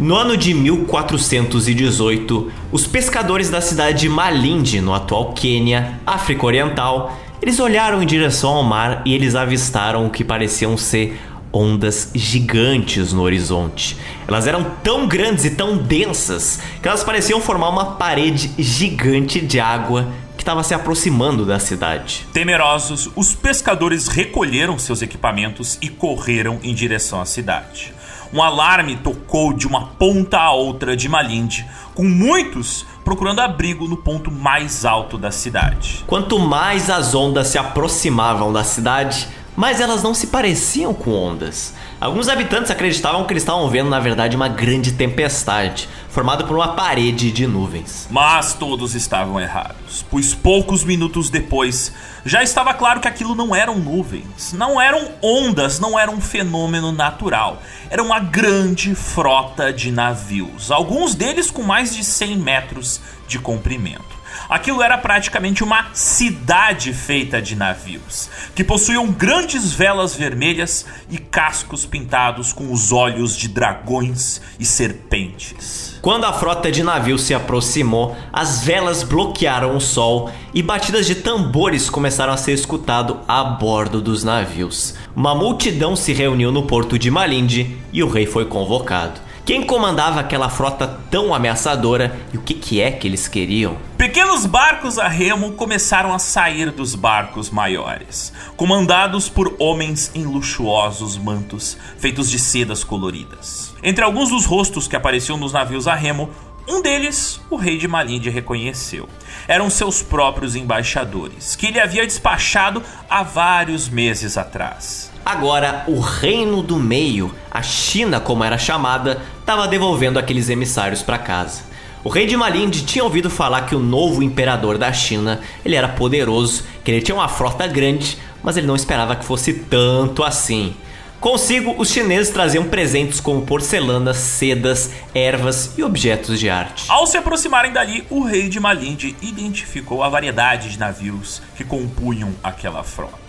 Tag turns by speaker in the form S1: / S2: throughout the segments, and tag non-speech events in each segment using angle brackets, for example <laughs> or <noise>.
S1: No ano de 1418, os pescadores da cidade de Malindi, no atual Quênia, África Oriental, eles olharam em direção ao mar e eles avistaram o que pareciam ser ondas gigantes no horizonte. Elas eram tão grandes e tão densas que elas pareciam formar uma parede gigante de água que estava se aproximando da cidade.
S2: Temerosos, os pescadores recolheram seus equipamentos e correram em direção à cidade. Um alarme tocou de uma ponta a outra de Malinde, com muitos procurando abrigo no ponto mais alto da cidade.
S1: Quanto mais as ondas se aproximavam da cidade, mas elas não se pareciam com ondas. Alguns habitantes acreditavam que eles estavam vendo, na verdade, uma grande tempestade, formada por uma parede de nuvens.
S2: Mas todos estavam errados, pois poucos minutos depois já estava claro que aquilo não eram nuvens, não eram ondas, não era um fenômeno natural. Era uma grande frota de navios, alguns deles com mais de 100 metros de comprimento. Aquilo era praticamente uma cidade feita de navios, que possuíam grandes velas vermelhas e cascos pintados com os olhos de dragões e serpentes.
S1: Quando a frota de navios se aproximou, as velas bloquearam o sol e batidas de tambores começaram a ser escutado a bordo dos navios. Uma multidão se reuniu no porto de Malindi e o rei foi convocado. Quem comandava aquela frota tão ameaçadora e o que, que é que eles queriam?
S2: Pequenos barcos a remo começaram a sair dos barcos maiores, comandados por homens em luxuosos mantos feitos de sedas coloridas. Entre alguns dos rostos que apareciam nos navios a remo, um deles o rei de Malinde reconheceu. Eram seus próprios embaixadores, que ele havia despachado há vários meses atrás.
S1: Agora, o Reino do Meio, a China como era chamada, estava devolvendo aqueles emissários para casa. O rei de Malinde tinha ouvido falar que o novo imperador da China, ele era poderoso, que ele tinha uma frota grande, mas ele não esperava que fosse tanto assim. Consigo, os chineses traziam presentes como porcelanas, sedas, ervas e objetos de arte.
S2: Ao se aproximarem dali, o rei de Malinde identificou a variedade de navios que compunham aquela frota.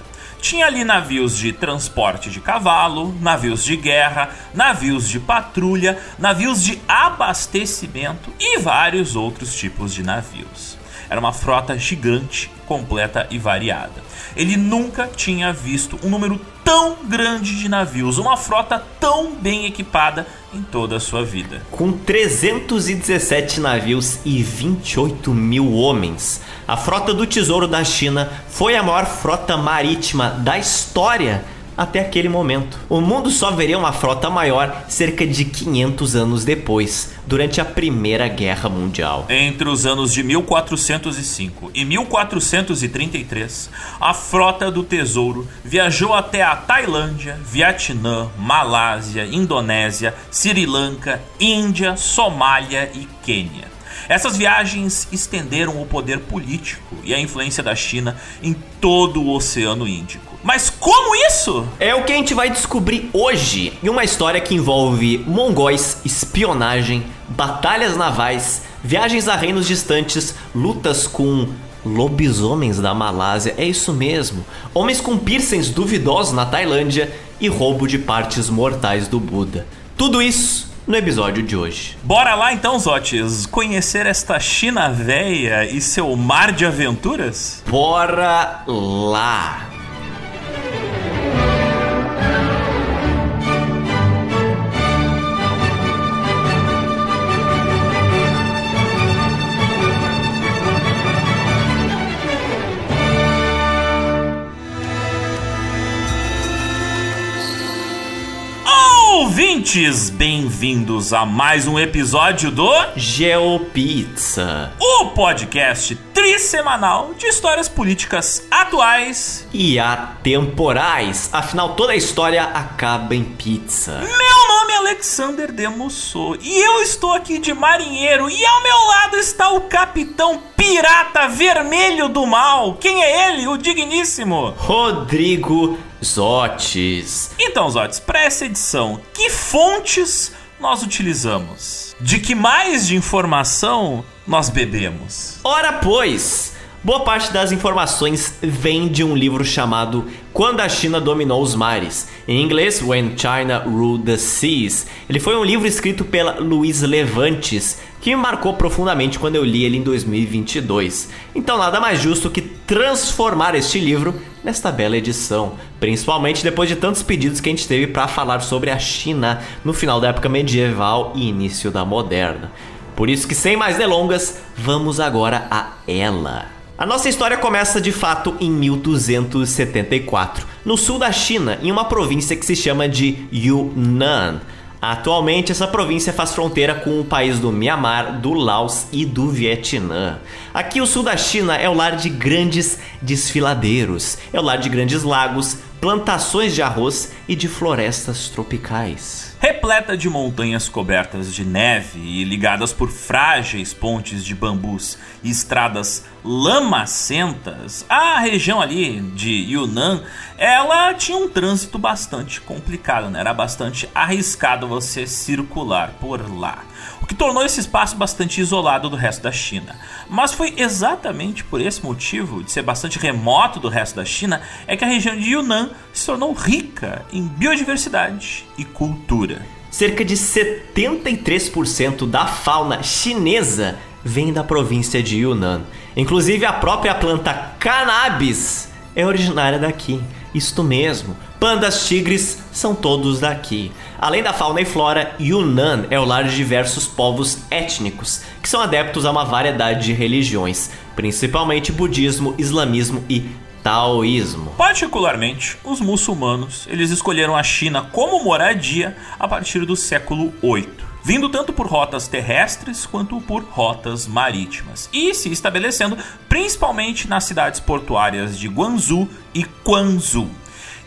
S2: Tinha ali navios de transporte de cavalo, navios de guerra, navios de patrulha, navios de abastecimento e vários outros tipos de navios. Era uma frota gigante, completa e variada. Ele nunca tinha visto um número tão grande de navios, uma frota tão bem equipada em toda a sua vida.
S1: Com 317 navios e 28 mil homens, a frota do Tesouro da China foi a maior frota marítima da história até aquele momento. O mundo só veria uma frota maior cerca de 500 anos depois, durante a Primeira Guerra Mundial.
S2: Entre os anos de 1405 e 1433, a frota do Tesouro viajou até a Tailândia, Vietnã, Malásia, Indonésia, Sri Lanka, Índia, Somália e Quênia. Essas viagens estenderam o poder político e a influência da China em todo o Oceano Índico. Mas como isso?
S1: É o que a gente vai descobrir hoje em uma história que envolve mongóis, espionagem, batalhas navais, viagens a reinos distantes, lutas com lobisomens da Malásia, é isso mesmo. Homens com piercings duvidosos na Tailândia e roubo de partes mortais do Buda. Tudo isso no episódio de hoje.
S2: Bora lá então, Zotes, conhecer esta China véia e seu mar de aventuras?
S1: Bora lá!
S2: Ouvintes, bem-vindos a mais um episódio do
S1: GeoPizza,
S2: o podcast trissemanal de histórias políticas atuais
S1: e atemporais. Afinal, toda a história acaba em pizza.
S2: Meu nome é Alexander Demusso e eu estou aqui de marinheiro e ao meu lado está o capitão pirata vermelho do mal. Quem é ele? O digníssimo
S1: Rodrigo Zotes.
S2: Então, Zotes, para essa edição, que fontes nós utilizamos? De que mais de informação nós bebemos?
S1: Ora, pois, Boa parte das informações vem de um livro chamado Quando a China Dominou os Mares, em inglês When China Ruled the Seas. Ele foi um livro escrito pela Luiz Levantes, que me marcou profundamente quando eu li ele em 2022. Então nada mais justo que transformar este livro nesta bela edição, principalmente depois de tantos pedidos que a gente teve para falar sobre a China no final da época medieval e início da moderna. Por isso que sem mais delongas, vamos agora a ela. A nossa história começa de fato em 1274, no sul da China, em uma província que se chama de Yunnan. Atualmente, essa província faz fronteira com o país do Myanmar, do Laos e do Vietnã. Aqui, o sul da China é o lar de grandes desfiladeiros, é o lar de grandes lagos, plantações de arroz e de florestas tropicais.
S2: Repleta de montanhas cobertas de neve e ligadas por frágeis pontes de bambus e estradas lamacentas, a região ali de Yunnan, ela tinha um trânsito bastante complicado, né? era bastante arriscado você circular por lá o que tornou esse espaço bastante isolado do resto da China. Mas foi exatamente por esse motivo, de ser bastante remoto do resto da China, é que a região de Yunnan se tornou rica em biodiversidade e cultura.
S1: Cerca de 73% da fauna chinesa vem da província de Yunnan. Inclusive a própria planta cannabis é originária daqui. Isto mesmo, pandas tigres são todos daqui. Além da fauna e flora, Yunnan é o lar de diversos povos étnicos, que são adeptos a uma variedade de religiões, principalmente budismo, islamismo e taoísmo.
S2: Particularmente, os muçulmanos, eles escolheram a China como moradia a partir do século 8 vindo tanto por rotas terrestres quanto por rotas marítimas, e se estabelecendo principalmente nas cidades portuárias de Guangzhou e Quanzhou.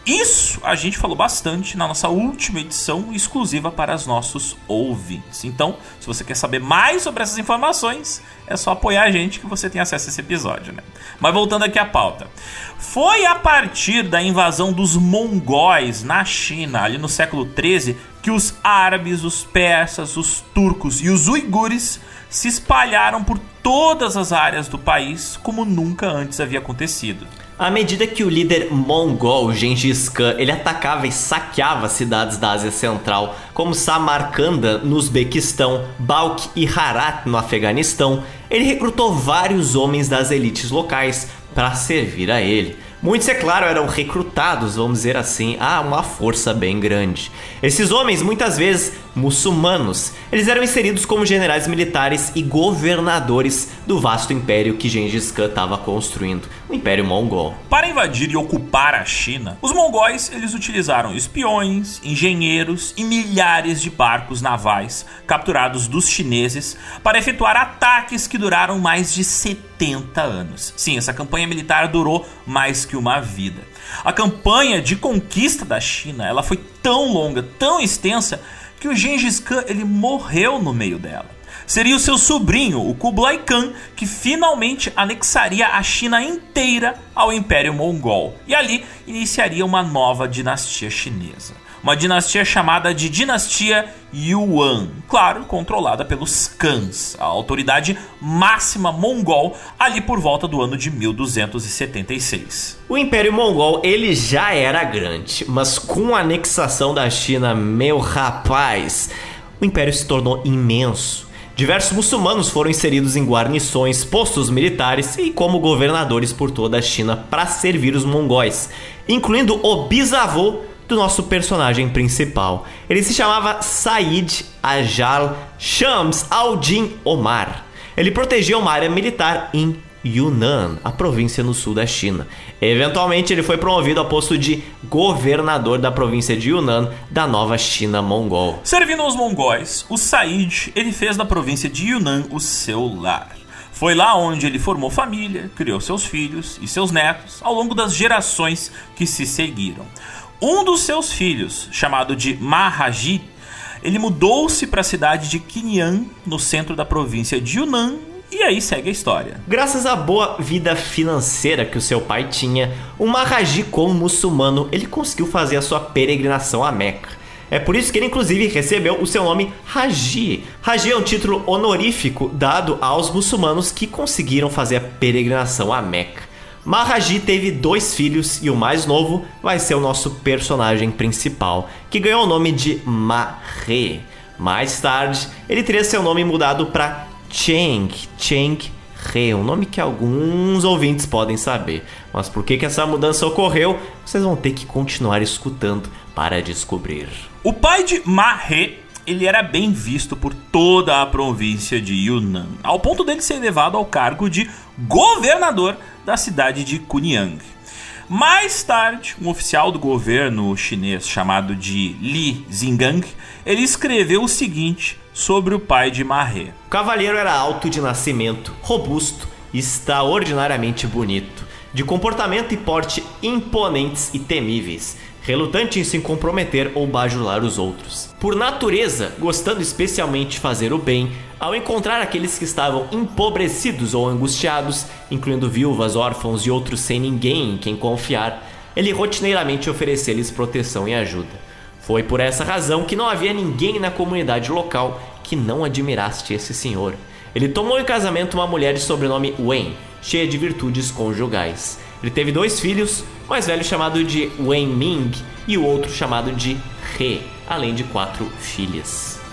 S2: Isso a gente falou bastante na nossa última edição exclusiva para os nossos ouvintes. Então, se você quer saber mais sobre essas informações, é só apoiar a gente que você tem acesso a esse episódio, né? Mas voltando aqui à pauta. Foi a partir da invasão dos mongóis na China, ali no século 13, que os árabes, os persas, os turcos e os uigures se espalharam por todas as áreas do país como nunca antes havia acontecido.
S1: À medida que o líder mongol Gengis Khan ele atacava e saqueava cidades da Ásia Central, como Samarcanda no Uzbequistão, Balkh e Herat no Afeganistão, ele recrutou vários homens das elites locais para servir a ele. Muitos, é claro, eram recrutados, vamos dizer assim, a uma força bem grande. Esses homens, muitas vezes muçulmanos, eles eram inseridos como generais militares e governadores do vasto império que Gengis Khan estava construindo, o Império Mongol.
S2: Para invadir e ocupar a China, os mongóis eles utilizaram espiões, engenheiros e milhares de barcos navais capturados dos chineses para efetuar ataques que duraram mais de 70 anos. Sim, essa campanha militar durou mais que que uma vida. A campanha de conquista da China, ela foi tão longa, tão extensa, que o Gengis Khan ele morreu no meio dela. Seria o seu sobrinho, o Kublai Khan, que finalmente anexaria a China inteira ao Império Mongol e ali iniciaria uma nova dinastia chinesa uma dinastia chamada de Dinastia Yuan, claro, controlada pelos Khans, a autoridade máxima mongol, ali por volta do ano de 1276.
S1: O Império Mongol ele já era grande, mas com a anexação da China, meu rapaz, o império se tornou imenso. Diversos muçulmanos foram inseridos em guarnições, postos militares e como governadores por toda a China para servir os mongóis, incluindo o bisavô do nosso personagem principal. Ele se chamava Said Ajal Shams al-Din Omar. Ele protegia uma área militar em Yunnan, a província no sul da China. Eventualmente, ele foi promovido ao posto de governador da província de Yunnan da nova China mongol.
S2: Servindo aos mongóis, o Said ele fez da província de Yunnan o seu lar. Foi lá onde ele formou família, criou seus filhos e seus netos ao longo das gerações que se seguiram. Um dos seus filhos, chamado de Mahaji, ele mudou-se para a cidade de Qinyan, no centro da província de Yunnan, e aí segue a história.
S1: Graças à boa vida financeira que o seu pai tinha, o Mahaji, como muçulmano, ele conseguiu fazer a sua peregrinação a Meca. É por isso que ele inclusive recebeu o seu nome Haji. Haji é um título honorífico dado aos muçulmanos que conseguiram fazer a peregrinação a Meca. Maharaji teve dois filhos e o mais novo vai ser o nosso personagem principal, que ganhou o nome de Mahre. Mais tarde, ele teria seu nome mudado para Cheng, Cheng Re, um nome que alguns ouvintes podem saber. Mas por que, que essa mudança ocorreu, vocês vão ter que continuar escutando para descobrir.
S2: O pai de Ma He ele era bem visto por toda a província de Yunnan, ao ponto dele ser elevado ao cargo de governador da cidade de Kunyang. Mais tarde, um oficial do governo chinês chamado de Li Zingang, ele escreveu o seguinte sobre o pai de Ma He.
S1: O cavalheiro era alto de nascimento, robusto e extraordinariamente bonito, de comportamento e porte imponentes e temíveis relutante em se comprometer ou bajular os outros. Por natureza, gostando especialmente de fazer o bem, ao encontrar aqueles que estavam empobrecidos ou angustiados, incluindo viúvas, órfãos e outros sem ninguém em quem confiar, ele rotineiramente oferecia-lhes proteção e ajuda. Foi por essa razão que não havia ninguém na comunidade local que não admirasse esse senhor. Ele tomou em casamento uma mulher de sobrenome Wen, cheia de virtudes conjugais. Ele teve dois filhos, o mais velho chamado de Wen Ming e o outro chamado de He, além de quatro filhas.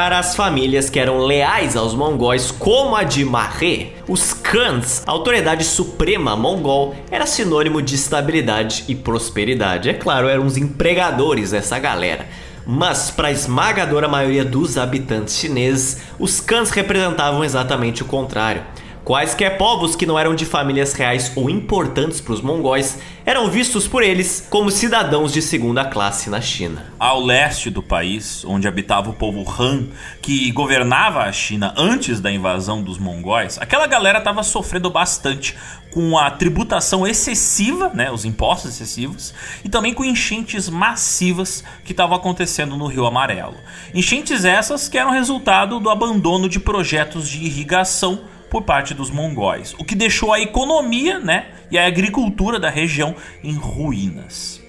S1: Para as famílias que eram leais aos mongóis, como a de Mahé, os Khans, a autoridade suprema mongol, era sinônimo de estabilidade e prosperidade. É claro, eram os empregadores dessa galera. Mas, para a esmagadora maioria dos habitantes chineses, os cães representavam exatamente o contrário. Quaisquer povos que não eram de famílias reais ou importantes para os mongóis eram vistos por eles como cidadãos de segunda classe na China.
S2: Ao leste do país, onde habitava o povo Han, que governava a China antes da invasão dos mongóis, aquela galera estava sofrendo bastante com a tributação excessiva, né, os impostos excessivos, e também com enchentes massivas que estavam acontecendo no Rio Amarelo. Enchentes essas que eram resultado do abandono de projetos de irrigação por parte dos mongóis, o que deixou a economia né, e a agricultura da região em ruínas.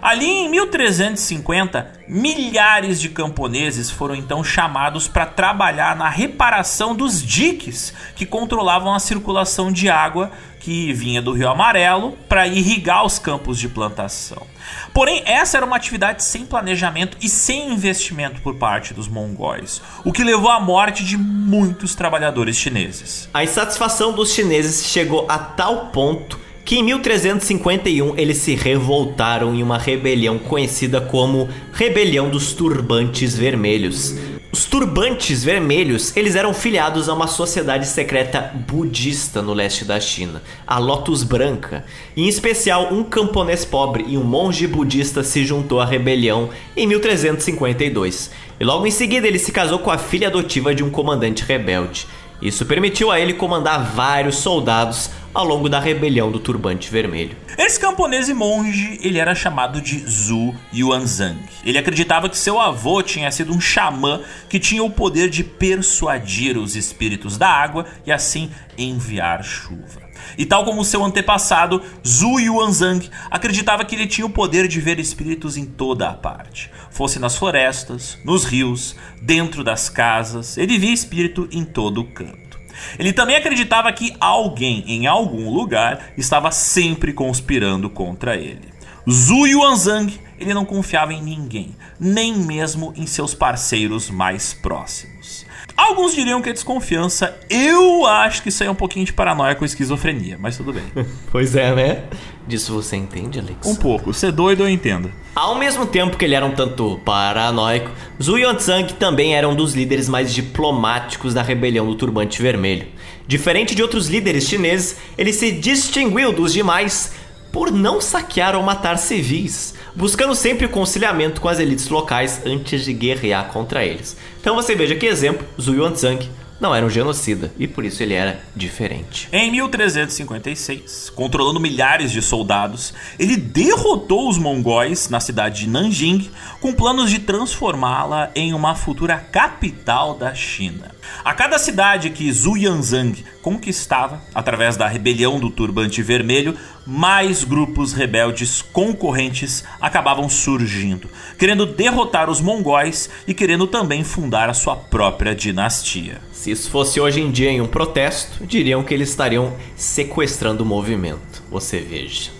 S2: Ali em 1350, milhares de camponeses foram então chamados para trabalhar na reparação dos diques que controlavam a circulação de água que vinha do Rio Amarelo para irrigar os campos de plantação. Porém, essa era uma atividade sem planejamento e sem investimento por parte dos mongóis, o que levou à morte de muitos trabalhadores chineses.
S1: A insatisfação dos chineses chegou a tal ponto que em 1351 eles se revoltaram em uma rebelião conhecida como Rebelião dos Turbantes Vermelhos. Os turbantes vermelhos, eles eram filiados a uma sociedade secreta budista no leste da China, a Lotus Branca. Em especial, um camponês pobre e um monge budista se juntou à rebelião em 1352. E logo em seguida ele se casou com a filha adotiva de um comandante rebelde. Isso permitiu a ele comandar vários soldados ao longo da rebelião do Turbante Vermelho.
S2: Esse camponês e monge, ele era chamado de Zhu Yuanzhang. Ele acreditava que seu avô tinha sido um xamã que tinha o poder de persuadir os espíritos da água e assim enviar chuva. E tal como seu antepassado, Zhu Yuanzhang acreditava que ele tinha o poder de ver espíritos em toda a parte. Fosse nas florestas, nos rios, dentro das casas, ele via espírito em todo o canto. Ele também acreditava que alguém em algum lugar estava sempre conspirando contra ele. Zhu Yuanzhang, ele não confiava em ninguém, nem mesmo em seus parceiros mais próximos. Alguns diriam que é desconfiança. Eu acho que isso aí é um pouquinho de paranoia com esquizofrenia, mas tudo bem. <laughs>
S1: pois é, né? Disso você entende, Alex?
S2: Um pouco. Ser doido eu entendo.
S1: Ao mesmo tempo que ele era um tanto paranoico, Zhu Yuanzhang também era um dos líderes mais diplomáticos da rebelião do Turbante Vermelho. Diferente de outros líderes chineses, ele se distinguiu dos demais por não saquear ou matar civis, buscando sempre o conciliamento com as elites locais antes de guerrear contra eles. Então você veja que exemplo, Zhu Yuanzhang não era um genocida e por isso ele era diferente.
S2: Em 1356, controlando milhares de soldados, ele derrotou os mongóis na cidade de Nanjing com planos de transformá-la em uma futura capital da China. A cada cidade que Zhu Yanzang conquistava, através da rebelião do Turbante Vermelho, mais grupos rebeldes concorrentes acabavam surgindo, querendo derrotar os mongóis e querendo também fundar a sua própria dinastia.
S1: Se isso fosse hoje em dia em um protesto, diriam que eles estariam sequestrando o movimento. Você veja.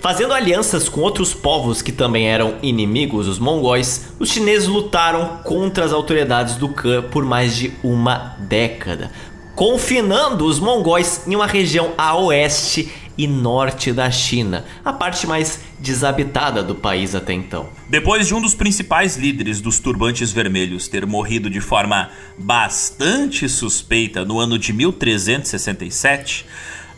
S1: Fazendo alianças com outros povos que também eram inimigos, os mongóis, os chineses lutaram contra as autoridades do Khan por mais de uma década, confinando os mongóis em uma região a oeste e norte da China, a parte mais desabitada do país até então.
S2: Depois de um dos principais líderes dos Turbantes Vermelhos ter morrido de forma bastante suspeita no ano de 1367,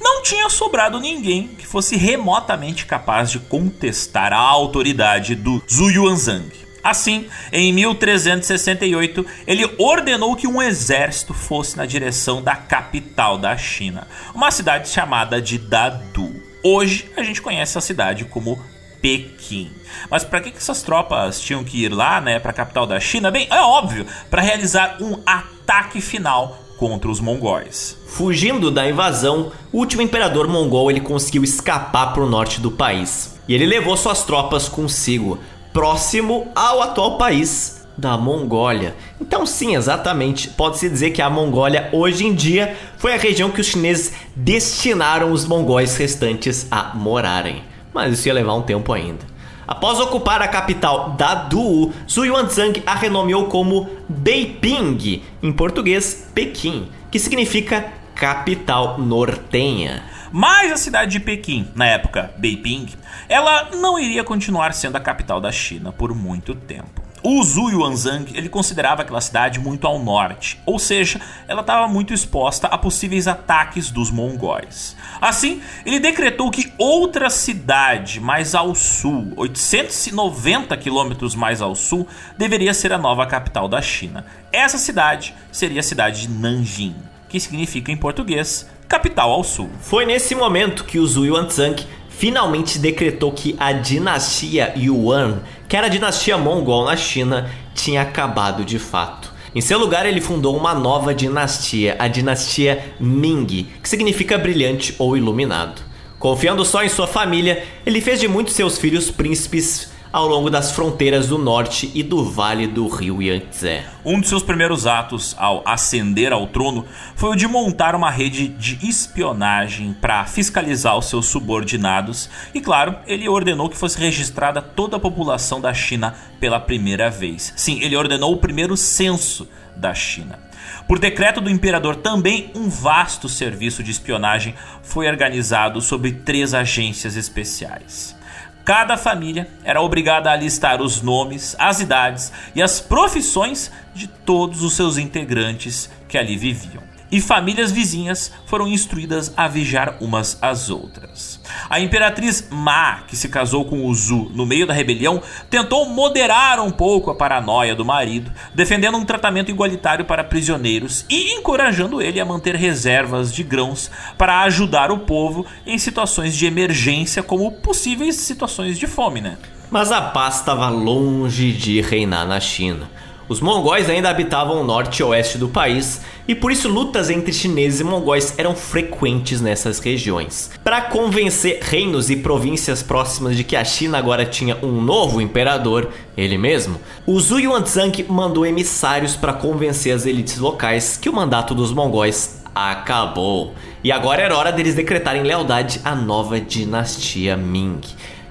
S2: não tinha sobrado ninguém que fosse remotamente capaz de contestar a autoridade do Zhu Yuanzhang. Assim, em 1368, ele ordenou que um exército fosse na direção da capital da China, uma cidade chamada de Dadu. Hoje a gente conhece a cidade como Pequim. Mas para que, que essas tropas tinham que ir lá, né, para a capital da China? Bem, é óbvio, para realizar um ataque final contra os mongóis.
S1: Fugindo da invasão, o último imperador mongol ele conseguiu escapar para o norte do país. E ele levou suas tropas consigo, próximo ao atual país da Mongólia. Então, sim, exatamente, pode-se dizer que a Mongólia hoje em dia foi a região que os chineses destinaram os mongóis restantes a morarem. Mas isso ia levar um tempo ainda. Após ocupar a capital Dadu, Zhu Yuanzhang a renomeou como Beiping, em português Pequim, que significa capital nortenha.
S2: Mas a cidade de Pequim, na época Beiping, ela não iria continuar sendo a capital da China por muito tempo. O Zhu Yuanzhang ele considerava aquela cidade muito ao norte, ou seja, ela estava muito exposta a possíveis ataques dos mongóis. Assim, ele decretou que outra cidade mais ao sul, 890 quilômetros mais ao sul, deveria ser a nova capital da China. Essa cidade seria a cidade de Nanjing, que significa em português capital ao sul.
S1: Foi nesse momento que o Zhu Yuanzhang finalmente decretou que a dinastia Yuan, que era a dinastia mongol na China, tinha acabado de fato. Em seu lugar, ele fundou uma nova dinastia, a dinastia Ming, que significa brilhante ou iluminado. Confiando só em sua família, ele fez de muitos seus filhos príncipes ao longo das fronteiras do norte e do vale do rio Yangtze.
S2: Um de seus primeiros atos ao ascender ao trono foi o de montar uma rede de espionagem para fiscalizar os seus subordinados e, claro, ele ordenou que fosse registrada toda a população da China pela primeira vez. Sim, ele ordenou o primeiro censo da China. Por decreto do imperador, também um vasto serviço de espionagem foi organizado sobre três agências especiais. Cada família era obrigada a listar os nomes, as idades e as profissões de todos os seus integrantes que ali viviam e famílias vizinhas foram instruídas a vigiar umas às outras. A imperatriz Ma, que se casou com o Zhu no meio da rebelião, tentou moderar um pouco a paranoia do marido, defendendo um tratamento igualitário para prisioneiros e encorajando ele a manter reservas de grãos para ajudar o povo em situações de emergência, como possíveis situações de fome, né?
S1: Mas a paz estava longe de reinar na China. Os mongóis ainda habitavam o norte e oeste do país e por isso lutas entre chineses e mongóis eram frequentes nessas regiões. Para convencer reinos e províncias próximas de que a China agora tinha um novo imperador, ele mesmo, o Zhu Yuanzhang mandou emissários para convencer as elites locais que o mandato dos mongóis acabou. E agora era hora deles decretarem lealdade à nova dinastia Ming.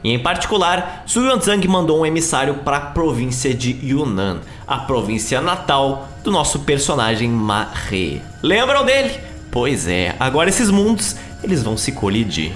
S1: E em particular, Su Yuanzhang mandou um emissário para a província de Yunnan, a província natal do nosso personagem Ma He. Lembram dele? Pois é, agora esses mundos eles vão se colidir.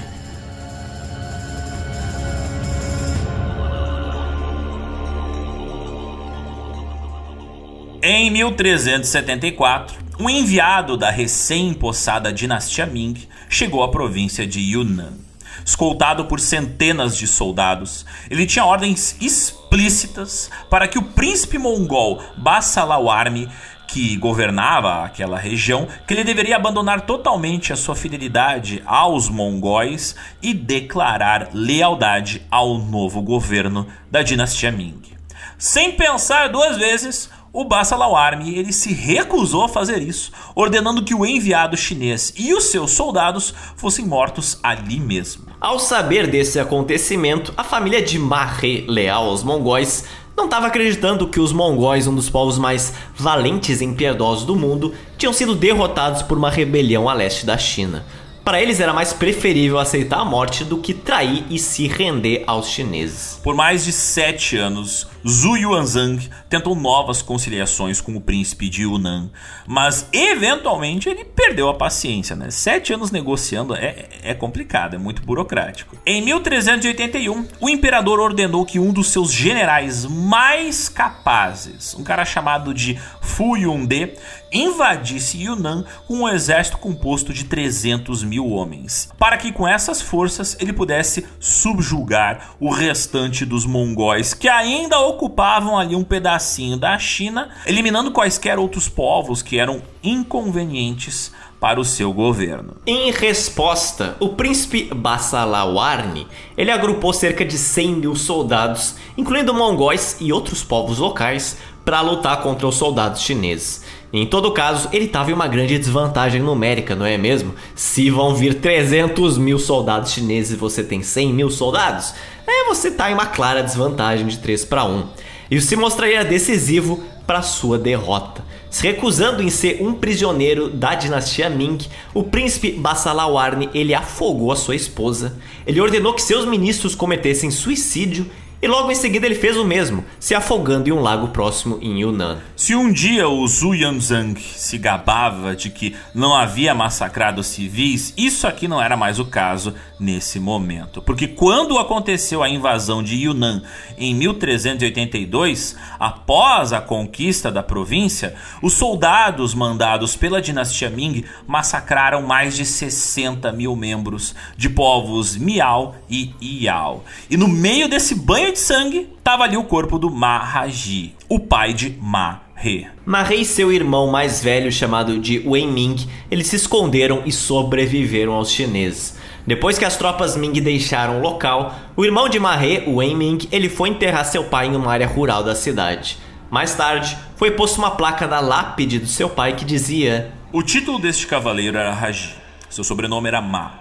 S2: Em 1374, um enviado da recém-impossada dinastia Ming chegou à província de Yunnan escoltado por centenas de soldados. Ele tinha ordens explícitas para que o príncipe mongol Bassalawarmi que governava aquela região, que ele deveria abandonar totalmente a sua fidelidade aos mongóis e declarar lealdade ao novo governo da dinastia Ming. Sem pensar duas vezes, o Bassalau Army ele se recusou a fazer isso, ordenando que o enviado chinês e os seus soldados fossem mortos ali mesmo.
S1: Ao saber desse acontecimento, a família de Marre, leal aos mongóis, não estava acreditando que os mongóis, um dos povos mais valentes e impiedosos do mundo, tinham sido derrotados por uma rebelião a leste da China. Para eles era mais preferível aceitar a morte do que trair e se render aos chineses.
S2: Por mais de sete anos, Zhu Yuanzhang tentou novas conciliações com o príncipe de Yunnan, mas eventualmente ele perdeu a paciência. Né? Sete anos negociando é, é complicado, é muito burocrático. Em 1381, o imperador ordenou que um dos seus generais mais capazes, um cara chamado de Fu Yunde, invadisse Yunnan com um exército composto de 300 mil homens, para que com essas forças ele pudesse subjugar o restante dos mongóis que ainda ocupavam ali um pedacinho da China, eliminando quaisquer outros povos que eram inconvenientes para o seu governo.
S1: Em resposta, o príncipe Bassalawarni ele agrupou cerca de 100 mil soldados, incluindo mongóis e outros povos locais, para lutar contra os soldados chineses. Em todo caso, ele estava em uma grande desvantagem numérica, não é mesmo? Se vão vir 300 mil soldados chineses e você tem 100 mil soldados, é você está em uma clara desvantagem de 3 para 1. Isso se mostraria decisivo para sua derrota. Se recusando em ser um prisioneiro da dinastia Ming, o príncipe Bassalawarni ele afogou a sua esposa. Ele ordenou que seus ministros cometessem suicídio e logo em seguida ele fez o mesmo, se afogando em um lago próximo em Yunnan.
S2: Se um dia o Zhu Yanzhang se gabava de que não havia massacrado civis, isso aqui não era mais o caso nesse momento. Porque quando aconteceu a invasão de Yunnan em 1382, após a conquista da província, os soldados mandados pela dinastia Ming massacraram mais de 60 mil membros de povos Miao e Yao. E no meio desse banho de sangue, estava ali o corpo do Maharaji, o pai de Ma He.
S1: Ma He e seu irmão mais velho, chamado de Wei Ming, eles se esconderam e sobreviveram aos chineses. Depois que as tropas Ming deixaram o local, o irmão de Ma He, o Wei Ming, ele foi enterrar seu pai em uma área rural da cidade. Mais tarde, foi posta uma placa na lápide do seu pai que dizia:
S2: O título deste cavaleiro era Raji, seu sobrenome era Ma.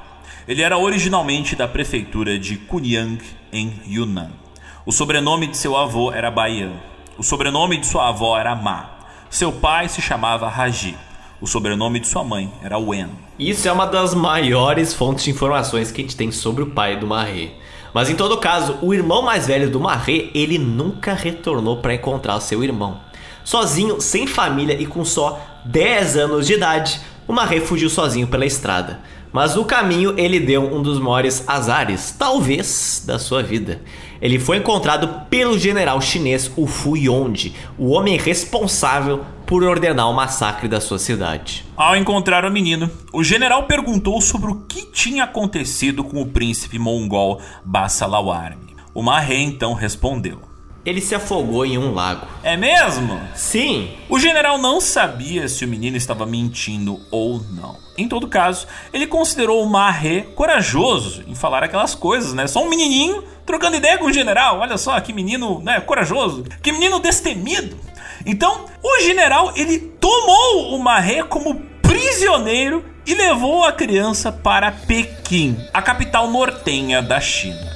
S2: Ele era originalmente da prefeitura de Kunyang, em Yunnan. O sobrenome de seu avô era Baian. O sobrenome de sua avó era Ma. Seu pai se chamava Raji. O sobrenome de sua mãe era Wen.
S1: Isso é uma das maiores fontes de informações que a gente tem sobre o pai do Marre. Mas em todo caso, o irmão mais velho do Marre, ele nunca retornou para encontrar seu irmão. Sozinho, sem família e com só 10 anos de idade, o Marre fugiu sozinho pela estrada. Mas no caminho ele deu um dos maiores azares, talvez, da sua vida. Ele foi encontrado pelo general chinês Wu Fuyong, o homem responsável por ordenar o massacre da sua cidade.
S2: Ao encontrar o menino, o general perguntou sobre o que tinha acontecido com o príncipe mongol Bassalawarmi. O Mahé então respondeu:
S1: ele se afogou em um lago.
S2: É mesmo?
S1: Sim.
S2: O general não sabia se o menino estava mentindo ou não. Em todo caso, ele considerou o Marre corajoso em falar aquelas coisas, né? Só um menininho trocando ideia com o general. Olha só, que menino, né, corajoso, que menino destemido. Então, o general ele tomou o Marre como prisioneiro e levou a criança para Pequim, a capital nortenha da China.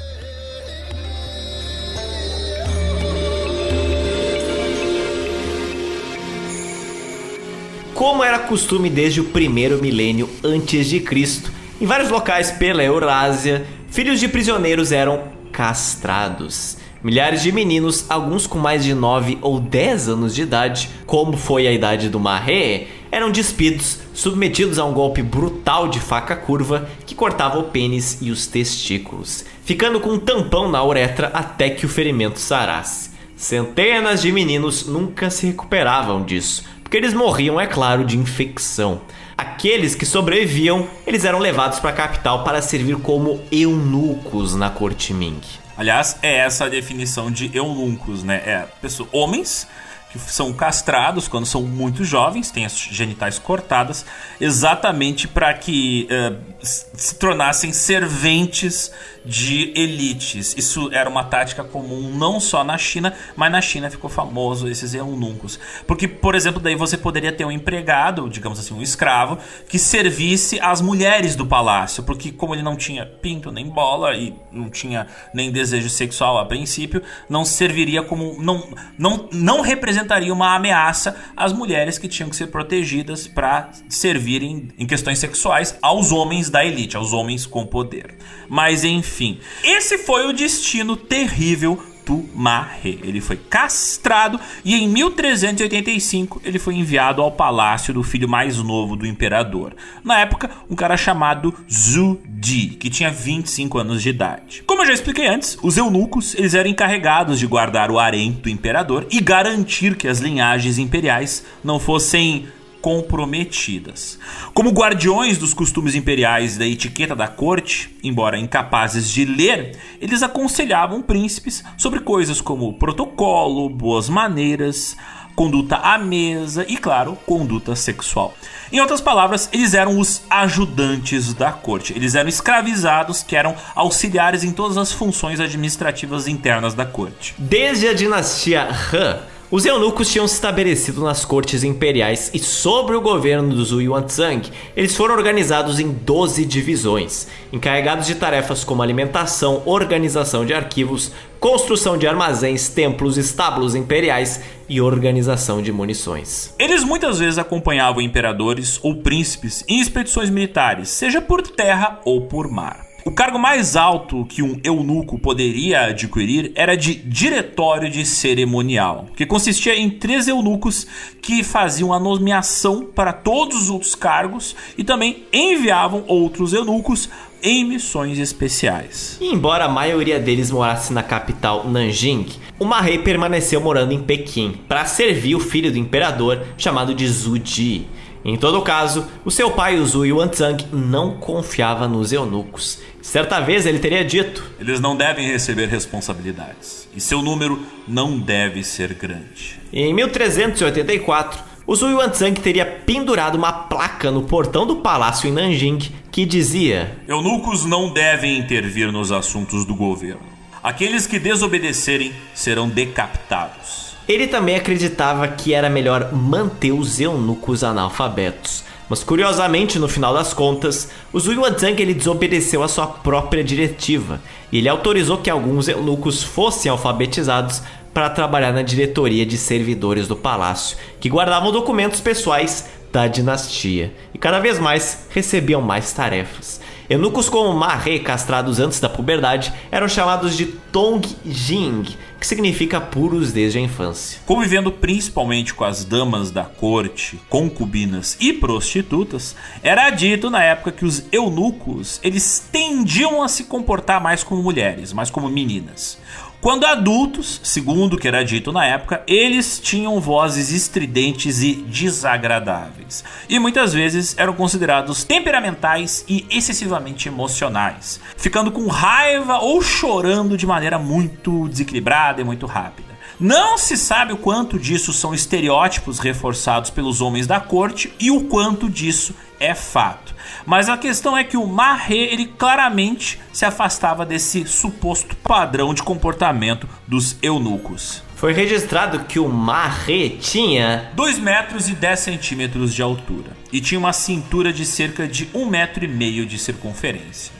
S1: Como era costume desde o primeiro milênio antes de Cristo, em vários locais pela Eurásia, filhos de prisioneiros eram castrados. Milhares de meninos, alguns com mais de 9 ou 10 anos de idade, como foi a idade do Marré, eram despidos, submetidos a um golpe brutal de faca curva que cortava o pênis e os testículos, ficando com um tampão na uretra até que o ferimento sarasse. Centenas de meninos nunca se recuperavam disso, porque eles morriam, é claro, de infecção. Aqueles que sobreviviam, eles eram levados para a capital para servir como eunucos na corte Ming.
S2: Aliás, é essa a definição de eunucos, né? É pessoas, homens que são castrados quando são muito jovens, têm as genitais cortadas, exatamente para que uh, se tornassem serventes de elites. Isso era uma tática comum não só na China, mas na China ficou famoso esses eunucos. Porque, por exemplo, daí você poderia ter um empregado, digamos assim, um escravo, que servisse as mulheres do palácio, porque como ele não tinha pinto nem bola e não tinha nem desejo sexual a princípio, não serviria como não não não representaria uma ameaça às mulheres que tinham que ser protegidas para servirem em questões sexuais aos homens da elite, aos homens com poder. Mas enfim, esse foi o destino terrível do Mahé. Ele foi castrado e em 1385 ele foi enviado ao palácio do filho mais novo do imperador. Na época, um cara chamado Zhu Di, que tinha 25 anos de idade. Como eu já expliquei antes, os eunucos eles eram encarregados de guardar o harém do imperador e garantir que as linhagens imperiais não fossem comprometidas. Como guardiões dos costumes imperiais e da etiqueta da corte, embora incapazes de ler, eles aconselhavam príncipes sobre coisas como protocolo, boas maneiras, conduta à mesa e, claro, conduta sexual. Em outras palavras, eles eram os ajudantes da corte. Eles eram escravizados que eram auxiliares em todas as funções administrativas internas da corte.
S1: Desde a dinastia Han, os eunucos tinham se estabelecido nas cortes imperiais e sobre o governo do Zhu Yuanzhang, eles foram organizados em 12 divisões, encarregados de tarefas como alimentação, organização de arquivos, construção de armazéns, templos, estábulos imperiais e organização de munições.
S2: Eles muitas vezes acompanhavam imperadores ou príncipes em expedições militares, seja por terra ou por mar. O cargo mais alto que um eunuco poderia adquirir era de diretório de cerimonial, que consistia em três eunucos que faziam a nomeação para todos os outros cargos e também enviavam outros eunucos em missões especiais.
S1: E embora a maioria deles morasse na capital Nanjing, o Mahei permaneceu morando em Pequim para servir o filho do imperador chamado de Zhu Ji. Em todo caso, o seu pai, o Zhu Yuanzhang, não confiava nos eunucos. Certa vez ele teria dito:
S2: Eles não devem receber responsabilidades, e seu número não deve ser grande.
S1: Em 1384, o Zhu Yuanzhang teria pendurado uma placa no portão do palácio em Nanjing que dizia:
S2: Eunucos não devem intervir nos assuntos do governo. Aqueles que desobedecerem serão decapitados.
S1: Ele também acreditava que era melhor manter os eunucos analfabetos. Mas curiosamente, no final das contas, o Zhu Yuanzhang ele desobedeceu a sua própria diretiva. E ele autorizou que alguns eunucos fossem alfabetizados para trabalhar na diretoria de servidores do palácio, que guardavam documentos pessoais da dinastia e cada vez mais recebiam mais tarefas. Eunucos como Ma He, castrados antes da puberdade, eram chamados de Tong Jing, que significa puros desde a infância.
S2: Convivendo principalmente com as damas da corte, concubinas e prostitutas, era dito na época que os eunucos eles tendiam a se comportar mais como mulheres, mais como meninas. Quando adultos, segundo o que era dito na época, eles tinham vozes estridentes e desagradáveis. E muitas vezes eram considerados temperamentais e excessivamente emocionais, ficando com raiva ou chorando de maneira muito desequilibrada e muito rápida. Não se sabe o quanto disso são estereótipos reforçados pelos homens da corte e o quanto disso é fato. Mas a questão é que o Mahé, ele claramente se afastava desse suposto padrão de comportamento dos eunucos.
S1: Foi registrado que o Mahé tinha
S2: 2 metros e 10 centímetros de altura e tinha uma cintura de cerca de 1 metro e meio de circunferência.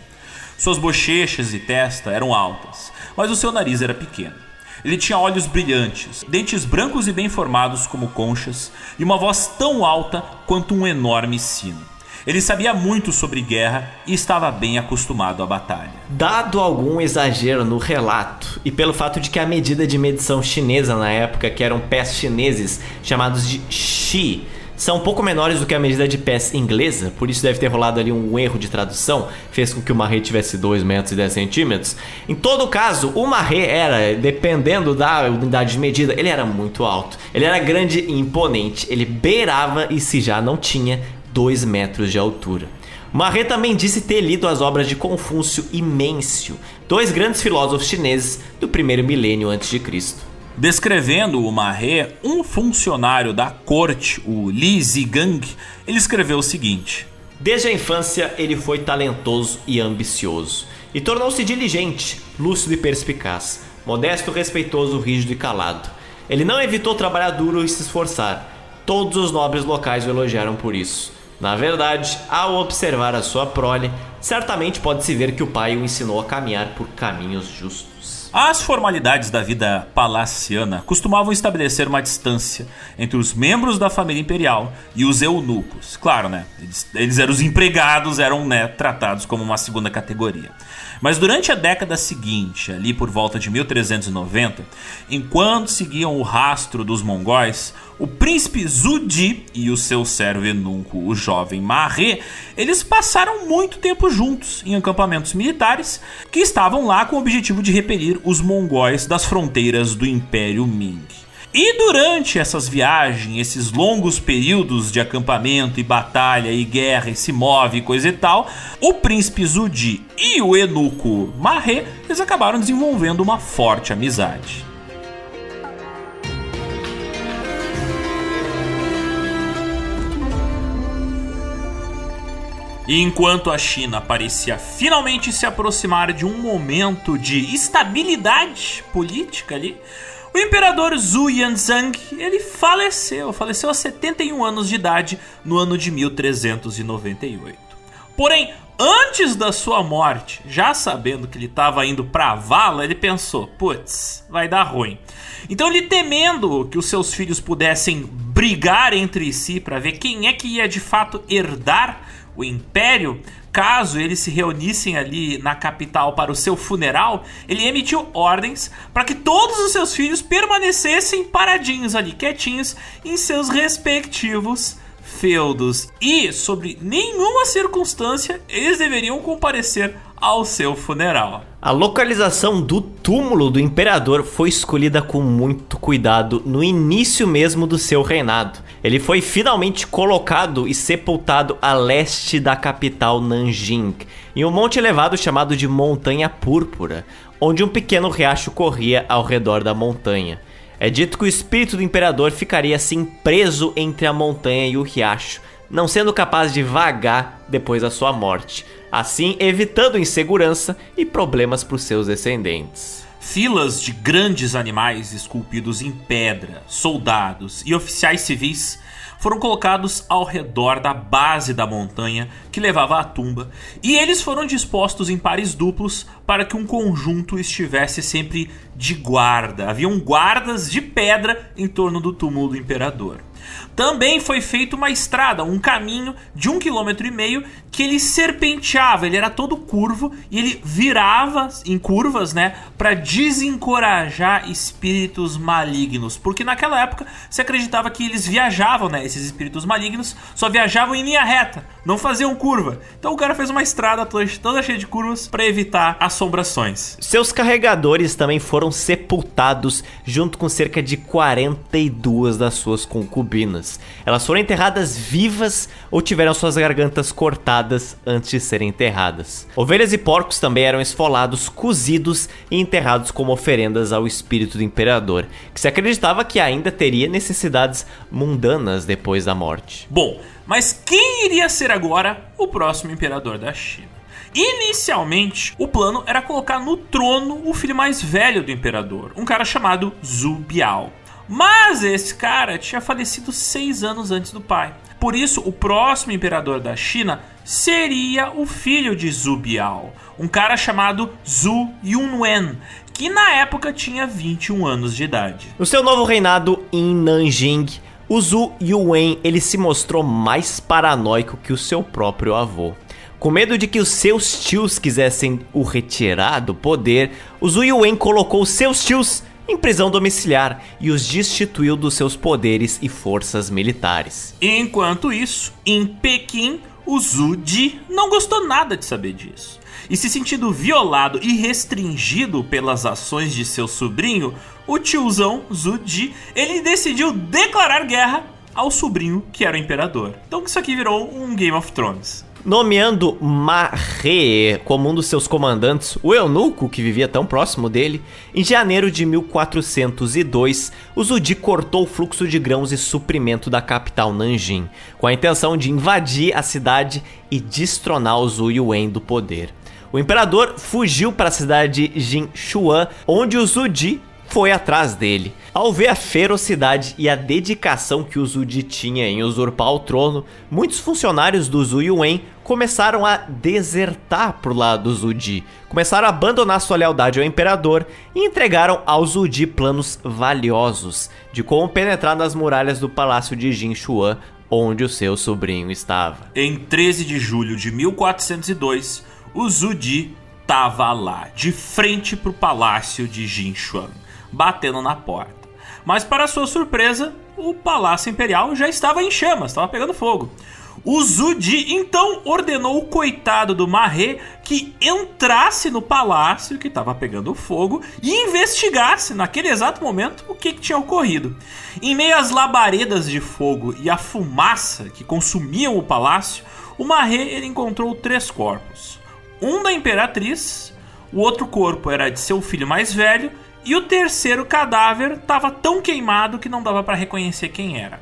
S2: Suas bochechas e testa eram altas, mas o seu nariz era pequeno. Ele tinha olhos brilhantes, dentes brancos e bem formados como conchas e uma voz tão alta quanto um enorme sino. Ele sabia muito sobre guerra e estava bem acostumado à batalha.
S1: Dado algum exagero no relato, e pelo fato de que a medida de medição chinesa na época, que eram pés chineses chamados de shi, são um pouco menores do que a medida de pés inglesa, por isso deve ter rolado ali um erro de tradução, fez com que o marré tivesse 2 metros e 10 centímetros. Em todo caso, o marré era, dependendo da unidade de medida, ele era muito alto. Ele era grande e imponente, ele beirava e se já não tinha 2 metros de altura. Marré também disse ter lido as obras de Confúcio e Mêncio, dois grandes filósofos chineses do primeiro milênio antes de Cristo.
S2: Descrevendo o Marré, um funcionário da corte, o Li Zigang, ele escreveu o seguinte:
S1: Desde a infância, ele foi talentoso e ambicioso, e tornou-se diligente, lúcido e perspicaz, modesto, respeitoso, rígido e calado. Ele não evitou trabalhar duro e se esforçar. Todos os nobres locais o elogiaram por isso. Na verdade, ao observar a sua prole, certamente pode-se ver que o pai o ensinou a caminhar por caminhos justos.
S2: As formalidades da vida palaciana costumavam estabelecer uma distância entre os membros da família imperial e os eunucos. Claro, né? Eles, eles eram os empregados, eram né, tratados como uma segunda categoria. Mas durante a década seguinte, ali por volta de 1390, enquanto seguiam o rastro dos mongóis, o príncipe Zudi e o seu servo enunco, o jovem Marré, eles passaram muito tempo juntos em acampamentos militares que estavam lá com o objetivo de repelir os mongóis das fronteiras do Império Ming. E durante essas viagens, esses longos períodos de acampamento e batalha e guerra e se move e coisa e tal, o príncipe Zudi e o eunuco Marré, eles acabaram desenvolvendo uma forte amizade. E enquanto a China parecia finalmente se aproximar de um momento de estabilidade política ali, o imperador Zhu Yanzhang, ele faleceu, faleceu aos 71 anos de idade no ano de 1398. Porém, antes da sua morte, já sabendo que ele estava indo para vala, ele pensou: "Putz, vai dar ruim". Então, ele temendo que os seus filhos pudessem brigar entre si para ver quem é que ia de fato herdar o império, caso eles se reunissem ali na capital para o seu funeral, ele emitiu ordens para que todos os seus filhos permanecessem paradinhos ali, quietinhos, em seus respectivos feudos. E, sobre nenhuma circunstância, eles deveriam comparecer ao seu funeral.
S1: A localização do túmulo do imperador foi escolhida com muito cuidado no início mesmo do seu reinado. Ele foi finalmente colocado e sepultado a leste da capital Nanjing, em um monte elevado chamado de Montanha Púrpura, onde um pequeno riacho corria ao redor da montanha. É dito que o espírito do imperador ficaria assim preso entre a montanha e o riacho, não sendo capaz de vagar depois da sua morte, assim evitando insegurança e problemas para os seus descendentes.
S2: Filas de grandes animais esculpidos em pedra, soldados e oficiais civis foram colocados ao redor da base da montanha que levava à tumba, e eles foram dispostos em pares duplos para que um conjunto estivesse sempre de guarda. Haviam guardas de pedra em torno do túmulo do imperador. Também foi feita uma estrada, um caminho de um quilômetro e meio que ele serpenteava, ele era todo curvo e ele virava em curvas, né, para desencorajar espíritos malignos, porque naquela época se acreditava que eles viajavam, né, esses espíritos malignos só viajavam em linha reta, não faziam curva. Então o cara fez uma estrada toda cheia de curvas para evitar assombrações.
S1: Seus carregadores também foram sepultados junto com cerca de 42 das suas concubinas. Elas foram enterradas vivas ou tiveram suas gargantas cortadas antes de serem enterradas. Ovelhas e porcos também eram esfolados, cozidos e enterrados como oferendas ao espírito do imperador, que se acreditava que ainda teria necessidades mundanas depois da morte.
S2: Bom, mas quem iria ser agora o próximo imperador da China? Inicialmente, o plano era colocar no trono o filho mais velho do imperador, um cara chamado Zhu Biao. Mas esse cara tinha falecido seis anos antes do pai. Por isso, o próximo imperador da China seria o filho de Zhu Biao, um cara chamado Zhu Yunwen, que na época tinha 21 anos de idade.
S1: No seu novo reinado em Nanjing, o Zhu Yuen ele se mostrou mais paranoico que o seu próprio avô. Com medo de que os seus tios quisessem o retirar do poder, o Zhu Yuen colocou seus tios em prisão domiciliar e os destituiu dos seus poderes e forças militares.
S2: Enquanto isso, em Pequim, o Zhu Di não gostou nada de saber disso. E se sentindo violado e restringido pelas ações de seu sobrinho, o tiozão Zhu Di, ele decidiu declarar guerra ao sobrinho que era o imperador. Então isso aqui virou um Game of Thrones.
S1: Nomeando Marre como um dos seus comandantes, o eunuco que vivia tão próximo dele. Em janeiro de 1402, o Zudi cortou o fluxo de grãos e suprimento da capital Nanjing, com a intenção de invadir a cidade e destronar o Zhu Yuen do poder. O imperador fugiu para a cidade de Jinshuan, onde o Zudi foi atrás dele. Ao ver a ferocidade e a dedicação que o Zudi tinha em usurpar o trono, muitos funcionários do Zhu Yuen começaram a desertar pro lado do Zudi, começaram a abandonar sua lealdade ao imperador e entregaram ao Zudi planos valiosos de como penetrar nas muralhas do palácio de Jinshuan, onde o seu sobrinho estava.
S2: Em 13 de julho de 1402, o Zudi estava lá, de frente pro palácio de Jinshuan batendo na porta. Mas, para sua surpresa, o Palácio Imperial já estava em chamas, estava pegando fogo. O Zudi então ordenou o coitado do Marré que entrasse no palácio que estava pegando fogo e investigasse naquele exato momento o que, que, tinha ocorrido. Em meio às labaredas de fogo e à fumaça que consumiam o palácio, o Marré ele encontrou três corpos: um da imperatriz, o outro corpo era de seu filho mais velho e o terceiro cadáver estava tão queimado que não dava para reconhecer quem era.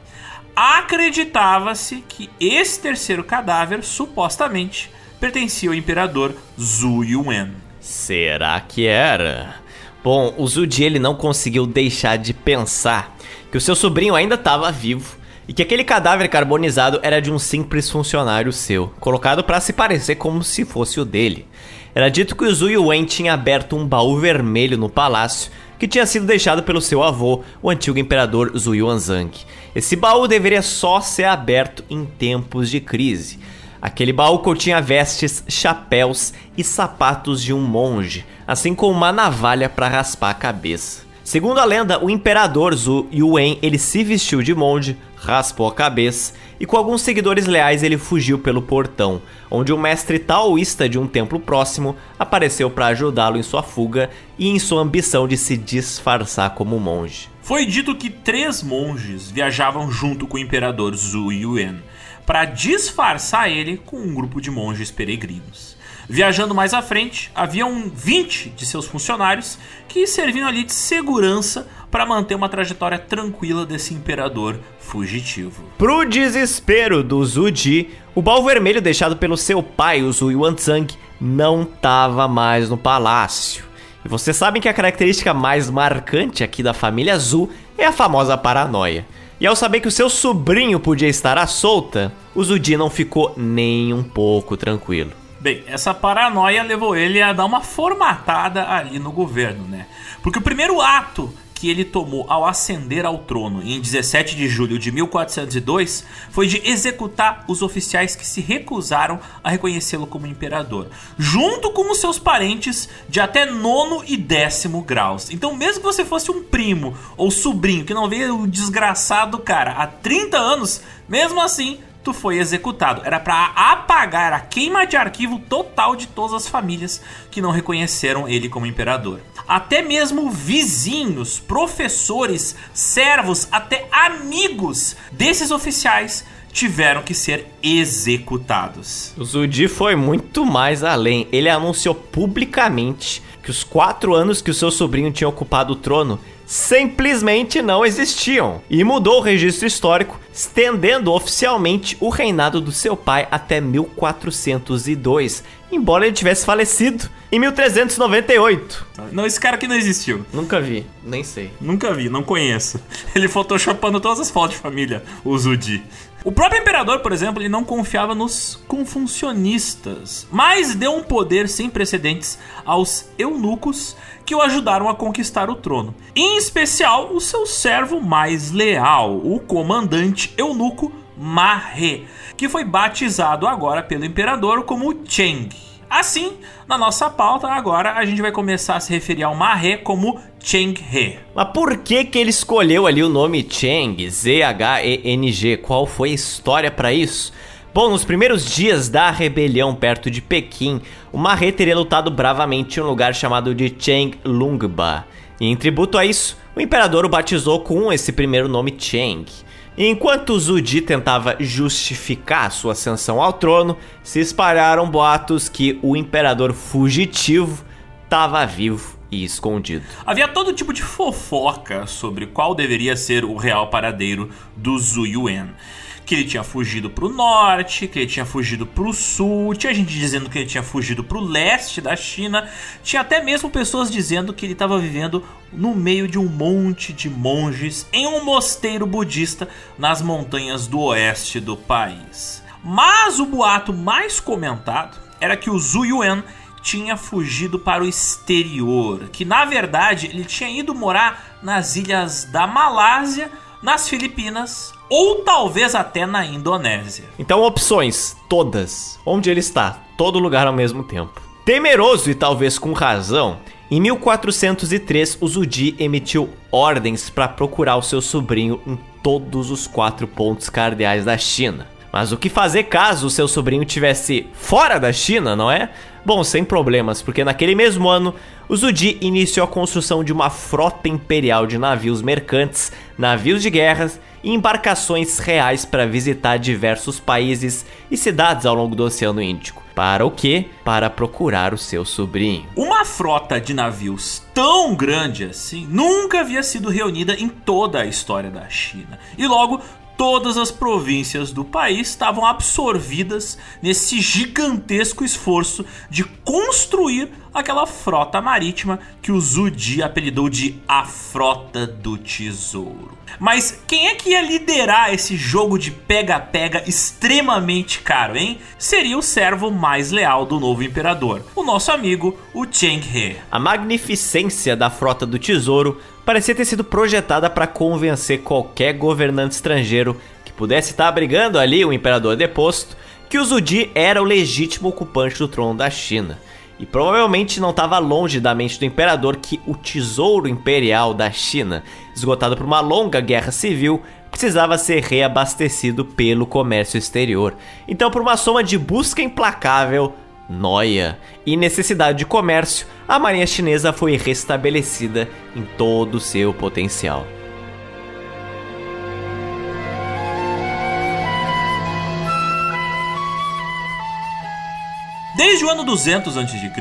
S2: Acreditava-se que esse terceiro cadáver, supostamente, pertencia ao imperador Zhu Yuen.
S1: Será que era? Bom, o Zudi ele não conseguiu deixar de pensar que o seu sobrinho ainda estava vivo e que aquele cadáver carbonizado era de um simples funcionário seu, colocado para se parecer como se fosse o dele. Era dito que o Zhu Yuen tinha aberto um baú vermelho no palácio que tinha sido deixado pelo seu avô, o antigo imperador Zhu Yuanzhang. Esse baú deveria só ser aberto em tempos de crise. Aquele baú continha vestes, chapéus e sapatos de um monge, assim como uma navalha para raspar a cabeça. Segundo a lenda, o imperador Zhu Yuen ele se vestiu de monge, raspou a cabeça e com alguns seguidores leais ele fugiu pelo portão, onde um mestre taoísta de um templo próximo apareceu para ajudá-lo em sua fuga e em sua ambição de se disfarçar como monge.
S2: Foi dito que três monges viajavam junto com o imperador Zhu Yuen para disfarçar ele com um grupo de monges peregrinos. Viajando mais à frente, haviam 20 de seus funcionários que serviam ali de segurança para manter uma trajetória tranquila desse imperador fugitivo.
S1: Pro desespero do Ji, o baú vermelho deixado pelo seu pai, o Zhu Yuanzhang, não estava mais no palácio. E vocês sabem que a característica mais marcante aqui da família Zhu é a famosa paranoia. E ao saber que o seu sobrinho podia estar à solta, o Zudi não ficou nem um pouco tranquilo.
S2: Bem, essa paranoia levou ele a dar uma formatada ali no governo, né? Porque o primeiro ato que ele tomou ao ascender ao trono em 17 de julho de 1402 foi de executar os oficiais que se recusaram a reconhecê-lo como imperador, junto com os seus parentes de até nono e décimo graus. Então, mesmo que você fosse um primo ou sobrinho que não veio o desgraçado cara há 30 anos, mesmo assim foi executado. Era para apagar a queima de arquivo total de todas as famílias que não reconheceram ele como imperador. Até mesmo vizinhos, professores, servos, até amigos desses oficiais tiveram que ser executados.
S1: O Zudi foi muito mais além. Ele anunciou publicamente que os quatro anos que o seu sobrinho tinha ocupado o trono simplesmente não existiam e mudou o registro histórico, estendendo oficialmente o reinado do seu pai até 1402, embora ele tivesse falecido em 1398.
S2: Não, esse cara aqui não existiu.
S1: Nunca vi, nem sei.
S2: Nunca vi, não conheço. Ele photoshopando todas as fotos de família, o Zudi. O próprio imperador, por exemplo, ele não confiava nos confucionistas, mas deu um poder sem precedentes aos eunucos que o ajudaram a conquistar o trono. Em especial, o seu servo mais leal, o comandante eunuco Marre, que foi batizado agora pelo imperador como Cheng. Assim, na nossa pauta, agora a gente vai começar a se referir ao Marre como Cheng He.
S1: Mas por que que ele escolheu ali o nome Cheng, Z-H-E-N-G? Qual foi a história para isso? Bom, nos primeiros dias da rebelião perto de Pequim, o Marre teria lutado bravamente em um lugar chamado de Cheng Lungba. E em tributo a isso, o imperador o batizou com esse primeiro nome Cheng. Enquanto Zhu Di tentava justificar sua ascensão ao trono, se espalharam boatos que o imperador fugitivo estava vivo e escondido.
S2: Havia todo tipo de fofoca sobre qual deveria ser o real paradeiro do Zhu Yuan que ele tinha fugido para o norte, que ele tinha fugido para o sul, tinha gente dizendo que ele tinha fugido para o leste da China, tinha até mesmo pessoas dizendo que ele estava vivendo no meio de um monte de monges em um mosteiro budista nas montanhas do oeste do país. Mas o boato mais comentado era que o Zhu Yuan tinha fugido para o exterior, que na verdade ele tinha ido morar nas ilhas da Malásia, nas Filipinas ou talvez até na Indonésia.
S1: Então, opções, todas. Onde ele está? Todo lugar ao mesmo tempo. Temeroso e talvez com razão, em 1403 o Zudi emitiu ordens para procurar o seu sobrinho em todos os quatro pontos cardeais da China. Mas o que fazer caso o seu sobrinho tivesse fora da China, não é? Bom, sem problemas, porque naquele mesmo ano, o Zudi iniciou a construção de uma frota imperial de navios mercantes, navios de guerras embarcações reais para visitar diversos países e cidades ao longo do Oceano Índico. Para o quê? Para procurar o seu sobrinho.
S2: Uma frota de navios tão grande assim nunca havia sido reunida em toda a história da China. E logo todas as províncias do país estavam absorvidas nesse gigantesco esforço de construir aquela frota marítima que o Zudi apelidou de a Frota do Tesouro. Mas quem é que ia liderar esse jogo de pega-pega extremamente caro, hein? Seria o servo mais leal do novo imperador, o nosso amigo, o Cheng He.
S1: A magnificência da Frota do Tesouro parecia ter sido projetada para convencer qualquer governante estrangeiro que pudesse estar abrigando ali o imperador deposto que o Zudi era o legítimo ocupante do trono da China. E provavelmente não estava longe da mente do imperador que o tesouro imperial da China, esgotado por uma longa guerra civil, precisava ser reabastecido pelo comércio exterior. Então, por uma soma de busca implacável, noia e necessidade de comércio, a marinha chinesa foi restabelecida em todo o seu potencial.
S2: Desde o ano 200 a.C.,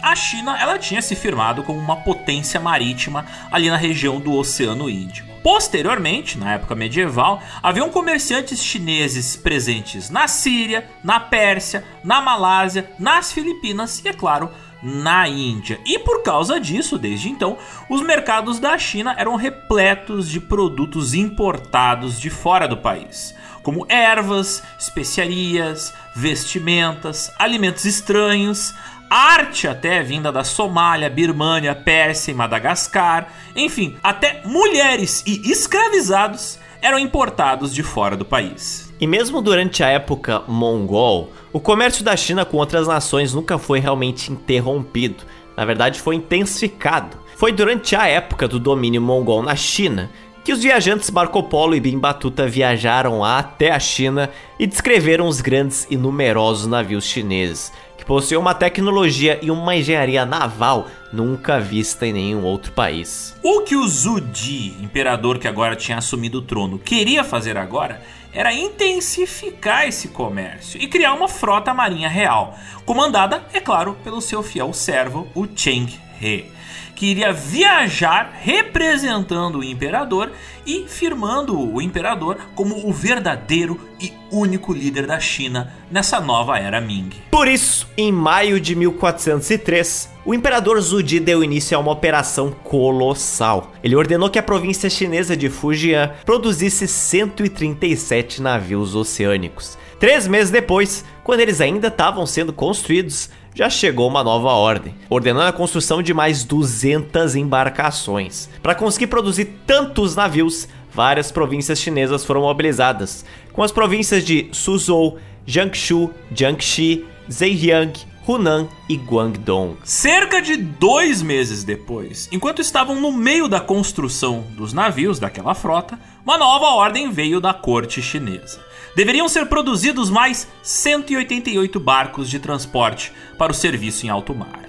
S2: a China ela tinha se firmado como uma potência marítima ali na região do Oceano Índico. Posteriormente, na época medieval, haviam comerciantes chineses presentes na Síria, na Pérsia, na Malásia, nas Filipinas e, é claro, na Índia. E por causa disso, desde então, os mercados da China eram repletos de produtos importados de fora do país como ervas, especiarias, vestimentas, alimentos estranhos, arte até vinda da Somália, Birmânia, Pérsia e Madagascar, enfim, até mulheres e escravizados eram importados de fora do país.
S1: E mesmo durante a época mongol, o comércio da China com outras nações nunca foi realmente interrompido. Na verdade, foi intensificado. Foi durante a época do domínio mongol na China que os viajantes Marco Polo e Bim Batuta viajaram até a China e descreveram os grandes e numerosos navios chineses, que possuíam uma tecnologia e uma engenharia naval nunca vista em nenhum outro país.
S2: O que o Zhu Di, imperador que agora tinha assumido o trono, queria fazer agora era intensificar esse comércio e criar uma frota marinha real, comandada, é claro, pelo seu fiel servo, o Cheng He que iria viajar representando o imperador e firmando o imperador como o verdadeiro e único líder da China nessa nova era Ming.
S1: Por isso, em maio de 1403, o imperador Zudi deu início a uma operação colossal. Ele ordenou que a província chinesa de Fujian produzisse 137 navios oceânicos. Três meses depois, quando eles ainda estavam sendo construídos, já chegou uma nova ordem, ordenando a construção de mais 200 embarcações. Para conseguir produzir tantos navios, várias províncias chinesas foram mobilizadas, com as províncias de Suzhou, Jiangsu, Jiangxi, Zhejiang, Hunan e Guangdong.
S2: Cerca de dois meses depois, enquanto estavam no meio da construção dos navios daquela frota, uma nova ordem veio da corte chinesa deveriam ser produzidos mais 188 barcos de transporte para o serviço em alto mar.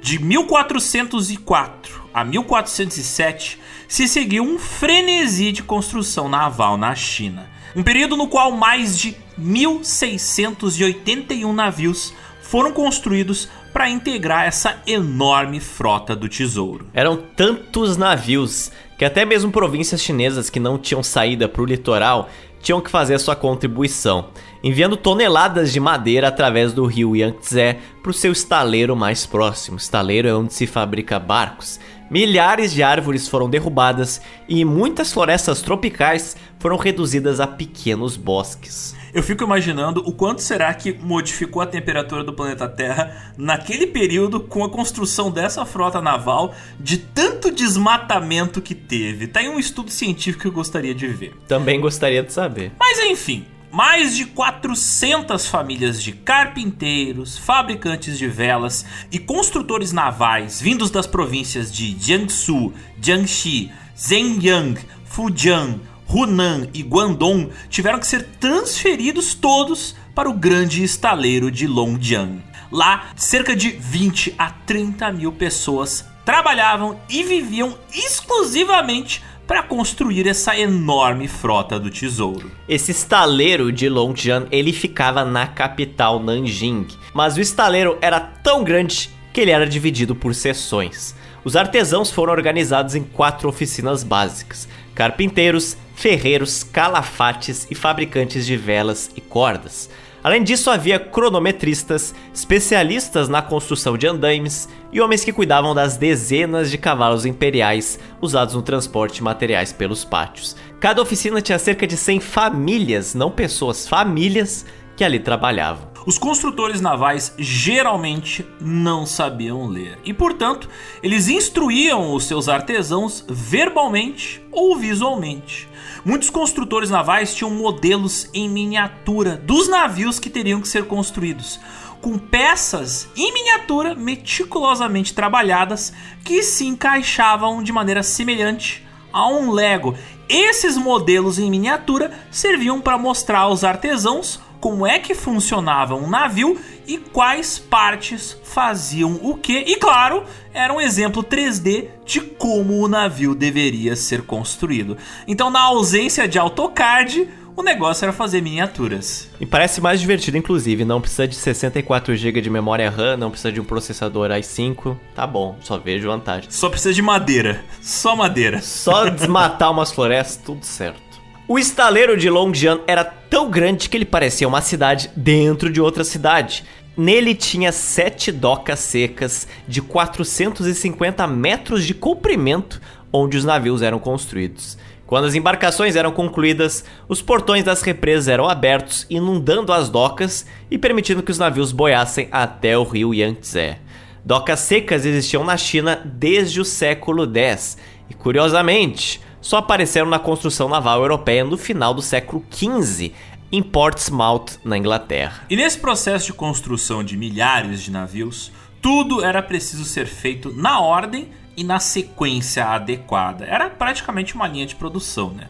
S2: De 1404 a 1407 se seguiu um frenesi de construção naval na China. Um período no qual mais de 1681 navios foram construídos para integrar essa enorme frota do tesouro.
S1: Eram tantos navios que até mesmo províncias chinesas que não tinham saída para o litoral tinham que fazer a sua contribuição, enviando toneladas de madeira através do rio Yangtze para o seu estaleiro mais próximo. Estaleiro é onde se fabrica barcos. Milhares de árvores foram derrubadas e muitas florestas tropicais foram reduzidas a pequenos bosques.
S2: Eu fico imaginando o quanto será que modificou a temperatura do planeta Terra naquele período com a construção dessa frota naval, de tanto desmatamento que teve. Tá aí um estudo científico que eu gostaria de ver.
S1: Também gostaria de saber.
S2: Mas enfim, mais de 400 famílias de carpinteiros, fabricantes de velas e construtores navais vindos das províncias de Jiangsu, Jiangxi, Zhejiang, Fujian, Hunan e Guangdong tiveram que ser transferidos todos para o grande estaleiro de Longjiang. Lá, cerca de 20 a 30 mil pessoas trabalhavam e viviam exclusivamente para construir essa enorme frota do tesouro.
S1: Esse estaleiro de Longjiang, ele ficava na capital Nanjing, mas o estaleiro era tão grande que ele era dividido por seções. Os artesãos foram organizados em quatro oficinas básicas: carpinteiros, ferreiros, calafates e fabricantes de velas e cordas. Além disso, havia cronometristas, especialistas na construção de andaimes e homens que cuidavam das dezenas de cavalos imperiais usados no transporte de materiais pelos pátios. Cada oficina tinha cerca de 100 famílias, não pessoas, famílias que ali trabalhavam.
S2: Os construtores navais geralmente não sabiam ler e, portanto, eles instruíam os seus artesãos verbalmente ou visualmente. Muitos construtores navais tinham modelos em miniatura dos navios que teriam que ser construídos, com peças em miniatura meticulosamente trabalhadas que se encaixavam de maneira semelhante a um Lego. Esses modelos em miniatura serviam para mostrar aos artesãos como é que funcionava um navio e quais partes faziam o que. E claro, era um exemplo 3D de como o navio deveria ser construído. Então, na ausência de AutoCAD, o negócio era fazer miniaturas.
S1: E parece mais divertido, inclusive. Não precisa de 64 GB de memória RAM, não precisa de um processador i5. Tá bom, só vejo vantagem.
S2: Só precisa de madeira. Só madeira.
S1: Só desmatar umas florestas, tudo certo. O estaleiro de Longjiang era tão grande que ele parecia uma cidade dentro de outra cidade. Nele tinha sete docas secas de 450 metros de comprimento, onde os navios eram construídos. Quando as embarcações eram concluídas, os portões das represas eram abertos, inundando as docas e permitindo que os navios boiassem até o rio Yangtze. Docas secas existiam na China desde o século X e, curiosamente, só apareceram na construção naval europeia no final do século XV, em Portsmouth, na Inglaterra.
S2: E nesse processo de construção de milhares de navios, tudo era preciso ser feito na ordem e na sequência adequada. Era praticamente uma linha de produção, né?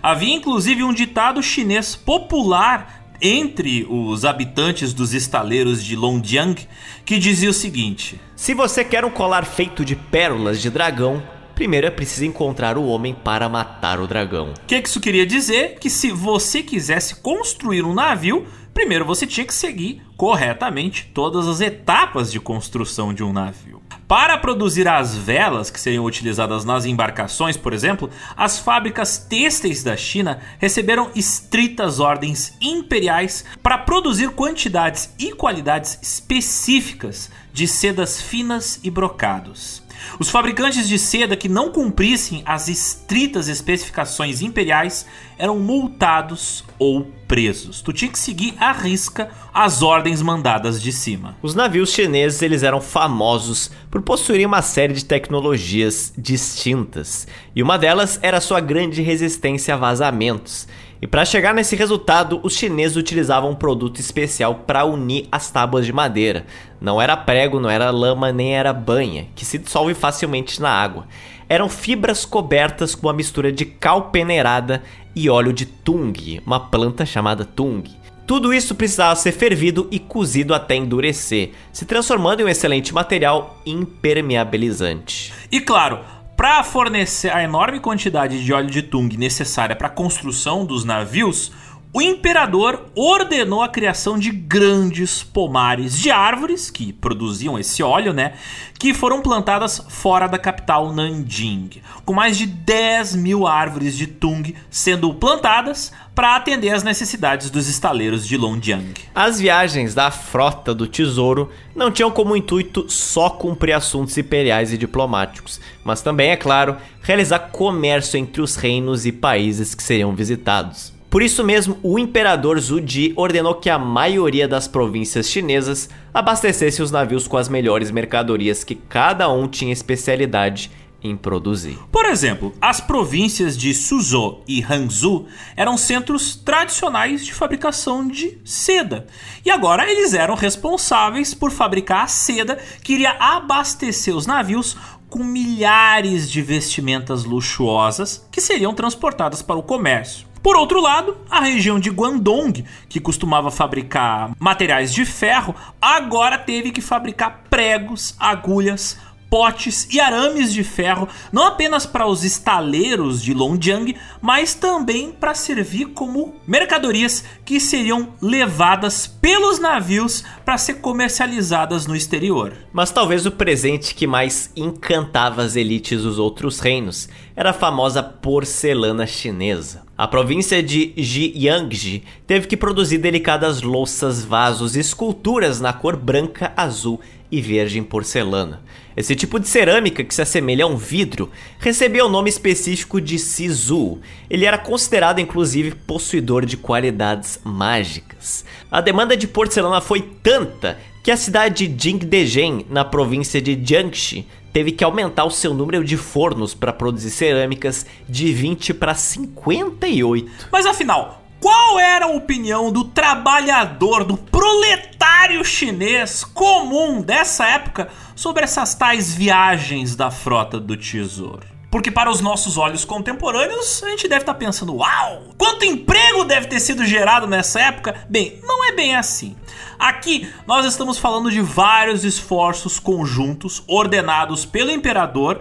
S2: Havia inclusive um ditado chinês popular entre os habitantes dos estaleiros de Longjiang que dizia o seguinte:
S1: Se você quer um colar feito de pérolas de dragão, primeiro é preciso encontrar o homem para matar o dragão.
S2: O que, que isso queria dizer? Que se você quisesse construir um navio, primeiro você tinha que seguir corretamente todas as etapas de construção de um navio. Para produzir as velas que seriam utilizadas nas embarcações, por exemplo, as fábricas têxteis da China receberam estritas ordens imperiais para produzir quantidades e qualidades específicas de sedas finas e brocados. Os fabricantes de seda que não cumprissem as estritas especificações imperiais eram multados ou presos. Tu tinha que seguir à risca as ordens mandadas de cima.
S1: Os navios chineses eles eram famosos por possuírem uma série de tecnologias distintas, e uma delas era sua grande resistência a vazamentos. E para chegar nesse resultado, os chineses utilizavam um produto especial para unir as tábuas de madeira. Não era prego, não era lama, nem era banha, que se dissolve facilmente na água. Eram fibras cobertas com uma mistura de cal peneirada e óleo de tung, uma planta chamada tung. Tudo isso precisava ser fervido e cozido até endurecer, se transformando em um excelente material impermeabilizante.
S2: E claro, para fornecer a enorme quantidade de óleo de tung necessária para a construção dos navios, o imperador ordenou a criação de grandes pomares de árvores que produziam esse óleo, né? Que foram plantadas fora da capital Nanjing, com mais de 10 mil árvores de tung sendo plantadas para atender às necessidades dos estaleiros de Longjiang.
S1: As viagens da frota do tesouro não tinham como intuito só cumprir assuntos imperiais e diplomáticos, mas também, é claro, realizar comércio entre os reinos e países que seriam visitados. Por isso mesmo, o imperador Zhu Ji ordenou que a maioria das províncias chinesas abastecesse os navios com as melhores mercadorias que cada um tinha especialidade em produzir.
S2: Por exemplo, as províncias de Suzhou e Hangzhou eram centros tradicionais de fabricação de seda. E agora eles eram responsáveis por fabricar a seda que iria abastecer os navios com milhares de vestimentas luxuosas que seriam transportadas para o comércio. Por outro lado, a região de Guangdong, que costumava fabricar materiais de ferro, agora teve que fabricar pregos, agulhas, potes e arames de ferro, não apenas para os estaleiros de Longjiang, mas também para servir como mercadorias que seriam levadas pelos navios para ser comercializadas no exterior.
S1: Mas talvez o presente que mais encantava as elites dos outros reinos era a famosa porcelana chinesa. A província de Jiangxi teve que produzir delicadas louças, vasos e esculturas na cor branca, azul e verde em porcelana. Esse tipo de cerâmica, que se assemelha a um vidro, recebia o nome específico de Sisu. Ele era considerado inclusive possuidor de qualidades mágicas. A demanda de porcelana foi tanta que a cidade de Jingdezhen, na província de Jiangxi, teve que aumentar o seu número de fornos para produzir cerâmicas de 20 para 58.
S2: Mas afinal, qual era a opinião do trabalhador, do proletário chinês comum dessa época sobre essas tais viagens da frota do tesouro? Porque para os nossos olhos contemporâneos, a gente deve estar pensando: uau, quanto emprego deve ter sido gerado nessa época? Bem, não é bem assim. Aqui nós estamos falando de vários esforços conjuntos ordenados pelo imperador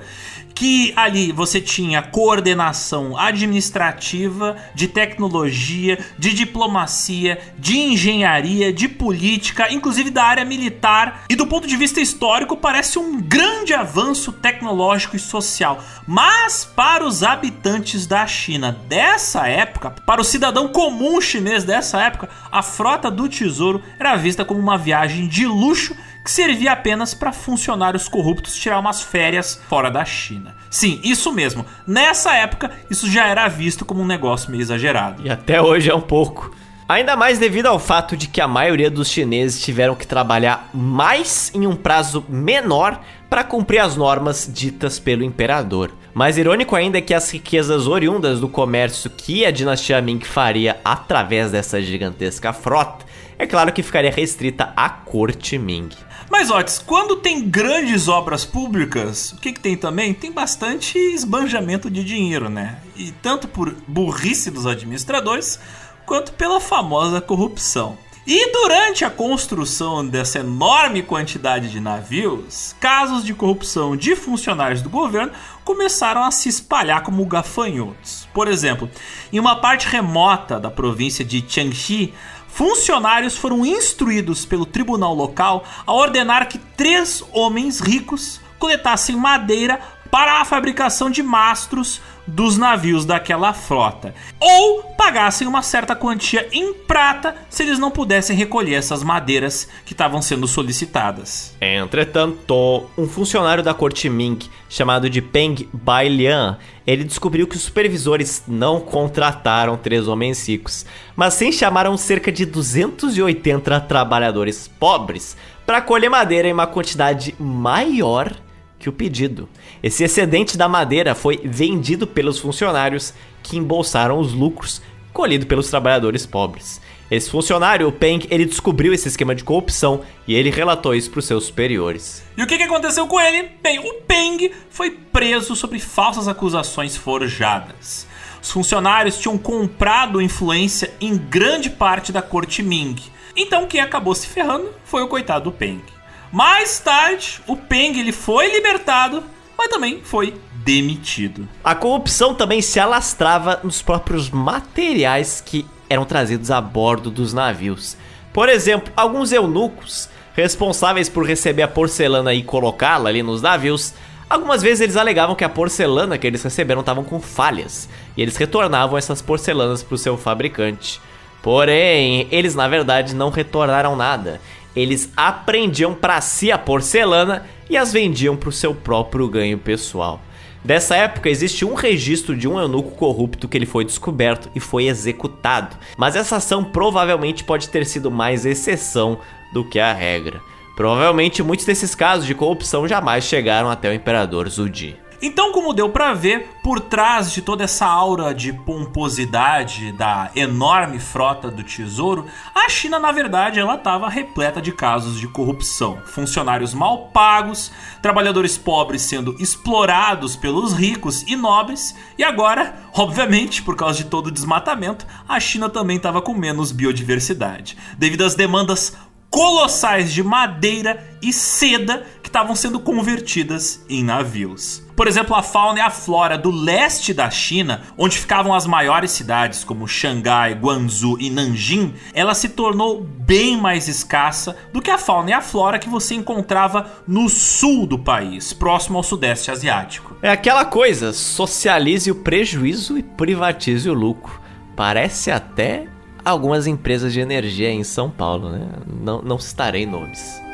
S2: que ali você tinha coordenação administrativa, de tecnologia, de diplomacia, de engenharia, de política, inclusive da área militar, e do ponto de vista histórico parece um grande avanço tecnológico e social. Mas para os habitantes da China dessa época, para o cidadão comum chinês dessa época, a frota do tesouro era vista como uma viagem de luxo que servia apenas para funcionários corruptos tirar umas férias fora da China. Sim, isso mesmo. Nessa época, isso já era visto como um negócio meio exagerado.
S1: E até hoje é um pouco. Ainda mais devido ao fato de que a maioria dos chineses tiveram que trabalhar mais em um prazo menor para cumprir as normas ditas pelo imperador. Mais irônico ainda é que as riquezas oriundas do comércio que a dinastia Ming faria através dessa gigantesca frota, é claro que ficaria restrita à corte Ming.
S2: Mas, Otis, quando tem grandes obras públicas, o que, que tem também? Tem bastante esbanjamento de dinheiro, né? E tanto por burrice dos administradores, quanto pela famosa corrupção. E durante a construção dessa enorme quantidade de navios, casos de corrupção de funcionários do governo começaram a se espalhar como gafanhotos. Por exemplo, em uma parte remota da província de Jiangxi, funcionários foram instruídos pelo tribunal local a ordenar que três homens ricos coletassem madeira para a fabricação de mastros dos navios daquela frota, ou pagassem uma certa quantia em prata se eles não pudessem recolher essas madeiras que estavam sendo solicitadas.
S1: Entretanto, um funcionário da corte Ming, chamado de Peng Bailian, ele descobriu que os supervisores não contrataram três homens ricos, mas sim chamaram cerca de 280 trabalhadores pobres para colher madeira em uma quantidade maior que o pedido. Esse excedente da madeira foi vendido pelos funcionários que embolsaram os lucros colhido pelos trabalhadores pobres. Esse funcionário, o Peng, ele descobriu esse esquema de corrupção e ele relatou isso para os seus superiores.
S2: E o que, que aconteceu com ele? Bem, o Peng foi preso sobre falsas acusações forjadas. Os funcionários tinham comprado influência em grande parte da corte Ming. Então quem acabou se ferrando foi o coitado do Peng. Mais tarde, o Peng ele foi libertado, mas também foi demitido.
S1: A corrupção também se alastrava nos próprios materiais que eram trazidos a bordo dos navios. Por exemplo, alguns eunucos responsáveis por receber a porcelana e colocá-la ali nos navios, algumas vezes eles alegavam que a porcelana que eles receberam estavam com falhas e eles retornavam essas porcelanas para o seu fabricante. Porém, eles na verdade não retornaram nada. Eles aprendiam para si a porcelana e as vendiam para o seu próprio ganho pessoal. Dessa época existe um registro de um eunuco corrupto que ele foi descoberto e foi executado, mas essa ação provavelmente pode ter sido mais exceção do que a regra. Provavelmente muitos desses casos de corrupção jamais chegaram até o imperador Zudi.
S2: Então, como deu para ver, por trás de toda essa aura de pomposidade da enorme frota do tesouro, a China, na verdade, ela estava repleta de casos de corrupção. Funcionários mal pagos, trabalhadores pobres sendo explorados pelos ricos e nobres, e agora, obviamente, por causa de todo o desmatamento, a China também estava com menos biodiversidade, devido às demandas colossais de madeira e seda que estavam sendo convertidas em navios. Por exemplo, a fauna e a flora do leste da China, onde ficavam as maiores cidades como Xangai, Guangzhou e Nanjing, ela se tornou bem mais escassa do que a fauna e a flora que você encontrava no sul do país, próximo ao sudeste asiático.
S1: É aquela coisa, socialize o prejuízo e privatize o lucro. Parece até algumas empresas de energia em São Paulo, né? Não, não citarei nomes.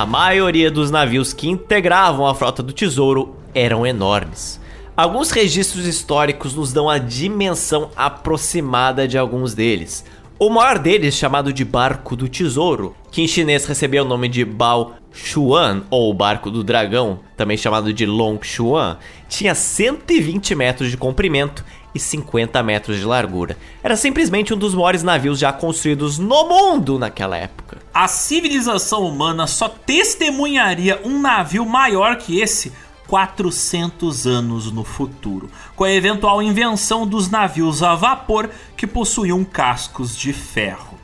S1: A maioria dos navios que integravam a frota do Tesouro eram enormes. Alguns registros históricos nos dão a dimensão aproximada de alguns deles. O maior deles, chamado de Barco do Tesouro, que em chinês recebeu o nome de Bao Xuan, ou Barco do Dragão, também chamado de Long Xuan, tinha 120 metros de comprimento e 50 metros de largura. Era simplesmente um dos maiores navios já construídos no mundo naquela época.
S2: A civilização humana só testemunharia um navio maior que esse 400 anos no futuro, com a eventual invenção dos navios a vapor que possuíam cascos de ferro.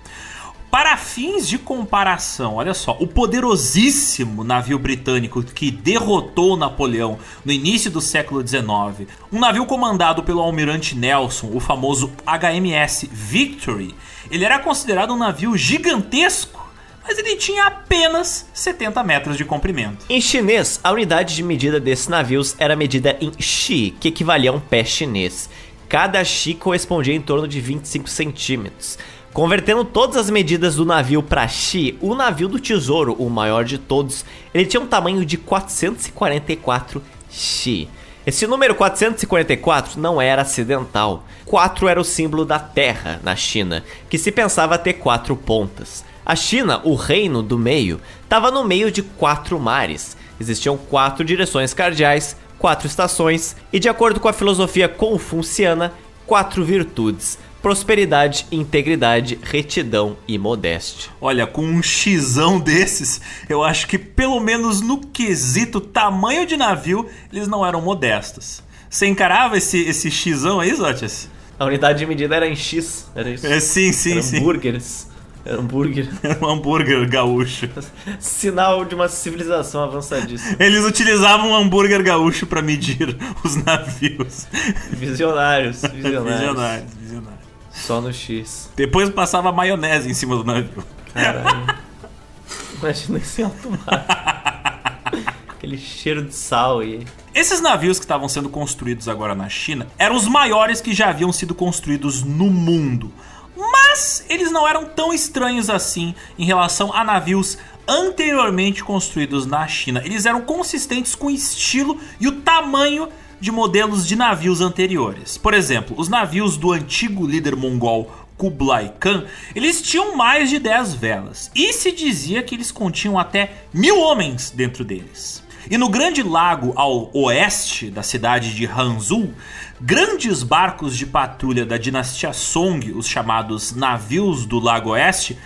S2: Para fins de comparação, olha só, o poderosíssimo navio britânico que derrotou Napoleão no início do século XIX, um navio comandado pelo almirante Nelson, o famoso HMS Victory, ele era considerado um navio gigantesco mas ele tinha apenas 70 metros de comprimento.
S1: Em chinês, a unidade de medida desses navios era medida em shi, que equivalia a um pé chinês. Cada shi correspondia em torno de 25 centímetros. Convertendo todas as medidas do navio para shi, o navio do tesouro, o maior de todos, ele tinha um tamanho de 444 shi. Esse número 444 não era acidental. 4 era o símbolo da Terra na China, que se pensava ter quatro pontas. A China, o reino do meio, estava no meio de quatro mares. Existiam quatro direções cardeais, quatro estações e, de acordo com a filosofia confuciana, quatro virtudes: prosperidade, integridade, retidão e modéstia.
S2: Olha, com um xizão desses, eu acho que pelo menos no quesito tamanho de navio, eles não eram modestos. Você encarava esse, esse xizão aí, Zotias?
S1: A unidade de medida era em X, era isso.
S2: É, sim, sim,
S1: Eram
S2: sim.
S1: hambúrgueres. Era hambúrguer. <laughs>
S2: um hambúrguer gaúcho.
S1: Sinal de uma civilização avançadíssima.
S2: Eles utilizavam um hambúrguer gaúcho para medir <laughs> os navios.
S1: Visionários, <laughs> visionários.
S2: Visionários, visionários.
S1: Só no X.
S2: Depois passava maionese em cima do navio.
S1: Caralho. Imagina esse alto mar. Aquele cheiro de sal e.
S2: Esses navios que estavam sendo construídos agora na China eram os maiores que já haviam sido construídos no mundo. Mas eles não eram tão estranhos assim em relação a navios anteriormente construídos na China. Eles eram consistentes com o estilo e o tamanho de modelos de navios anteriores. Por exemplo, os navios do antigo líder mongol Kublai Khan, eles tinham mais de 10 velas e se dizia que eles continham até mil homens dentro deles. E no grande lago ao oeste da cidade de Hanzhou, grandes barcos de patrulha da dinastia Song, os chamados navios do Lago Oeste,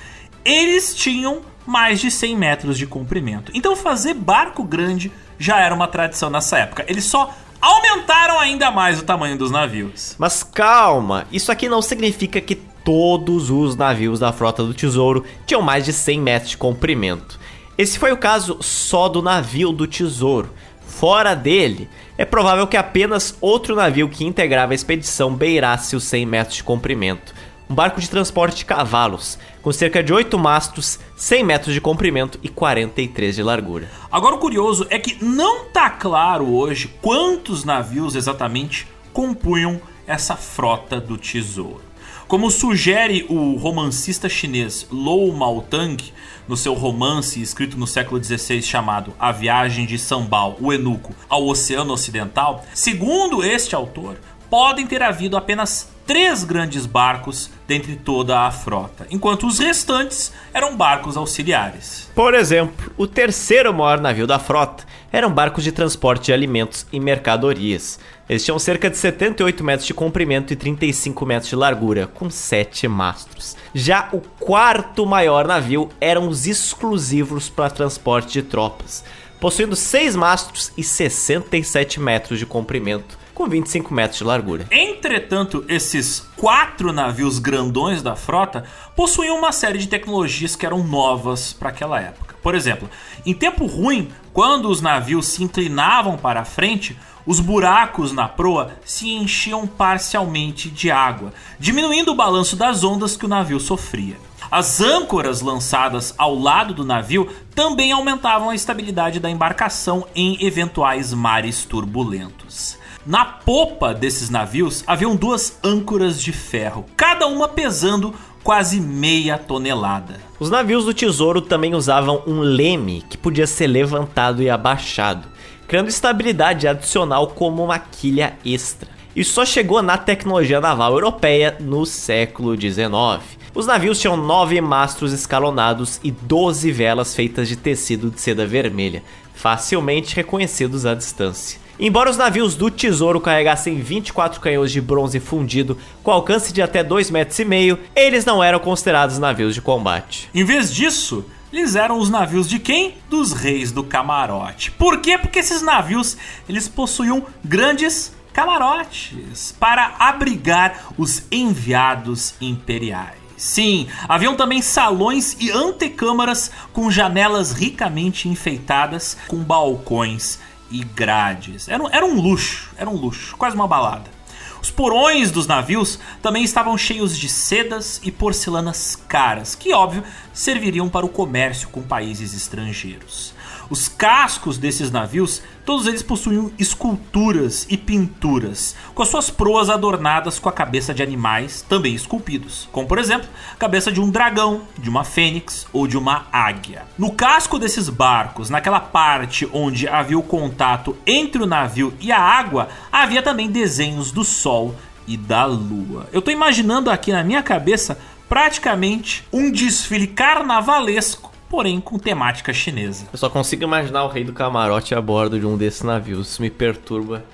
S2: eles tinham mais de 100 metros de comprimento. Então fazer barco grande já era uma tradição nessa época. Eles só aumentaram ainda mais o tamanho dos navios.
S1: Mas calma, isso aqui não significa que todos os navios da frota do Tesouro tinham mais de 100 metros de comprimento. Esse foi o caso só do navio do Tesouro. Fora dele, é provável que apenas outro navio que integrava a expedição beirasse os 100 metros de comprimento. Um barco de transporte de cavalos, com cerca de 8 mastros, 100 metros de comprimento e 43 de largura.
S2: Agora o curioso é que não tá claro hoje quantos navios exatamente compunham essa frota do tesouro. Como sugere o romancista chinês Lou Maotang no seu romance escrito no século XVI chamado A Viagem de Sambal, o Eunuco, ao Oceano Ocidental, segundo este autor, podem ter havido apenas três grandes barcos dentre toda a frota, enquanto os restantes eram barcos auxiliares.
S1: Por exemplo, o terceiro maior navio da frota eram barcos de transporte de alimentos e mercadorias. Eles tinham cerca de 78 metros de comprimento e 35 metros de largura, com 7 mastros. Já o quarto maior navio eram os exclusivos para transporte de tropas, possuindo 6 mastros e 67 metros de comprimento, com 25 metros de largura.
S2: Entretanto, esses quatro navios grandões da frota possuíam uma série de tecnologias que eram novas para aquela época. Por exemplo, em tempo ruim, quando os navios se inclinavam para a frente, os buracos na proa se enchiam parcialmente de água, diminuindo o balanço das ondas que o navio sofria. As âncoras lançadas ao lado do navio também aumentavam a estabilidade da embarcação em eventuais mares turbulentos. Na popa desses navios haviam duas âncoras de ferro, cada uma pesando quase meia tonelada.
S1: Os navios do Tesouro também usavam um leme que podia ser levantado e abaixado, criando estabilidade adicional como uma quilha extra. Isso só chegou na tecnologia naval europeia no século XIX. Os navios tinham nove mastros escalonados e 12 velas feitas de tecido de seda vermelha, facilmente reconhecidos à distância. Embora os navios do Tesouro carregassem 24 canhões de bronze fundido com alcance de até 2,5 metros, eles não eram considerados navios de combate.
S2: Em vez disso, eles eram os navios de quem? Dos reis do camarote. Por quê? Porque esses navios, eles possuíam grandes camarotes para abrigar os enviados imperiais. Sim, haviam também salões e antecâmaras com janelas ricamente enfeitadas com balcões e grades. Era era um luxo, era um luxo, quase uma balada. Os porões dos navios também estavam cheios de sedas e porcelanas caras, que, óbvio, serviriam para o comércio com países estrangeiros. Os cascos desses navios, todos eles possuíam esculturas e pinturas, com as suas proas adornadas com a cabeça de animais também esculpidos, como por exemplo, a cabeça de um dragão, de uma fênix ou de uma águia. No casco desses barcos, naquela parte onde havia o contato entre o navio e a água, havia também desenhos do sol e da lua. Eu estou imaginando aqui na minha cabeça praticamente um desfile carnavalesco porém com temática chinesa.
S1: Eu só consigo imaginar o rei do camarote a bordo de um desses navios. Isso me perturba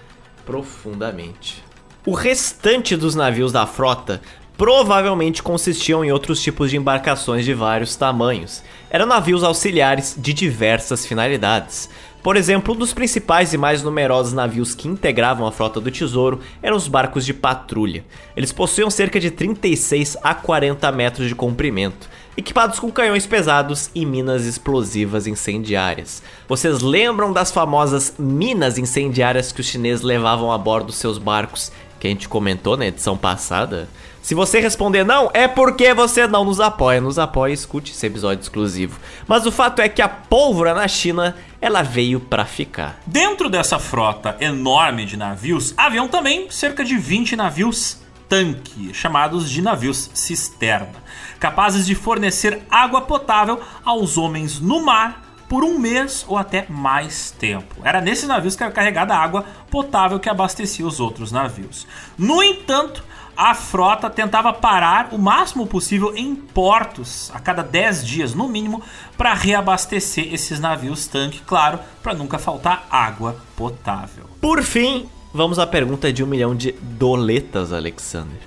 S1: profundamente. O restante dos navios da frota provavelmente consistiam em outros tipos de embarcações de vários tamanhos. Eram navios auxiliares de diversas finalidades. Por exemplo, um dos principais e mais numerosos navios que integravam a frota do Tesouro eram os barcos de patrulha. Eles possuíam cerca de 36 a 40 metros de comprimento equipados com canhões pesados e minas explosivas incendiárias. Vocês lembram das famosas minas incendiárias que os chineses levavam a bordo dos seus barcos, que a gente comentou na edição passada? Se você responder não, é porque você não nos apoia. Nos apoia e escute esse episódio exclusivo. Mas o fato é que a pólvora na China, ela veio para ficar.
S2: Dentro dessa frota enorme de navios, haviam também cerca de 20 navios tanque, chamados de navios cisterna, capazes de fornecer água potável aos homens no mar por um mês ou até mais tempo. Era nesses navios que era carregada a água potável que abastecia os outros navios. No entanto, a frota tentava parar o máximo possível em portos a cada 10 dias, no mínimo, para reabastecer esses navios tanque, claro, para nunca faltar água potável.
S1: Por fim, Vamos à pergunta de um milhão de doletas, Alexander.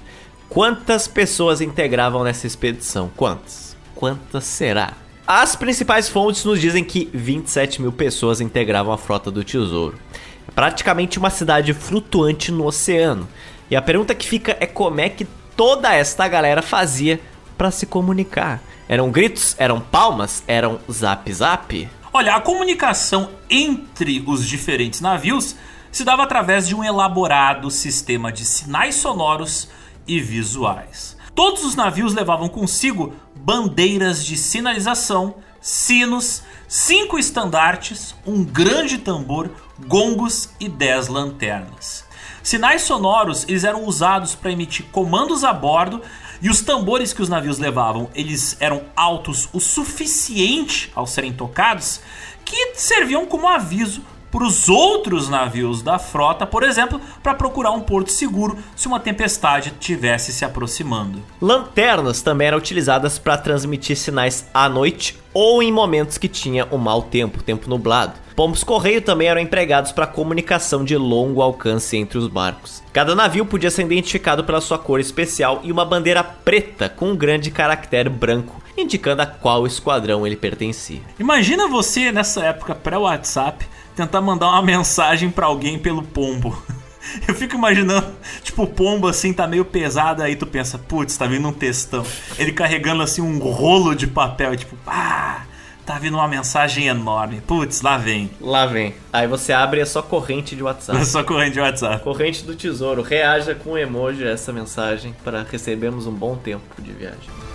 S1: Quantas pessoas integravam nessa expedição? Quantas? Quantas será? As principais fontes nos dizem que 27 mil pessoas integravam a frota do Tesouro. É praticamente uma cidade flutuante no oceano. E a pergunta que fica é como é que toda esta galera fazia para se comunicar. Eram gritos? Eram palmas? Eram zap zap?
S2: Olha, a comunicação entre os diferentes navios se dava através de um elaborado sistema de sinais sonoros e visuais. Todos os navios levavam consigo bandeiras de sinalização, sinos, cinco estandartes, um grande tambor, gongos e dez lanternas. Sinais sonoros eles eram usados para emitir comandos a bordo e os tambores que os navios levavam eles eram altos o suficiente ao serem tocados que serviam como aviso para os outros navios da frota, por exemplo, para procurar um porto seguro se uma tempestade tivesse se aproximando.
S1: Lanternas também eram utilizadas para transmitir sinais à noite ou em momentos que tinha um mau tempo, tempo nublado. Pombos correio também eram empregados para comunicação de longo alcance entre os barcos. Cada navio podia ser identificado pela sua cor especial e uma bandeira preta com um grande caractere branco, indicando a qual esquadrão ele pertencia.
S2: Imagina você nessa época pré-WhatsApp tentar mandar uma mensagem para alguém pelo pombo. <laughs> Eu fico imaginando, tipo, o pombo assim tá meio pesado, aí tu pensa, putz, tá vindo um textão. Ele carregando assim um rolo de papel, tipo, ah, tá vindo uma mensagem enorme. Putz, lá vem.
S1: Lá vem. Aí você abre a sua corrente de WhatsApp. <laughs>
S2: É só corrente de WhatsApp.
S1: Corrente do tesouro. Reaja com um emoji a essa mensagem para recebermos um bom tempo de viagem.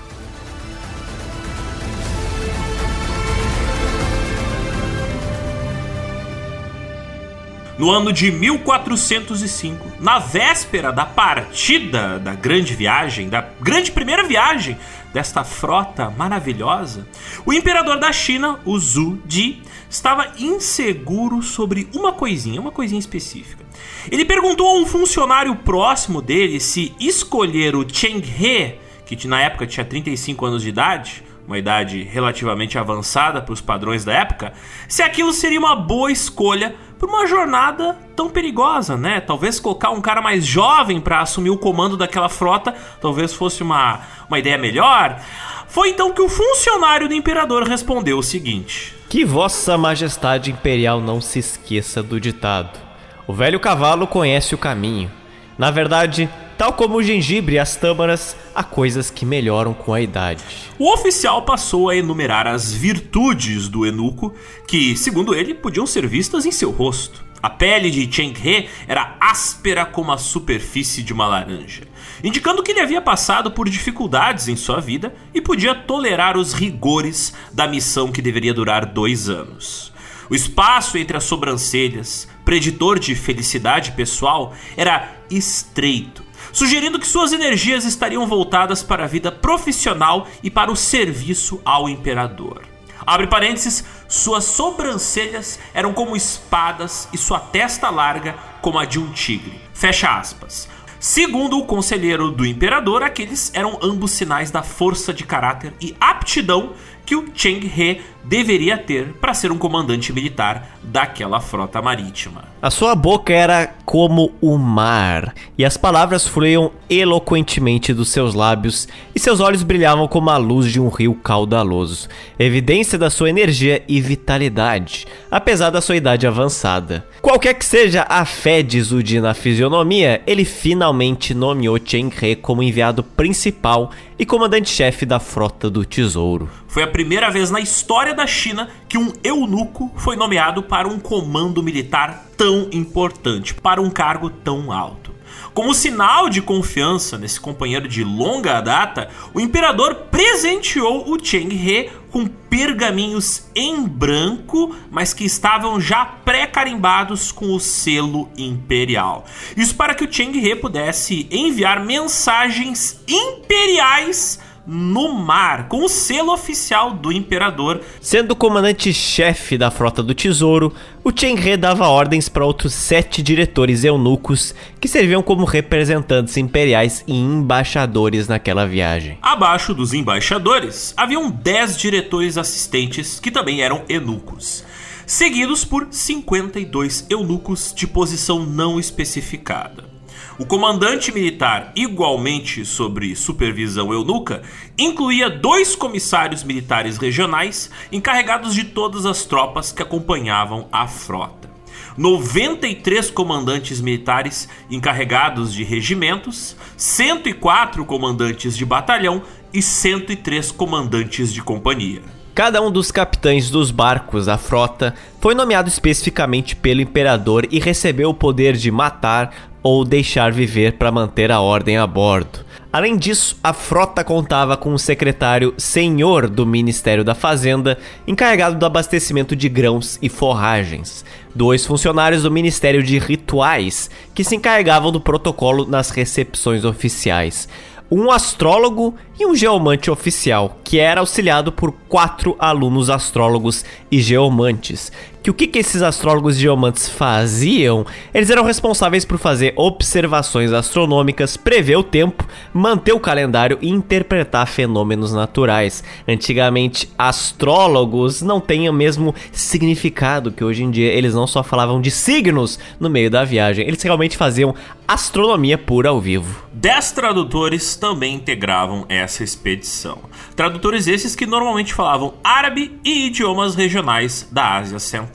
S2: No ano de 1405, na véspera da partida da grande viagem, da grande primeira viagem desta frota maravilhosa, o imperador da China, o Zhu Di, estava inseguro sobre uma coisinha, uma coisinha específica. Ele perguntou a um funcionário próximo dele se escolher o Cheng He, que na época tinha 35 anos de idade, uma idade relativamente avançada para os padrões da época, se aquilo seria uma boa escolha para uma jornada tão perigosa, né? Talvez colocar um cara mais jovem para assumir o comando daquela frota, talvez fosse uma, uma ideia melhor. Foi então que o funcionário do imperador respondeu o seguinte:
S1: Que Vossa Majestade Imperial não se esqueça do ditado: O velho cavalo conhece o caminho. Na verdade, Tal como o gengibre e as tâmaras, há coisas que melhoram com a idade.
S2: O oficial passou a enumerar as virtudes do eunuco, que, segundo ele, podiam ser vistas em seu rosto. A pele de Cheng He era áspera como a superfície de uma laranja, indicando que ele havia passado por dificuldades em sua vida e podia tolerar os rigores da missão que deveria durar dois anos. O espaço entre as sobrancelhas, preditor de felicidade pessoal, era estreito sugerindo que suas energias estariam voltadas para a vida profissional e para o serviço ao imperador. Abre parênteses, suas sobrancelhas eram como espadas e sua testa larga como a de um tigre. Fecha aspas. Segundo o conselheiro do imperador, aqueles eram ambos sinais da força de caráter e aptidão que o Cheng He deveria ter para ser um comandante militar daquela frota marítima.
S1: A sua boca era como o mar, e as palavras fluíam eloquentemente dos seus lábios, e seus olhos brilhavam como a luz de um rio caudaloso, evidência da sua energia e vitalidade, apesar da sua idade avançada. Qualquer que seja a fé de Zudi na fisionomia, ele finalmente nomeou Cheng He como enviado principal e comandante-chefe da frota do Tesouro.
S2: Foi a primeira vez na história da China que um eunuco foi nomeado para um comando militar tão importante, para um cargo tão alto. Como sinal de confiança nesse companheiro de longa data, o imperador presenteou o Cheng He com pergaminhos em branco, mas que estavam já pré-carimbados com o selo imperial. Isso para que o Cheng He pudesse enviar mensagens imperiais no mar, com o selo oficial do imperador.
S1: Sendo comandante-chefe da frota do tesouro, o He dava ordens para outros sete diretores eunucos que serviam como representantes imperiais e embaixadores naquela viagem.
S2: Abaixo dos embaixadores, haviam dez diretores assistentes que também eram eunucos seguidos por 52 eunucos de posição não especificada. O comandante militar, igualmente sobre supervisão eunuca, incluía dois comissários militares regionais encarregados de todas as tropas que acompanhavam a frota. 93 comandantes militares encarregados de regimentos, 104 comandantes de batalhão e 103 comandantes de companhia.
S1: Cada um dos capitães dos barcos da frota foi nomeado especificamente pelo imperador e recebeu o poder de matar ou deixar viver para manter a ordem a bordo. Além disso, a frota contava com um secretário senhor do Ministério da Fazenda, encarregado do abastecimento de grãos e forragens, dois funcionários do Ministério de Rituais, que se encarregavam do protocolo nas recepções oficiais, um astrólogo e um geomante oficial, que era auxiliado por quatro alunos astrólogos e geomantes. Que o que, que esses astrólogos geomantes faziam? Eles eram responsáveis por fazer observações astronômicas, prever o tempo, manter o calendário e interpretar fenômenos naturais. Antigamente, astrólogos não têm o mesmo significado que hoje em dia. Eles não só falavam de signos no meio da viagem, eles realmente faziam astronomia pura ao vivo.
S2: Dez tradutores também integravam essa expedição. Tradutores esses que normalmente falavam árabe e idiomas regionais da Ásia Central.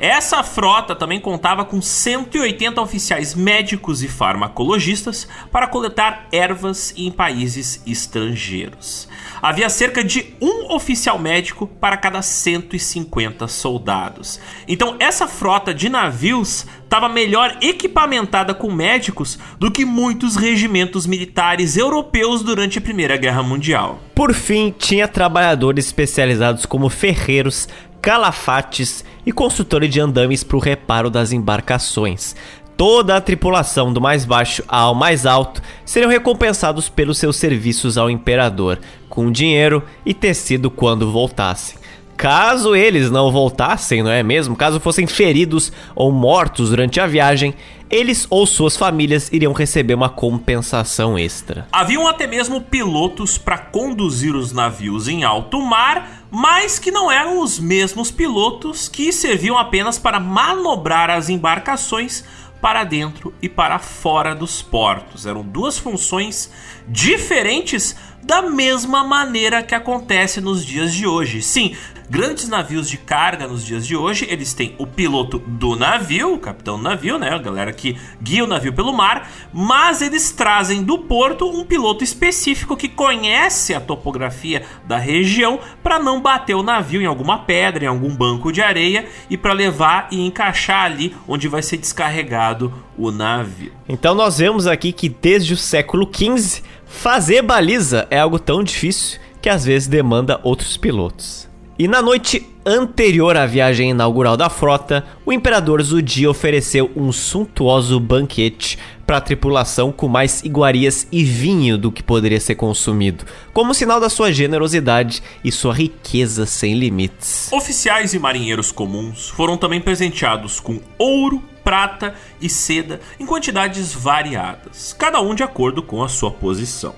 S2: Essa frota também contava com 180 oficiais médicos e farmacologistas para coletar ervas em países estrangeiros. Havia cerca de um oficial médico para cada 150 soldados. Então, essa frota de navios estava melhor equipamentada com médicos do que muitos regimentos militares europeus durante a Primeira Guerra Mundial.
S1: Por fim, tinha trabalhadores especializados como ferreiros, calafates e construtores de andames para o reparo das embarcações. Toda a tripulação, do mais baixo ao mais alto, seriam recompensados pelos seus serviços ao imperador, com dinheiro e tecido quando voltassem. Caso eles não voltassem, não é mesmo? Caso fossem feridos ou mortos durante a viagem, eles ou suas famílias iriam receber uma compensação extra.
S2: Haviam até mesmo pilotos para conduzir os navios em alto mar, mas que não eram os mesmos pilotos que serviam apenas para manobrar as embarcações para dentro e para fora dos portos. Eram duas funções diferentes da mesma maneira que acontece nos dias de hoje. Sim, grandes navios de carga nos dias de hoje, eles têm o piloto do navio, o capitão do navio, né, a galera que guia o navio pelo mar, mas eles trazem do porto um piloto específico que conhece a topografia da região para não bater o navio em alguma pedra, em algum banco de areia e para levar e encaixar ali onde vai ser descarregado o navio.
S1: Então nós vemos aqui que desde o século XV fazer baliza é algo tão difícil que às vezes demanda outros pilotos. E na noite anterior à viagem inaugural da frota, o imperador Zudi ofereceu um suntuoso banquete para a tripulação com mais iguarias e vinho do que poderia ser consumido, como sinal da sua generosidade e sua riqueza sem limites.
S2: Oficiais e marinheiros comuns foram também presenteados com ouro, prata e seda em quantidades variadas, cada um de acordo com a sua posição.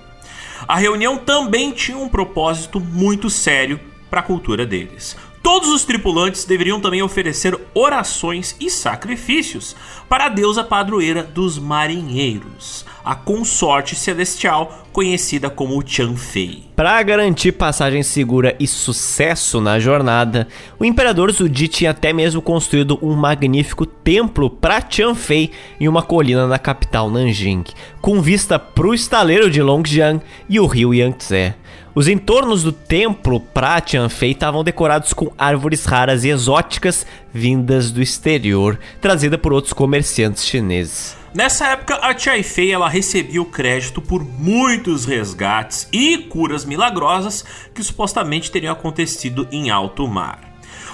S2: A reunião também tinha um propósito muito sério para a cultura deles. Todos os tripulantes deveriam também oferecer orações e sacrifícios para a deusa padroeira dos marinheiros, a consorte celestial conhecida como Chanfei.
S1: Para garantir passagem segura e sucesso na jornada, o imperador Zudi tinha até mesmo construído um magnífico templo para Chanfei em uma colina na capital Nanjing, com vista para o estaleiro de Longjiang e o rio Yangtze. Os entornos do templo pra Tianfei estavam decorados com árvores raras e exóticas vindas do exterior, trazida por outros comerciantes chineses.
S2: Nessa época, a Tianfei ela recebia o crédito por muitos resgates e curas milagrosas que supostamente teriam acontecido em alto mar.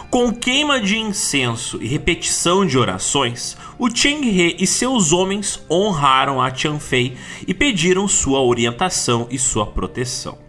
S2: Com queima de incenso e repetição de orações, o Cheng He e seus homens honraram a Tianfei e pediram sua orientação e sua proteção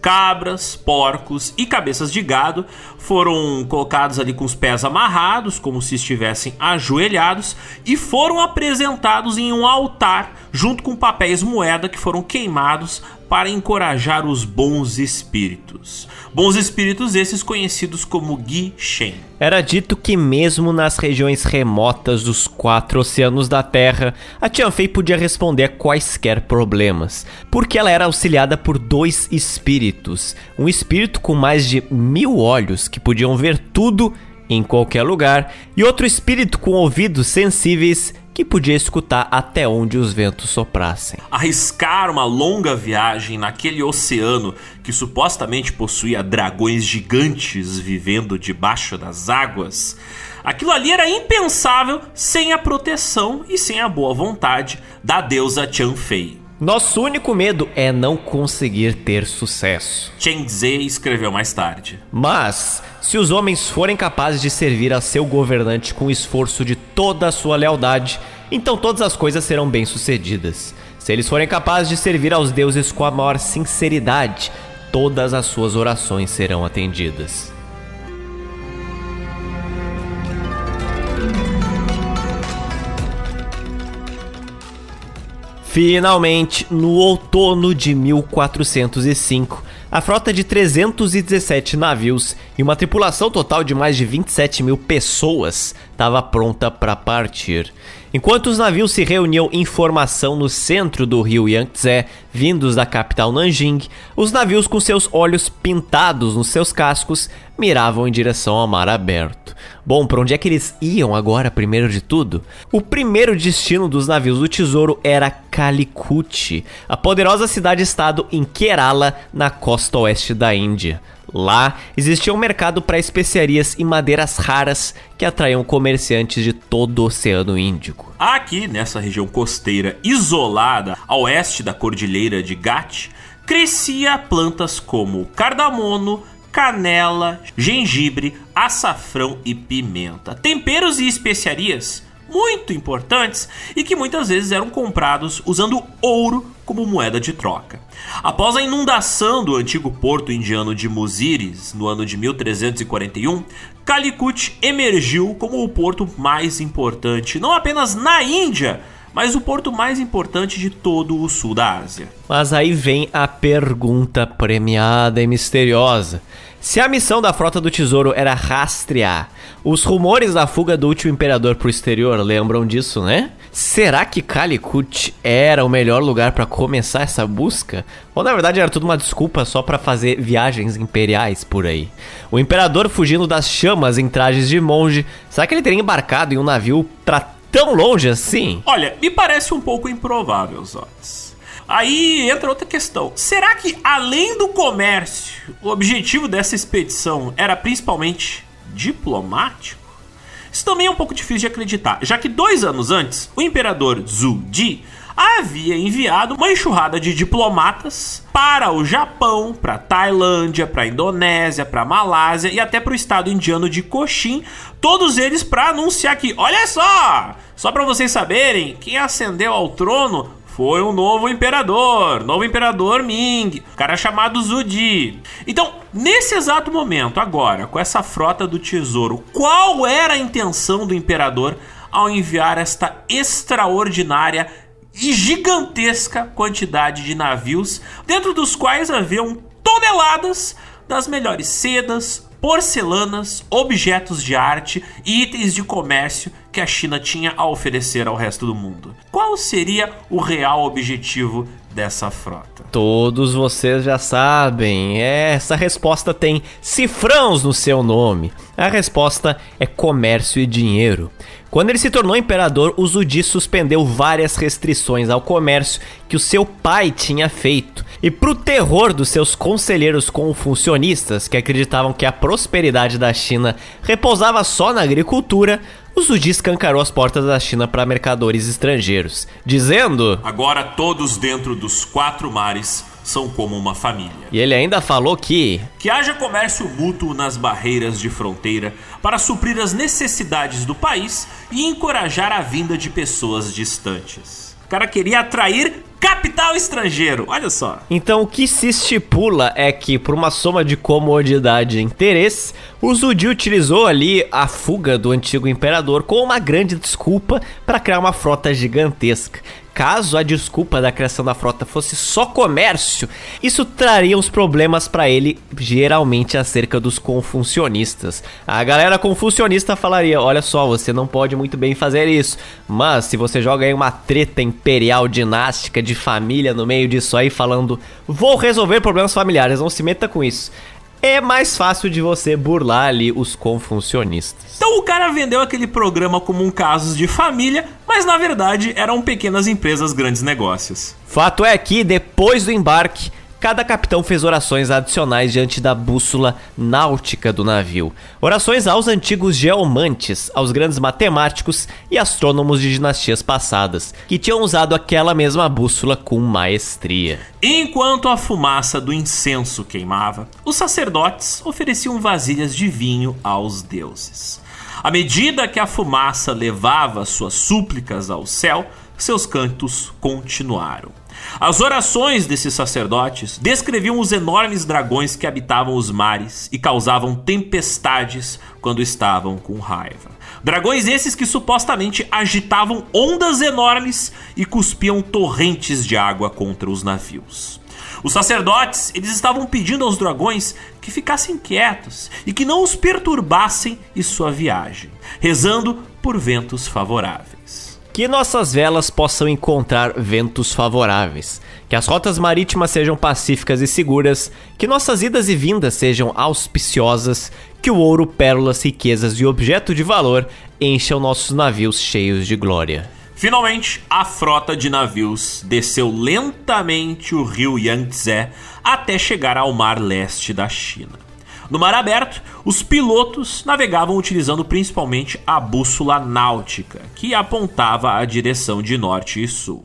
S2: cabras, porcos e cabeças de gado foram colocados ali com os pés amarrados, como se estivessem ajoelhados, e foram apresentados em um altar junto com papéis moeda que foram queimados para encorajar os bons espíritos. Bons espíritos esses conhecidos como Gi Shen.
S1: Era dito que mesmo nas regiões remotas dos quatro oceanos da Terra, a Tianfei podia responder a quaisquer problemas, porque ela era auxiliada por dois espíritos, um espírito com mais de mil olhos que podiam ver tudo em qualquer lugar, e outro espírito com ouvidos sensíveis que podia escutar até onde os ventos soprassem.
S2: Arriscar uma longa viagem naquele oceano que supostamente possuía dragões gigantes vivendo debaixo das águas. Aquilo ali era impensável sem a proteção e sem a boa vontade da deusa Fei.
S1: Nosso único medo é não conseguir ter sucesso.
S2: Chen Zhe escreveu mais tarde.
S1: Mas, se os homens forem capazes de servir a seu governante com o esforço de toda a sua lealdade, então todas as coisas serão bem-sucedidas. Se eles forem capazes de servir aos deuses com a maior sinceridade, todas as suas orações serão atendidas. Finalmente, no outono de 1405, a frota de 317 navios e uma tripulação total de mais de 27 mil pessoas estava pronta para partir. Enquanto os navios se reuniam em formação no centro do rio Yangtze, vindos da capital Nanjing, os navios com seus olhos pintados nos seus cascos miravam em direção ao mar aberto. Bom, para onde é que eles iam agora, primeiro de tudo? O primeiro destino dos navios do tesouro era Calicut, a poderosa cidade-estado em Kerala, na costa oeste da Índia. Lá existia um mercado para especiarias e madeiras raras que atraíam comerciantes de todo o Oceano Índico.
S2: Aqui, nessa região costeira isolada a oeste da cordilheira de Ghat, crescia plantas como cardamono, canela, gengibre, açafrão e pimenta. Temperos e especiarias muito importantes e que muitas vezes eram comprados usando ouro como moeda de troca. Após a inundação do antigo porto indiano de Muziris no ano de 1341, Calicut emergiu como o porto mais importante, não apenas na Índia, mas o porto mais importante de todo o sul da Ásia.
S1: Mas aí vem a pergunta premiada e misteriosa. Se a missão da Frota do Tesouro era rastrear os rumores da fuga do último imperador pro exterior, lembram disso, né? Será que Calicut era o melhor lugar para começar essa busca? Ou na verdade era tudo uma desculpa só para fazer viagens imperiais por aí? O imperador fugindo das chamas em trajes de monge, será que ele teria embarcado em um navio pra tão longe assim?
S2: Olha, me parece um pouco improvável, Zotes. Aí entra outra questão. Será que além do comércio, o objetivo dessa expedição era principalmente diplomático? Isso também é um pouco difícil de acreditar, já que dois anos antes, o imperador Zhu Di havia enviado uma enxurrada de diplomatas para o Japão, para Tailândia, para Indonésia, para Malásia e até para o estado indiano de Cochin, todos eles para anunciar que, olha só, só para vocês saberem, quem ascendeu ao trono foi um novo imperador, novo imperador Ming, cara chamado Zudi. Então, nesse exato momento, agora, com essa frota do tesouro, qual era a intenção do imperador ao enviar esta extraordinária e gigantesca quantidade de navios, dentro dos quais haviam toneladas das melhores sedas, porcelanas, objetos de arte e itens de comércio que a China tinha a oferecer ao resto do mundo. Qual seria o real objetivo dessa frota?
S1: Todos vocês já sabem, essa resposta tem cifrãos no seu nome. A resposta é comércio e dinheiro. Quando ele se tornou imperador, o Zudi suspendeu várias restrições ao comércio que o seu pai tinha feito. E pro terror dos seus conselheiros confucionistas, que acreditavam que a prosperidade da China repousava só na agricultura, o Zudi escancarou as portas da China para mercadores estrangeiros, dizendo:
S2: Agora todos dentro dos quatro mares são como uma família.
S1: E ele ainda falou que
S2: que haja comércio mútuo nas barreiras de fronteira para suprir as necessidades do país e encorajar a vinda de pessoas distantes. O cara queria atrair capital estrangeiro. Olha só.
S1: Então o que se estipula é que, por uma soma de comodidade e interesse, o Zudi utilizou ali a fuga do antigo imperador como uma grande desculpa para criar uma frota gigantesca, caso a desculpa da criação da frota fosse só comércio, isso traria uns problemas para ele, geralmente acerca dos confucionistas. A galera confucionista falaria: olha só, você não pode muito bem fazer isso, mas se você joga aí uma treta imperial dinástica de família no meio disso aí, falando, vou resolver problemas familiares, não se meta com isso é mais fácil de você burlar ali os confucionistas.
S2: Então o cara vendeu aquele programa como um caso de família, mas na verdade eram pequenas empresas grandes negócios.
S1: Fato é que depois do embarque, cada capitão fez orações adicionais diante da bússola náutica do navio. Orações aos antigos geomantes, aos grandes matemáticos e astrônomos de dinastias passadas, que tinham usado aquela mesma bússola com maestria.
S2: Enquanto a fumaça do incenso queimava, os sacerdotes ofereciam vasilhas de vinho aos deuses. À medida que a fumaça levava suas súplicas ao céu, seus cantos continuaram. As orações desses sacerdotes descreviam os enormes dragões que habitavam os mares e causavam tempestades quando estavam com raiva. Dragões esses que supostamente agitavam ondas enormes e cuspiam torrentes de água contra os navios. Os sacerdotes, eles estavam pedindo aos dragões que ficassem quietos e que não os perturbassem em sua viagem, rezando por ventos favoráveis.
S1: Que nossas velas possam encontrar ventos favoráveis, que as rotas marítimas sejam pacíficas e seguras, que nossas idas e vindas sejam auspiciosas, que o ouro, pérolas, riquezas e objeto de valor encham nossos navios cheios de glória.
S2: Finalmente, a frota de navios desceu lentamente o rio Yangtze até chegar ao mar leste da China. No mar aberto, os pilotos navegavam utilizando principalmente a bússola náutica, que apontava a direção de norte e sul.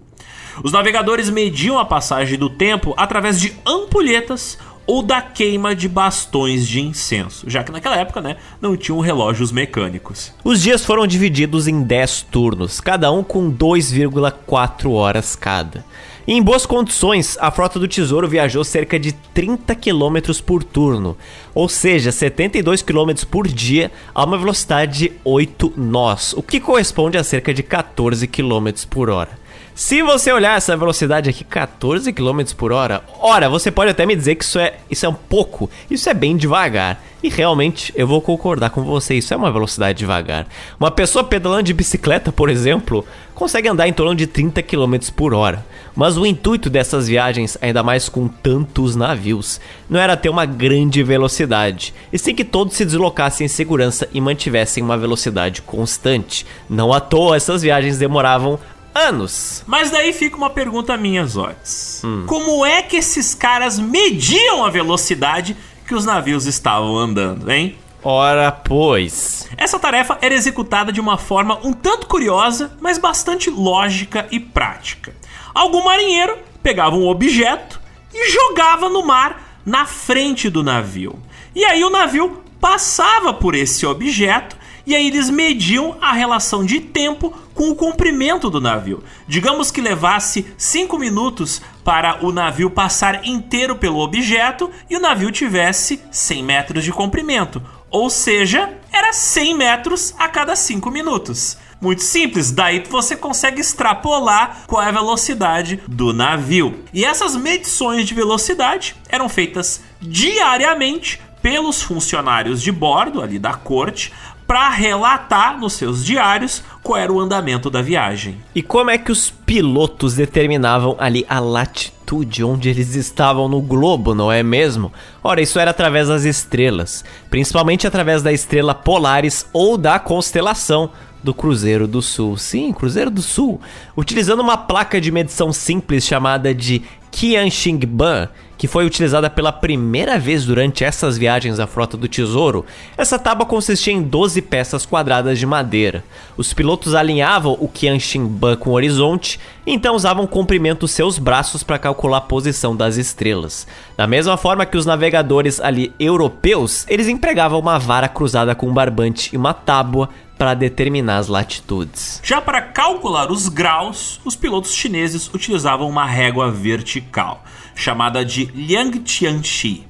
S2: Os navegadores mediam a passagem do tempo através de ampulhetas ou da queima de bastões de incenso, já que naquela época, né, não tinham relógios mecânicos.
S1: Os dias foram divididos em 10 turnos, cada um com 2,4 horas cada. Em boas condições, a frota do Tesouro viajou cerca de 30 km por turno, ou seja, 72 km por dia a uma velocidade de 8 nós, o que corresponde a cerca de 14 km por hora. Se você olhar essa velocidade aqui, 14 km por hora, ora, você pode até me dizer que isso é, isso é um pouco, isso é bem devagar. E realmente, eu vou concordar com você, isso é uma velocidade devagar. Uma pessoa pedalando de bicicleta, por exemplo, consegue andar em torno de 30 km por hora. Mas o intuito dessas viagens, ainda mais com tantos navios, não era ter uma grande velocidade, e sim que todos se deslocassem em segurança e mantivessem uma velocidade constante. Não à toa essas viagens demoravam anos.
S2: Mas daí fica uma pergunta minha, Zotes. Hum. Como é que esses caras mediam a velocidade que os navios estavam andando, hein?
S1: Ora, pois.
S2: Essa tarefa era executada de uma forma um tanto curiosa, mas bastante lógica e prática. Algum marinheiro pegava um objeto e jogava no mar na frente do navio. E aí o navio passava por esse objeto e aí eles mediam a relação de tempo com o comprimento do navio. Digamos que levasse 5 minutos para o navio passar inteiro pelo objeto e o navio tivesse 100 metros de comprimento. Ou seja, era 100 metros a cada 5 minutos. Muito simples, daí você consegue extrapolar qual é a velocidade do navio. E essas medições de velocidade eram feitas diariamente pelos funcionários de bordo ali da corte para relatar nos seus diários qual era o andamento da viagem.
S1: E como é que os pilotos determinavam ali a latitude onde eles estavam no globo, não é mesmo? Ora, isso era através das estrelas, principalmente através da estrela Polaris ou da constelação do Cruzeiro do Sul. Sim, Cruzeiro do Sul. Utilizando uma placa de medição simples chamada de Qianxingban, que foi utilizada pela primeira vez durante essas viagens à Frota do Tesouro, essa tábua consistia em 12 peças quadradas de madeira. Os pilotos alinhavam o Qianxinban com o horizonte, e então usavam o comprimento dos seus braços para calcular a posição das estrelas. Da mesma forma que os navegadores ali europeus, eles empregavam uma vara cruzada com um barbante e uma tábua para determinar as latitudes.
S2: Já para calcular os graus, os pilotos chineses utilizavam uma régua vertical, chamada de Liangtianxi.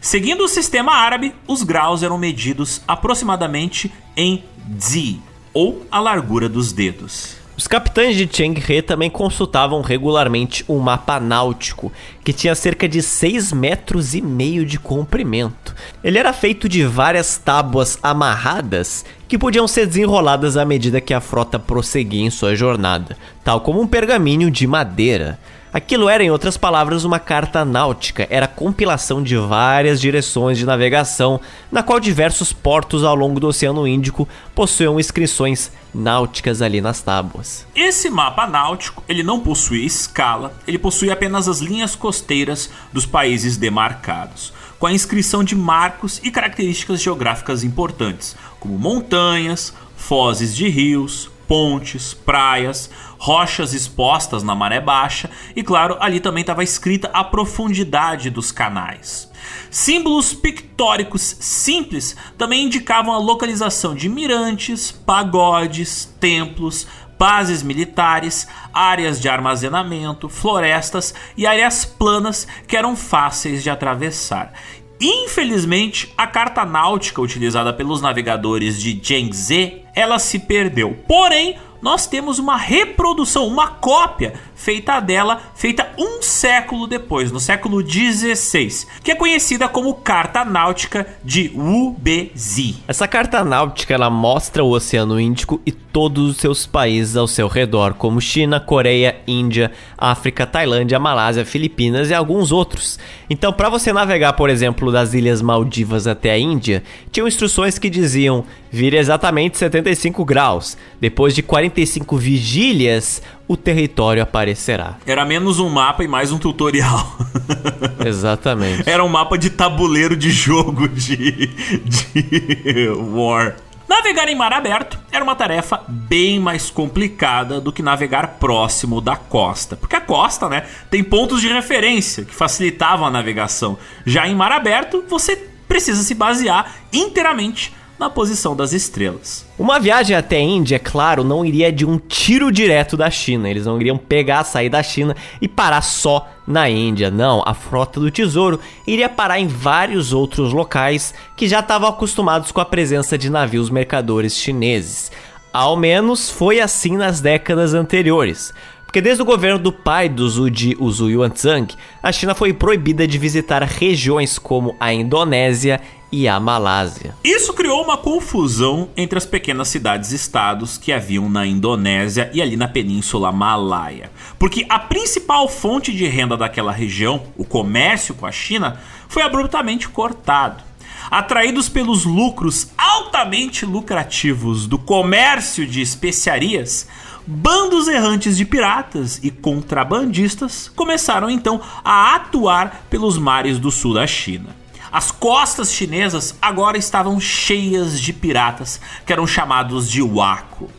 S2: Seguindo o sistema árabe, os graus eram medidos aproximadamente em zi, ou a largura dos dedos.
S1: Os capitães de Cheng He também consultavam regularmente um mapa náutico, que tinha cerca de 6 metros e meio de comprimento. Ele era feito de várias tábuas amarradas que podiam ser desenroladas à medida que a frota prosseguia em sua jornada, tal como um pergaminho de madeira. Aquilo era, em outras palavras, uma carta náutica, era a compilação de várias direções de navegação, na qual diversos portos ao longo do Oceano Índico possuíam inscrições náuticas ali nas tábuas.
S2: Esse mapa náutico, ele não possui escala, ele possui apenas as linhas costeiras dos países demarcados, com a inscrição de marcos e características geográficas importantes, como montanhas, fozes de rios, pontes, praias, rochas expostas na maré baixa e, claro, ali também estava escrita a profundidade dos canais. Símbolos pictóricos simples também indicavam a localização de mirantes, pagodes, templos, bases militares, áreas de armazenamento, florestas e áreas planas que eram fáceis de atravessar. Infelizmente, a carta náutica utilizada pelos navegadores de Zhengzhou, ela se perdeu. Porém, nós temos uma reprodução, uma cópia feita dela, feita um século depois, no século XVI, que é conhecida como Carta Náutica de Wu Bezi.
S1: Essa carta náutica ela mostra o Oceano Índico e todos os seus países ao seu redor, como China, Coreia, Índia, África, Tailândia, Malásia, Filipinas e alguns outros. Então, para você navegar, por exemplo, das Ilhas Maldivas até a Índia, tinham instruções que diziam vire exatamente 75 graus. Depois de 45 vigílias, o território aparecerá.
S2: Era menos um mapa e mais um tutorial. <laughs>
S1: Exatamente.
S2: Era um mapa de tabuleiro de jogo de, de War. Navegar em mar aberto era uma tarefa bem mais complicada do que navegar próximo da costa, porque a costa, né, tem pontos de referência que facilitavam a navegação. Já em mar aberto, você precisa se basear inteiramente na posição das estrelas.
S1: Uma viagem até a Índia, é claro, não iria de um tiro direto da China. Eles não iriam pegar, sair da China e parar só na Índia. Não, a frota do Tesouro iria parar em vários outros locais que já estavam acostumados com a presença de navios mercadores chineses. Ao menos foi assim nas décadas anteriores. Porque desde o governo do pai do Zhu Zhu Yuanzhang, a China foi proibida de visitar regiões como a Indonésia e a Malásia.
S2: Isso criou uma confusão entre as pequenas cidades-estados que haviam na Indonésia e ali na Península Malaia. Porque a principal fonte de renda daquela região, o comércio com a China, foi abruptamente cortado. Atraídos pelos lucros altamente lucrativos do comércio de especiarias, bandos errantes de piratas e contrabandistas começaram então a atuar pelos mares do sul da China. As costas chinesas agora estavam cheias de piratas, que eram chamados de Wako.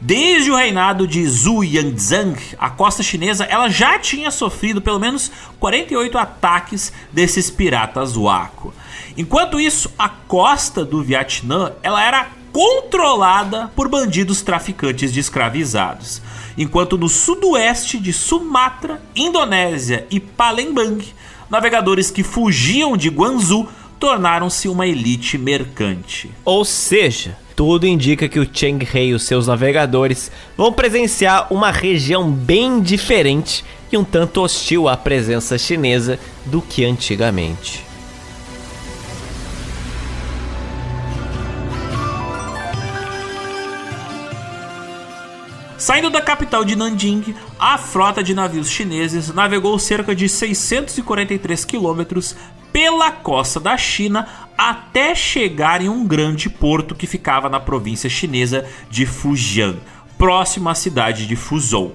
S2: Desde o reinado de Zhu Yanzhang, a costa chinesa ela já tinha sofrido pelo menos 48 ataques desses piratas Wako. Enquanto isso, a costa do Vietnã ela era controlada por bandidos traficantes de escravizados, enquanto no sudoeste de Sumatra, Indonésia e Palembang navegadores que fugiam de Guangzhou tornaram-se uma elite mercante.
S1: Ou seja, tudo indica que o Cheng He e os seus navegadores vão presenciar uma região bem diferente e um tanto hostil à presença chinesa do que antigamente.
S2: Saindo da capital de Nanjing, a frota de navios chineses navegou cerca de 643 quilômetros pela costa da China até chegar em um grande porto que ficava na província chinesa de Fujian, próximo à cidade de Fuzhou.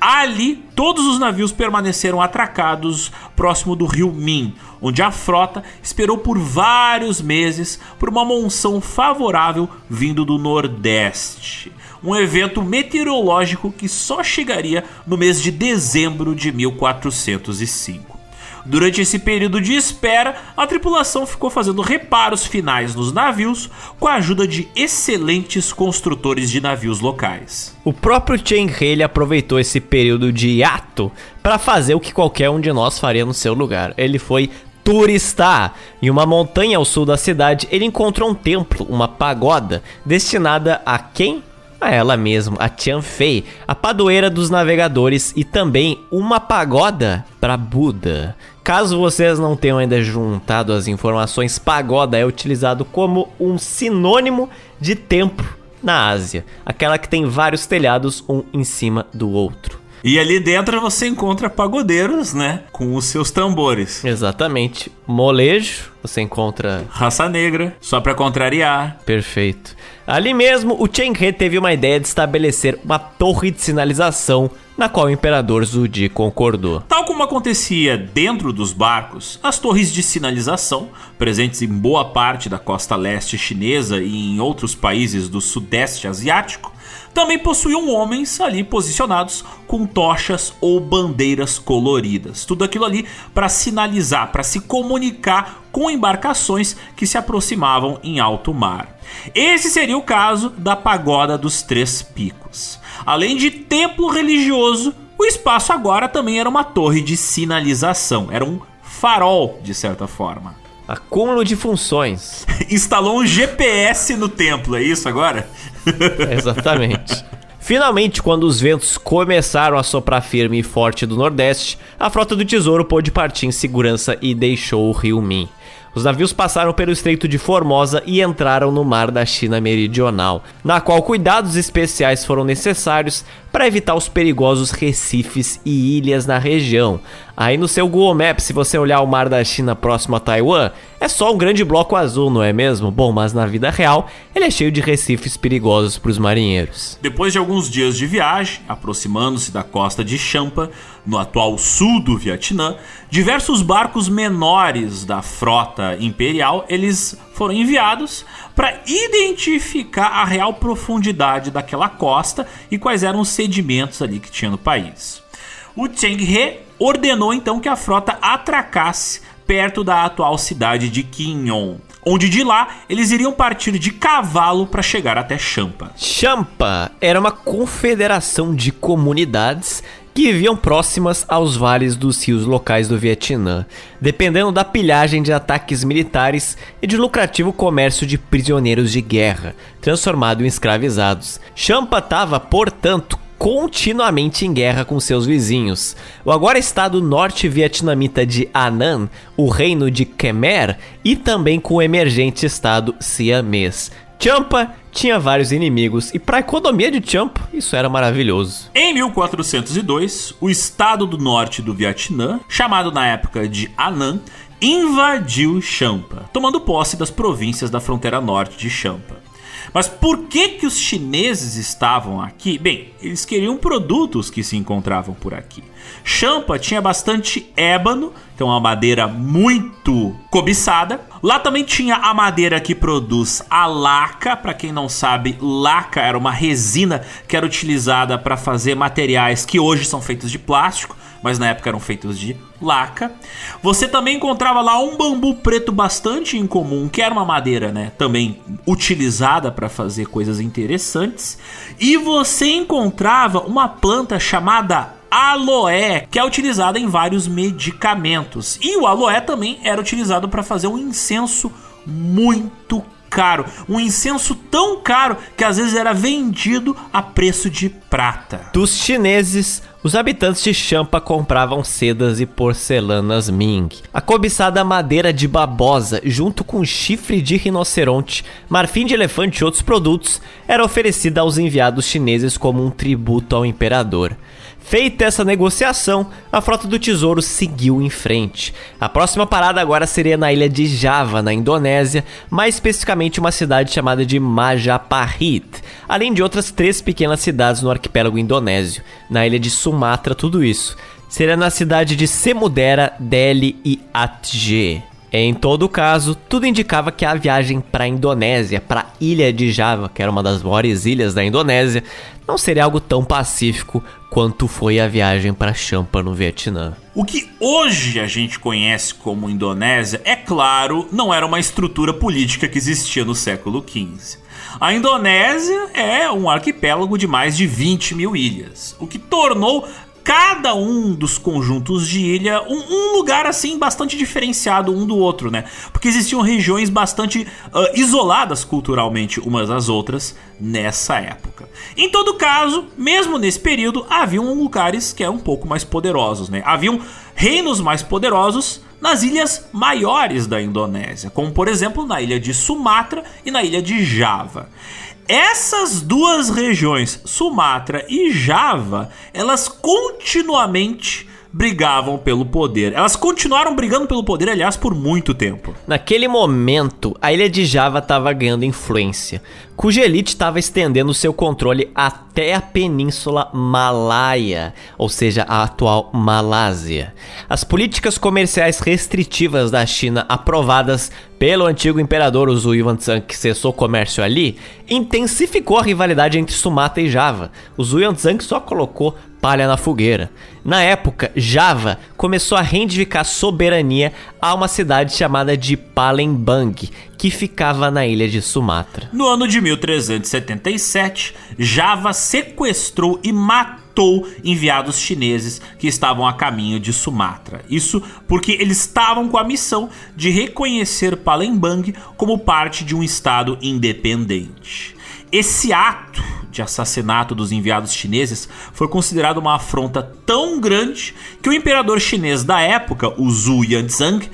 S2: Ali, todos os navios permaneceram atracados próximo do rio Min, onde a frota esperou por vários meses por uma monção favorável vindo do Nordeste um evento meteorológico que só chegaria no mês de dezembro de 1405. Durante esse período de espera, a tripulação ficou fazendo reparos finais nos navios com a ajuda de excelentes construtores de navios locais.
S1: O próprio Cheng He aproveitou esse período de hiato para fazer o que qualquer um de nós faria no seu lugar. Ele foi turistar. Em uma montanha ao sul da cidade, ele encontrou um templo, uma pagoda, destinada a quem? A ela mesma, a Tian Fei, a padroeira dos navegadores e também uma pagoda para Buda. Caso vocês não tenham ainda juntado as informações, pagoda é utilizado como um sinônimo de templo na Ásia, aquela que tem vários telhados um em cima do outro.
S2: E ali dentro você encontra pagodeiros, né? Com os seus tambores.
S1: Exatamente. Molejo, você encontra.
S2: Raça negra, só pra contrariar.
S1: Perfeito. Ali mesmo, o Cheng He teve uma ideia de estabelecer uma torre de sinalização na qual o imperador Zudi concordou.
S2: Tal como acontecia dentro dos barcos, as torres de sinalização, presentes em boa parte da costa leste chinesa e em outros países do sudeste asiático, também possuíam homens ali posicionados com tochas ou bandeiras coloridas. Tudo aquilo ali para sinalizar, para se comunicar com embarcações que se aproximavam em alto mar. Esse seria o caso da Pagoda dos Três Picos. Além de templo religioso, o espaço agora também era uma torre de sinalização, era um farol de certa forma.
S1: Acúmulo de funções. <laughs>
S2: Instalou um GPS no templo, é isso agora? <laughs>
S1: Exatamente. Finalmente, quando os ventos começaram a soprar firme e forte do Nordeste, a frota do Tesouro pôde partir em segurança e deixou o rio Min. Os navios passaram pelo Estreito de Formosa e entraram no mar da China Meridional, na qual cuidados especiais foram necessários para evitar os perigosos recifes e ilhas na região. Aí no seu Google Maps, se você olhar o mar da China próximo a Taiwan, é só um grande bloco azul, não é mesmo? Bom, mas na vida real, ele é cheio de recifes perigosos para os marinheiros.
S2: Depois de alguns dias de viagem, aproximando-se da costa de Champa, no atual sul do Vietnã, diversos barcos menores da frota imperial, eles foram enviados para identificar a real profundidade daquela costa e quais eram os sedimentos ali que tinha no país. O Cheng He ordenou então que a frota atracasse perto da atual cidade de Quinhon, onde de lá eles iriam partir de cavalo para chegar até Champa.
S1: Champa era uma confederação de comunidades que viviam próximas aos vales dos rios locais do Vietnã, dependendo da pilhagem de ataques militares e de lucrativo comércio de prisioneiros de guerra, transformado em escravizados. Champa estava, portanto, continuamente em guerra com seus vizinhos. O agora estado norte-vietnamita de Anan, o reino de Khmer e também com o emergente estado siamês. Champa tinha vários inimigos e para a economia de Champa isso era maravilhoso.
S2: Em 1402, o estado do norte do Vietnã, chamado na época de Anan, invadiu Champa, tomando posse das províncias da fronteira norte de Champa. Mas por que que os chineses estavam aqui? Bem, eles queriam produtos que se encontravam por aqui. Champa tinha bastante ébano, que é uma madeira muito cobiçada. Lá também tinha a madeira que produz a laca. Para quem não sabe, laca era uma resina que era utilizada para fazer materiais que hoje são feitos de plástico, mas na época eram feitos de laca. Você também encontrava lá um bambu preto bastante incomum, que era uma madeira, né, também utilizada para fazer coisas interessantes. E você encontrava uma planta chamada aloé, que é utilizada em vários medicamentos. E o aloé também era utilizado para fazer um incenso muito caro, um incenso tão caro que às vezes era vendido a preço de prata.
S1: Dos chineses, os habitantes de Champa compravam sedas e porcelanas Ming. A cobiçada madeira de babosa, junto com chifre de rinoceronte, marfim de elefante e outros produtos, era oferecida aos enviados chineses como um tributo ao imperador. Feita essa negociação, a frota do tesouro seguiu em frente. A próxima parada agora seria na ilha de Java, na Indonésia, mais especificamente uma cidade chamada de Majapahit, além de outras três pequenas cidades no arquipélago indonésio, na ilha de Sumatra, tudo isso. Seria na cidade de Semudera, Delhi e Atje. Em todo caso, tudo indicava que a viagem para a Indonésia, para a ilha de Java, que era uma das maiores ilhas da Indonésia, não seria algo tão pacífico quanto foi a viagem para Champa no Vietnã.
S2: O que hoje a gente conhece como Indonésia, é claro, não era uma estrutura política que existia no século XV. A Indonésia é um arquipélago de mais de 20 mil ilhas, o que tornou cada um dos conjuntos de ilha um, um, lugar assim bastante diferenciado um do outro, né? Porque existiam regiões bastante uh, isoladas culturalmente umas das outras nessa época. Em todo caso, mesmo nesse período, haviam lugares que eram um pouco mais poderosos, né? Haviam reinos mais poderosos nas ilhas maiores da Indonésia, como por exemplo na ilha de Sumatra e na ilha de Java. Essas duas regiões, Sumatra e Java, elas continuamente brigavam pelo poder. Elas continuaram brigando pelo poder, aliás, por muito tempo.
S1: Naquele momento, a ilha de Java estava ganhando influência, cuja elite estava estendendo seu controle até a península Malaya, ou seja, a atual Malásia. As políticas comerciais restritivas da China aprovadas pelo antigo imperador Uzu Yuanzhang, que cessou o comércio ali, intensificou a rivalidade entre Sumatra e Java. O Yuanzhang só colocou palha na fogueira. Na época, Java começou a reivindicar soberania a uma cidade chamada de Palembang, que ficava na ilha de Sumatra.
S2: No ano de 1377, Java sequestrou e matou enviados chineses que estavam a caminho de Sumatra. Isso porque eles estavam com a missão de reconhecer Palembang como parte de um estado independente. Esse ato de assassinato dos enviados chineses foi considerado uma afronta tão grande que o imperador chinês da época, o Zhu Yanzhang,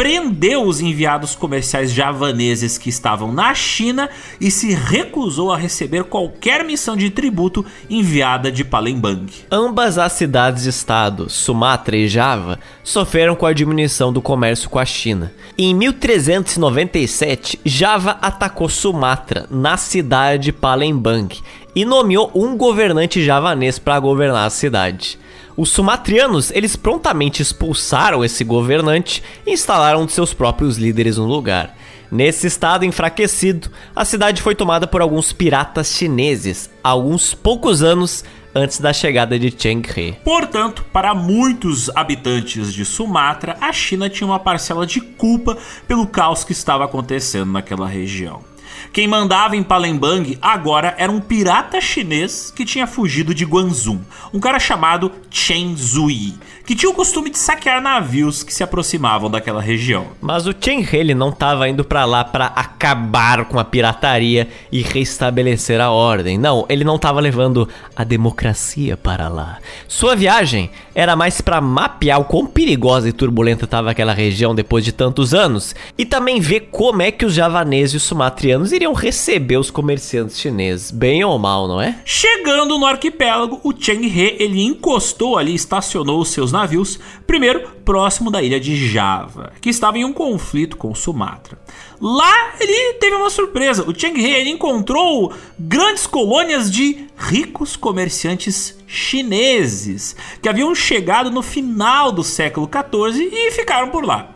S2: prendeu os enviados comerciais javaneses que estavam na China e se recusou a receber qualquer missão de tributo enviada de Palembang.
S1: Ambas as cidades-estado, Sumatra e Java, sofreram com a diminuição do comércio com a China. Em 1397, Java atacou Sumatra, na cidade de Palembang, e nomeou um governante javanês para governar a cidade. Os sumatrianos, eles prontamente expulsaram esse governante e instalaram seus próprios líderes no lugar. Nesse estado enfraquecido, a cidade foi tomada por alguns piratas chineses, alguns poucos anos antes da chegada de Cheng He.
S2: Portanto, para muitos habitantes de Sumatra, a China tinha uma parcela de culpa pelo caos que estava acontecendo naquela região. Quem mandava em Palembang agora era um pirata chinês que tinha fugido de Guangzhou, um cara chamado Chen Zui, que tinha o costume de saquear navios que se aproximavam daquela região.
S1: Mas o Chen He ele não estava indo para lá para acabar com a pirataria e restabelecer a ordem. Não, ele não estava levando a democracia para lá. Sua viagem era mais para mapear o quão perigosa e turbulenta estava aquela região depois de tantos anos e também ver como é que os javaneses e os sumatrianos iriam receber os comerciantes chineses, bem ou mal, não é?
S2: Chegando no arquipélago, o Cheng He ele encostou ali, estacionou os seus navios, primeiro próximo da ilha de Java, que estava em um conflito com Sumatra. Lá ele teve uma surpresa. O Cheng He encontrou grandes colônias de ricos comerciantes chineses que haviam chegado no final do século 14 e ficaram por lá.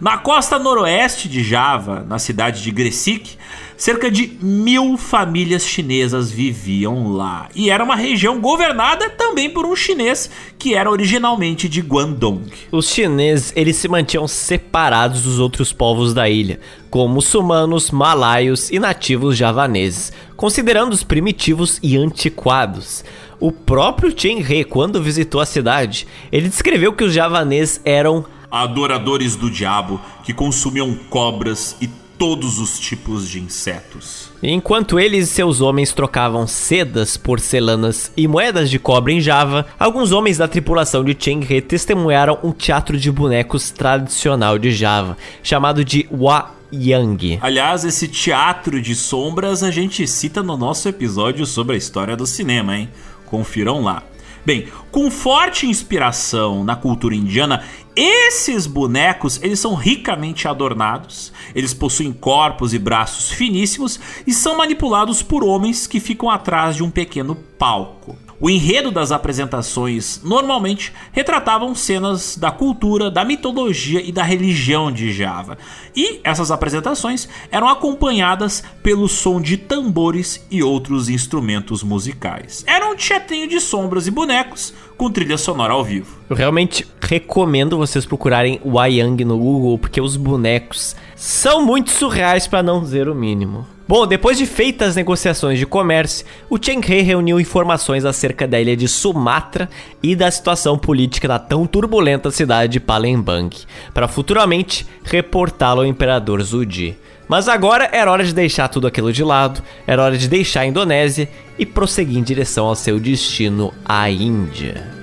S2: Na costa noroeste de Java, na cidade de Gresik, cerca de mil famílias chinesas viviam lá. E era uma região governada também por um chinês que era originalmente de Guangdong.
S1: Os chineses eles se mantinham separados dos outros povos da ilha, como muçulmanos, malaios e nativos javaneses, considerando-os primitivos e antiquados. O próprio Chen He, quando visitou a cidade, ele descreveu que os javaneses eram
S2: adoradores do diabo que consumiam cobras e todos os tipos de insetos.
S1: Enquanto eles e seus homens trocavam sedas, porcelanas e moedas de cobre em Java, alguns homens da tripulação de Cheng He testemunharam um teatro de bonecos tradicional de Java, chamado de Wa Yang.
S2: Aliás, esse teatro de sombras a gente cita no nosso episódio sobre a história do cinema, hein? Confiram lá. Bem, com forte inspiração na cultura indiana, esses bonecos, eles são ricamente adornados, eles possuem corpos e braços finíssimos e são manipulados por homens que ficam atrás de um pequeno palco. O enredo das apresentações normalmente retratavam cenas da cultura, da mitologia e da religião de Java. E essas apresentações eram acompanhadas pelo som de tambores e outros instrumentos musicais. Era um teatrinho de sombras e bonecos com trilha sonora ao vivo.
S1: Eu realmente recomendo vocês procurarem Wayang no Google, porque os bonecos são muito surreais para não dizer o mínimo. Bom, depois de feitas as negociações de comércio, o Cheng He reuniu informações acerca da ilha de Sumatra e da situação política da tão turbulenta cidade de Palembang, para futuramente reportá-lo ao imperador Zudi. Mas agora era hora de deixar tudo aquilo de lado, era hora de deixar a Indonésia e prosseguir em direção ao seu destino, a Índia.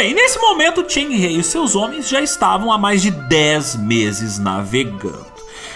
S2: Bem, nesse momento, Cheng He e seus homens já estavam há mais de 10 meses navegando.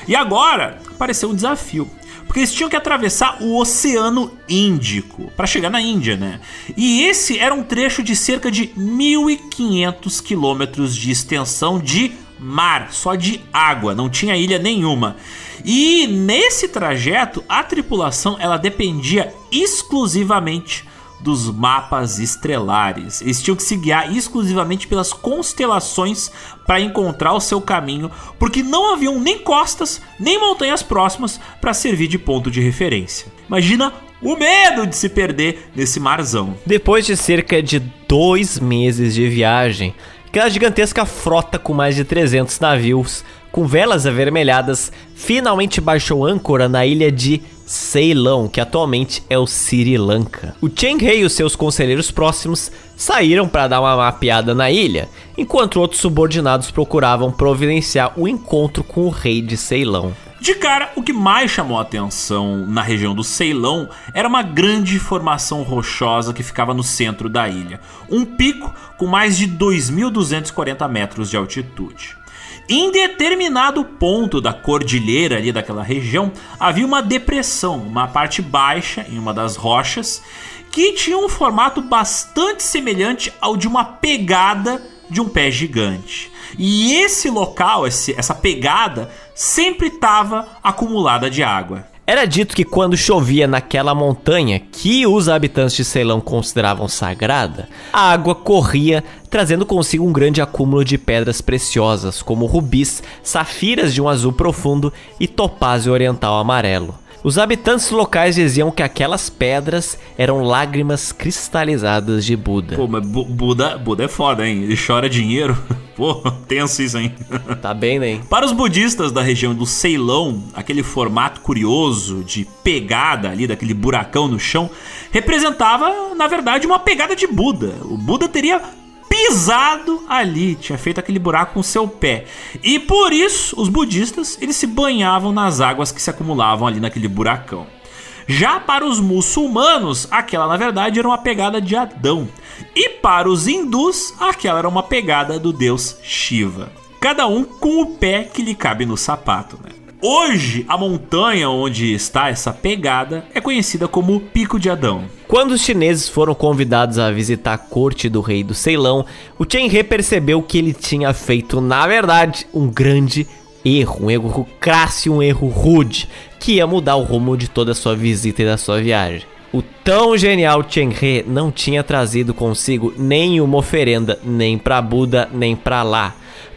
S2: E agora apareceu um desafio. Porque eles tinham que atravessar o Oceano Índico para chegar na Índia, né? E esse era um trecho de cerca de 1.500 quilômetros de extensão de mar, só de água, não tinha ilha nenhuma. E nesse trajeto, a tripulação ela dependia exclusivamente dos mapas estrelares. Eles tinham que se guiar exclusivamente pelas constelações para encontrar o seu caminho, porque não haviam nem costas nem montanhas próximas para servir de ponto de referência. Imagina o medo de se perder nesse marzão.
S1: Depois de cerca de dois meses de viagem, aquela gigantesca frota com mais de 300 navios, com velas avermelhadas, finalmente baixou âncora na ilha de Ceilão, que atualmente é o Sri Lanka. O Cheng He e os seus conselheiros próximos saíram para dar uma mapeada na ilha, enquanto outros subordinados procuravam providenciar o encontro com o rei de Ceilão.
S2: De cara, o que mais chamou a atenção na região do Ceilão era uma grande formação rochosa que ficava no centro da ilha, um pico com mais de 2.240 metros de altitude. Em determinado ponto da cordilheira ali daquela região, havia uma depressão, uma parte baixa em uma das rochas, que tinha um formato bastante semelhante ao de uma pegada de um pé gigante. E esse local, esse, essa pegada, sempre estava acumulada de água.
S1: Era dito que quando chovia naquela montanha, que os habitantes de Ceilão consideravam sagrada, a água corria, trazendo consigo um grande acúmulo de pedras preciosas, como rubis, safiras de um azul profundo e topázio oriental amarelo. Os habitantes locais diziam que aquelas pedras eram lágrimas cristalizadas de Buda.
S2: Pô, mas Buda, Buda é foda, hein? Ele chora dinheiro. <laughs> Pô, tenso isso, hein? <laughs>
S1: Tá bem, né?
S2: Para os budistas da região do Ceilão, aquele formato curioso de pegada ali, daquele buracão no chão, representava, na verdade, uma pegada de Buda. O Buda teria pisado ali, tinha feito aquele buraco com seu pé. E por isso, os budistas, eles se banhavam nas águas que se acumulavam ali naquele buracão. Já para os muçulmanos, aquela na verdade era uma pegada de Adão. E para os hindus, aquela era uma pegada do deus Shiva. Cada um com o pé que lhe cabe no sapato, né? Hoje, a montanha onde está essa pegada é conhecida como Pico de Adão.
S1: Quando os chineses foram convidados a visitar a corte do rei do Ceilão, o Chen He percebeu que ele tinha feito, na verdade, um grande erro, um erro crasso um erro rude, que ia mudar o rumo de toda a sua visita e da sua viagem. O tão genial Chen He não tinha trazido consigo nenhuma oferenda, nem para Buda, nem para lá.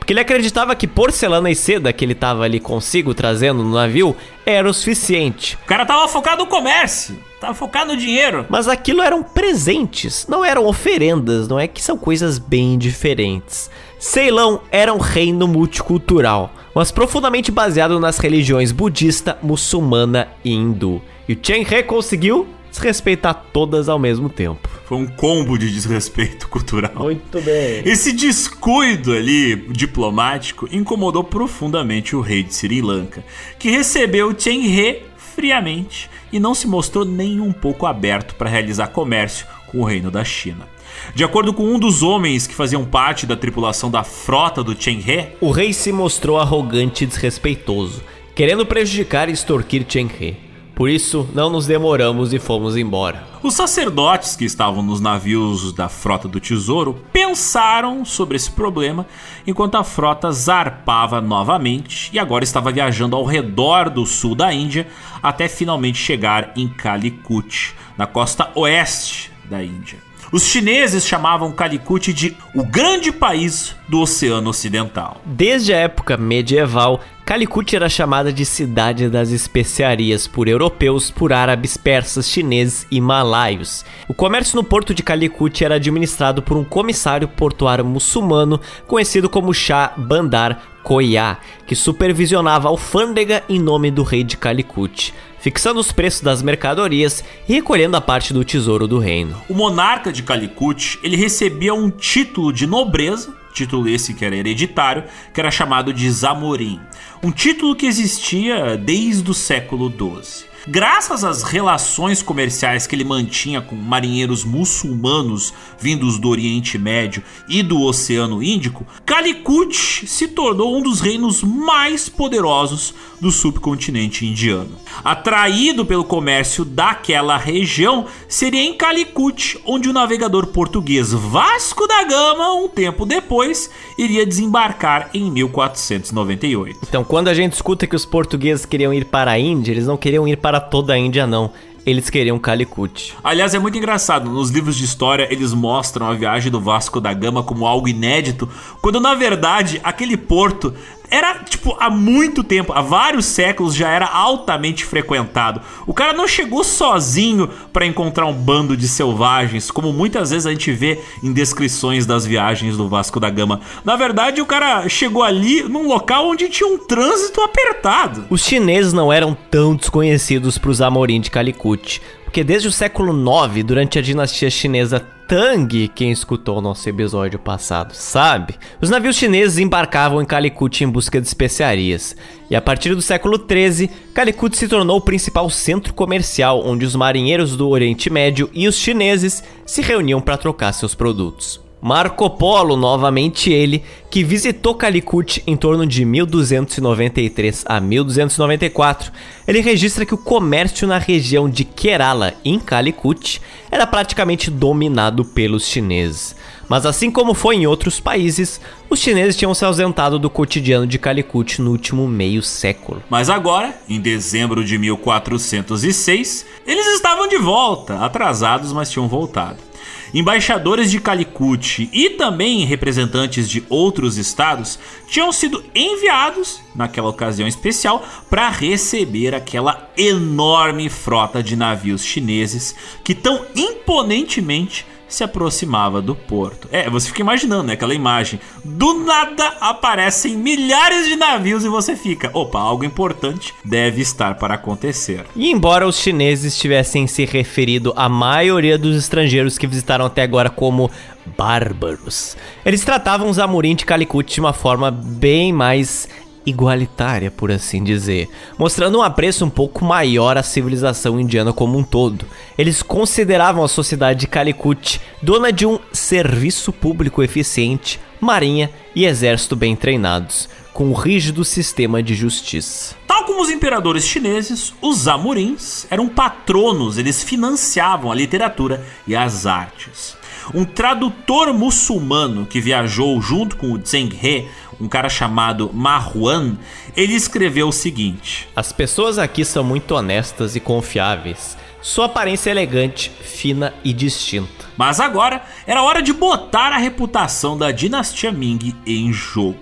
S1: Porque ele acreditava que porcelana e seda que ele tava ali consigo trazendo no navio era o suficiente.
S2: O cara tava focado no comércio, tava focado no dinheiro.
S1: Mas aquilo eram presentes, não eram oferendas, não é que são coisas bem diferentes. Ceilão era um reino multicultural, mas profundamente baseado nas religiões budista, muçulmana e hindu. E o Chen He conseguiu desrespeitar todas ao mesmo tempo.
S2: Foi um combo de desrespeito <laughs> cultural.
S1: Muito bem.
S2: Esse descuido ali diplomático incomodou profundamente o rei de Sri Lanka, que recebeu Chen He friamente e não se mostrou nem um pouco aberto para realizar comércio com o reino da China. De acordo com um dos homens que faziam parte da tripulação da frota do Chen He,
S1: o rei se mostrou arrogante e desrespeitoso, querendo prejudicar e extorquir Chen He. Por isso, não nos demoramos e fomos embora.
S2: Os sacerdotes que estavam nos navios da frota do Tesouro pensaram sobre esse problema enquanto a frota zarpava novamente e agora estava viajando ao redor do sul da Índia até finalmente chegar em Calicut, na costa oeste da Índia. Os chineses chamavam Calicut de o grande país do Oceano Ocidental.
S1: Desde a época medieval, Calicut era chamada de cidade das especiarias por europeus, por árabes, persas, chineses e malaios. O comércio no porto de Calicut era administrado por um comissário portuário muçulmano conhecido como Shah Bandar Koya, que supervisionava a alfândega em nome do rei de Calicut fixando os preços das mercadorias e recolhendo a parte do tesouro do reino.
S2: O monarca de Calicut, ele recebia um título de nobreza, título esse que era hereditário, que era chamado de Zamorim, um título que existia desde o século XII. Graças às relações comerciais que ele mantinha com marinheiros muçulmanos vindos do Oriente Médio e do Oceano Índico, Calicut se tornou um dos reinos mais poderosos do subcontinente indiano. Atraído pelo comércio daquela região, seria em Calicut onde o navegador português Vasco da Gama, um tempo depois, iria desembarcar em 1498.
S1: Então, quando a gente escuta que os portugueses queriam ir para a Índia, eles não queriam ir para toda a Índia, não eles queriam Calicut.
S2: Aliás, é muito engraçado. Nos livros de história, eles mostram a viagem do Vasco da Gama como algo inédito, quando na verdade aquele porto era, tipo, há muito tempo, há vários séculos já era altamente frequentado. O cara não chegou sozinho para encontrar um bando de selvagens, como muitas vezes a gente vê em descrições das viagens do Vasco da Gama. Na verdade, o cara chegou ali num local onde tinha um trânsito apertado.
S1: Os chineses não eram tão desconhecidos para os Amorim de Calicut, porque desde o século IX, durante a dinastia chinesa Tang, quem escutou o nosso episódio passado sabe, os navios chineses embarcavam em Calicut em busca de especiarias. E a partir do século XIII, Calicut se tornou o principal centro comercial onde os marinheiros do Oriente Médio e os chineses se reuniam para trocar seus produtos. Marco Polo, novamente ele, que visitou Calicut em torno de 1293 a 1294. Ele registra que o comércio na região de Kerala, em Calicut, era praticamente dominado pelos chineses. Mas assim como foi em outros países, os chineses tinham se ausentado do cotidiano de Calicut no último meio século.
S2: Mas agora, em dezembro de 1406, eles estavam de volta, atrasados, mas tinham voltado. Embaixadores de Calicut e também representantes de outros estados tinham sido enviados, naquela ocasião especial, para receber aquela enorme frota de navios chineses que tão imponentemente se aproximava do porto. É, você fica imaginando né, aquela imagem. Do nada aparecem milhares de navios e você fica, opa, algo importante deve estar para acontecer.
S1: E embora os chineses tivessem se referido à maioria dos estrangeiros que visitaram até agora como bárbaros, eles tratavam os Amorim de Calicut de uma forma bem mais igualitária, por assim dizer, mostrando um apreço um pouco maior à civilização indiana como um todo. Eles consideravam a sociedade de Calicut dona de um serviço público eficiente, marinha e exército bem treinados, com um rígido sistema de justiça.
S2: Tal como os imperadores chineses, os Amurins eram patronos, eles financiavam a literatura e as artes. Um tradutor muçulmano que viajou junto com o Zheng He um cara chamado Marwan, ele escreveu o seguinte:
S1: As pessoas aqui são muito honestas e confiáveis. Sua aparência é elegante, fina e distinta.
S2: Mas agora era hora de botar a reputação da dinastia Ming em jogo.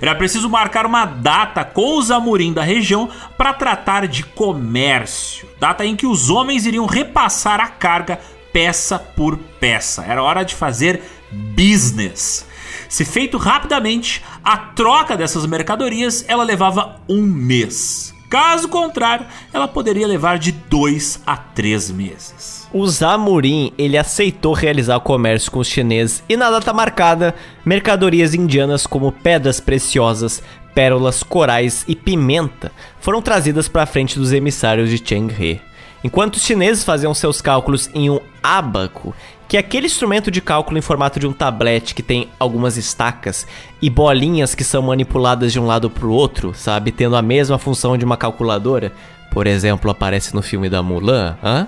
S2: Era preciso marcar uma data com os Amorim da região para tratar de comércio. Data em que os homens iriam repassar a carga peça por peça. Era hora de fazer business. Se feito rapidamente, a troca dessas mercadorias ela levava um mês. Caso contrário, ela poderia levar de dois a três meses.
S1: O Zamurim ele aceitou realizar o comércio com os chineses e na data marcada, mercadorias indianas como pedras preciosas, pérolas, corais e pimenta foram trazidas para frente dos emissários de Cheng He. Enquanto os chineses faziam seus cálculos em um ábaco, que aquele instrumento de cálculo em formato de um tablete que tem algumas estacas e bolinhas que são manipuladas de um lado para o outro, sabe, tendo a mesma função de uma calculadora. Por exemplo, aparece no filme da Mulan. Hã?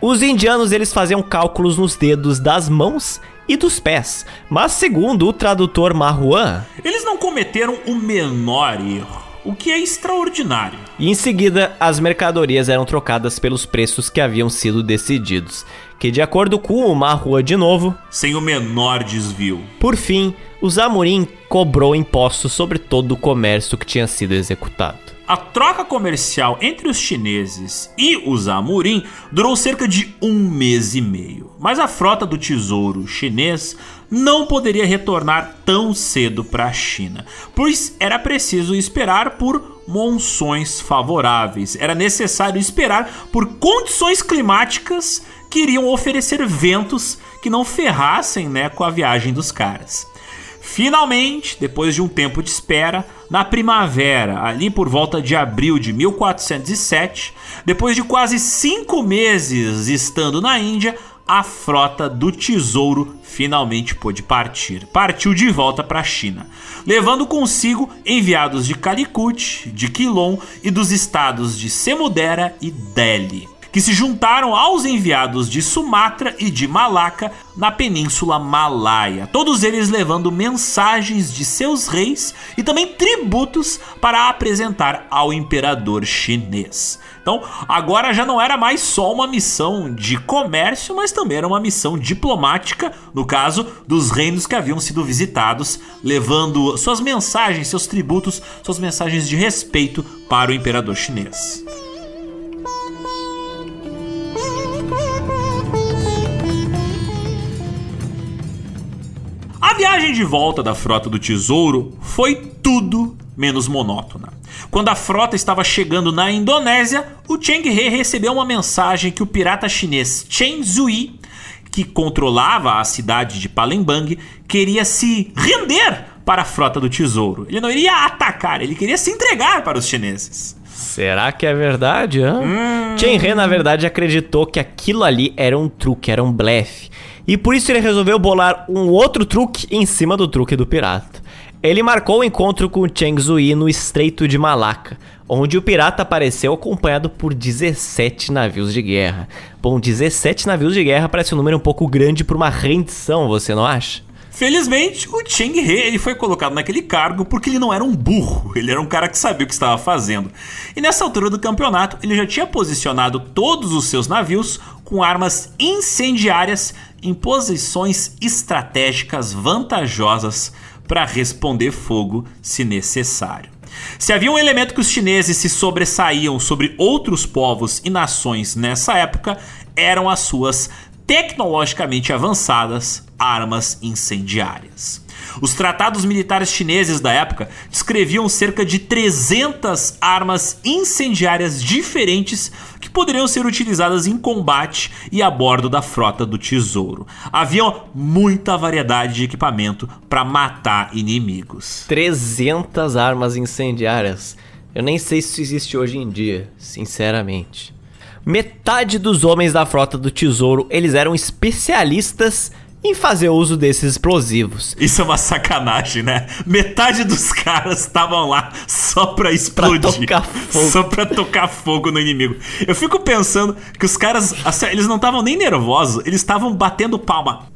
S1: Os indianos eles faziam cálculos nos dedos das mãos e dos pés, mas segundo o tradutor Marwan,
S2: eles não cometeram o menor erro. O que é extraordinário.
S1: E em seguida, as mercadorias eram trocadas pelos preços que haviam sido decididos, que de acordo com o Marrua de novo,
S2: sem o menor desvio.
S1: Por fim, o Zamorin cobrou impostos sobre todo o comércio que tinha sido executado.
S2: A troca comercial entre os chineses e os Amorim durou cerca de um mês e meio, mas a frota do tesouro chinês não poderia retornar tão cedo para a China, pois era preciso esperar por monções favoráveis, era necessário esperar por condições climáticas que iriam oferecer ventos que não ferrassem né, com a viagem dos caras. Finalmente, depois de um tempo de espera, na primavera, ali por volta de abril de 1407, depois de quase cinco meses estando na Índia, a frota do Tesouro finalmente pôde partir. Partiu de volta para a China, levando consigo enviados de Calicut, de Quilon e dos estados de Semudera e Delhi que se juntaram aos enviados de Sumatra e de Malaca na Península Malaia, todos eles levando mensagens de seus reis e também tributos para apresentar ao imperador chinês. Então, agora já não era mais só uma missão de comércio, mas também era uma missão diplomática, no caso dos reinos que haviam sido visitados, levando suas mensagens, seus tributos, suas mensagens de respeito para o imperador chinês. A viagem de volta da frota do Tesouro foi tudo menos monótona. Quando a frota estava chegando na Indonésia, o Cheng He recebeu uma mensagem que o pirata chinês Chen Zui, que controlava a cidade de Palembang, queria se render para a frota do Tesouro. Ele não iria atacar, ele queria se entregar para os chineses.
S1: Será que é verdade? Hum. Chen He, na verdade, acreditou que aquilo ali era um truque, era um blefe. E por isso ele resolveu bolar um outro truque em cima do truque do pirata. Ele marcou o encontro com Cheng Zui no Estreito de Malaca, onde o pirata apareceu acompanhado por 17 navios de guerra. Bom, 17 navios de guerra parece um número um pouco grande para uma rendição, você não acha?
S2: Felizmente, o Cheng He ele foi colocado naquele cargo porque ele não era um burro, ele era um cara que sabia o que estava fazendo. E nessa altura do campeonato, ele já tinha posicionado todos os seus navios com armas incendiárias em posições estratégicas vantajosas para responder fogo se necessário. Se havia um elemento que os chineses se sobressaíam sobre outros povos e nações nessa época, eram as suas tecnologicamente avançadas armas incendiárias. Os tratados militares chineses da época descreviam cerca de 300 armas incendiárias diferentes que poderiam ser utilizadas em combate e a bordo da frota do Tesouro. Havia muita variedade de equipamento para matar inimigos.
S1: 300 armas incendiárias. Eu nem sei se isso existe hoje em dia, sinceramente. Metade dos homens da frota do Tesouro, eles eram especialistas em fazer uso desses explosivos.
S2: Isso é uma sacanagem, né? Metade dos caras estavam lá só pra explodir. Pra tocar fogo. Só pra tocar fogo no inimigo. Eu fico pensando que os caras, assim, eles não estavam nem nervosos, eles estavam batendo palma.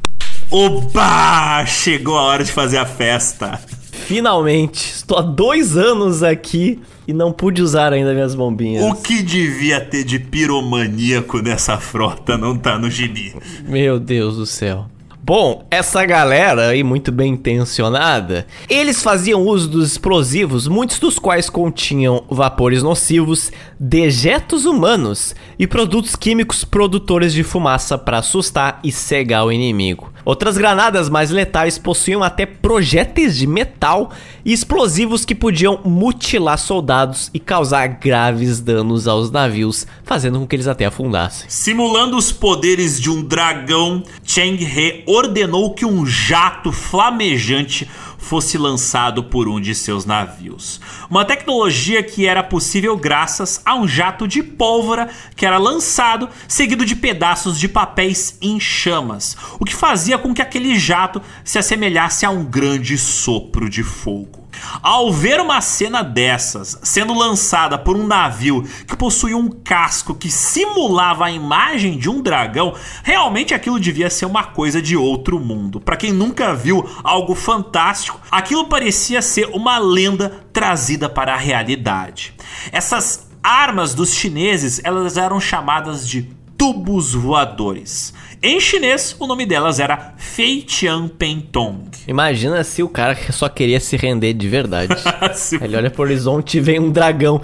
S2: Oba! Chegou a hora de fazer a festa.
S1: Finalmente, estou há dois anos aqui e não pude usar ainda minhas bombinhas.
S2: O que devia ter de piromaníaco nessa frota não tá no gibi.
S1: Meu Deus do céu. Bom, essa galera aí, muito bem intencionada, eles faziam uso dos explosivos, muitos dos quais continham vapores nocivos, dejetos humanos e produtos químicos produtores de fumaça para assustar e cegar o inimigo. Outras granadas mais letais possuíam até projéteis de metal e explosivos que podiam mutilar soldados e causar graves danos aos navios, fazendo com que eles até afundassem.
S2: Simulando os poderes de um dragão, Cheng He ordenou que um jato flamejante fosse lançado por um de seus navios. Uma tecnologia que era possível graças a um jato de pólvora que era lançado, seguido de pedaços de papéis em chamas, o que fazia com que aquele jato se assemelhasse a um grande sopro de fogo. Ao ver uma cena dessas sendo lançada por um navio que possuía um casco que simulava a imagem de um dragão, realmente aquilo devia ser uma coisa de outro mundo. Para quem nunca viu algo fantástico, aquilo parecia ser uma lenda trazida para a realidade. Essas armas dos chineses, elas eram chamadas de tubos voadores. Em chinês, o nome delas era Fei Tian Pen Tong.
S1: Imagina se o cara só queria se render de verdade. <laughs> Ele olha pro horizonte e vem um dragão.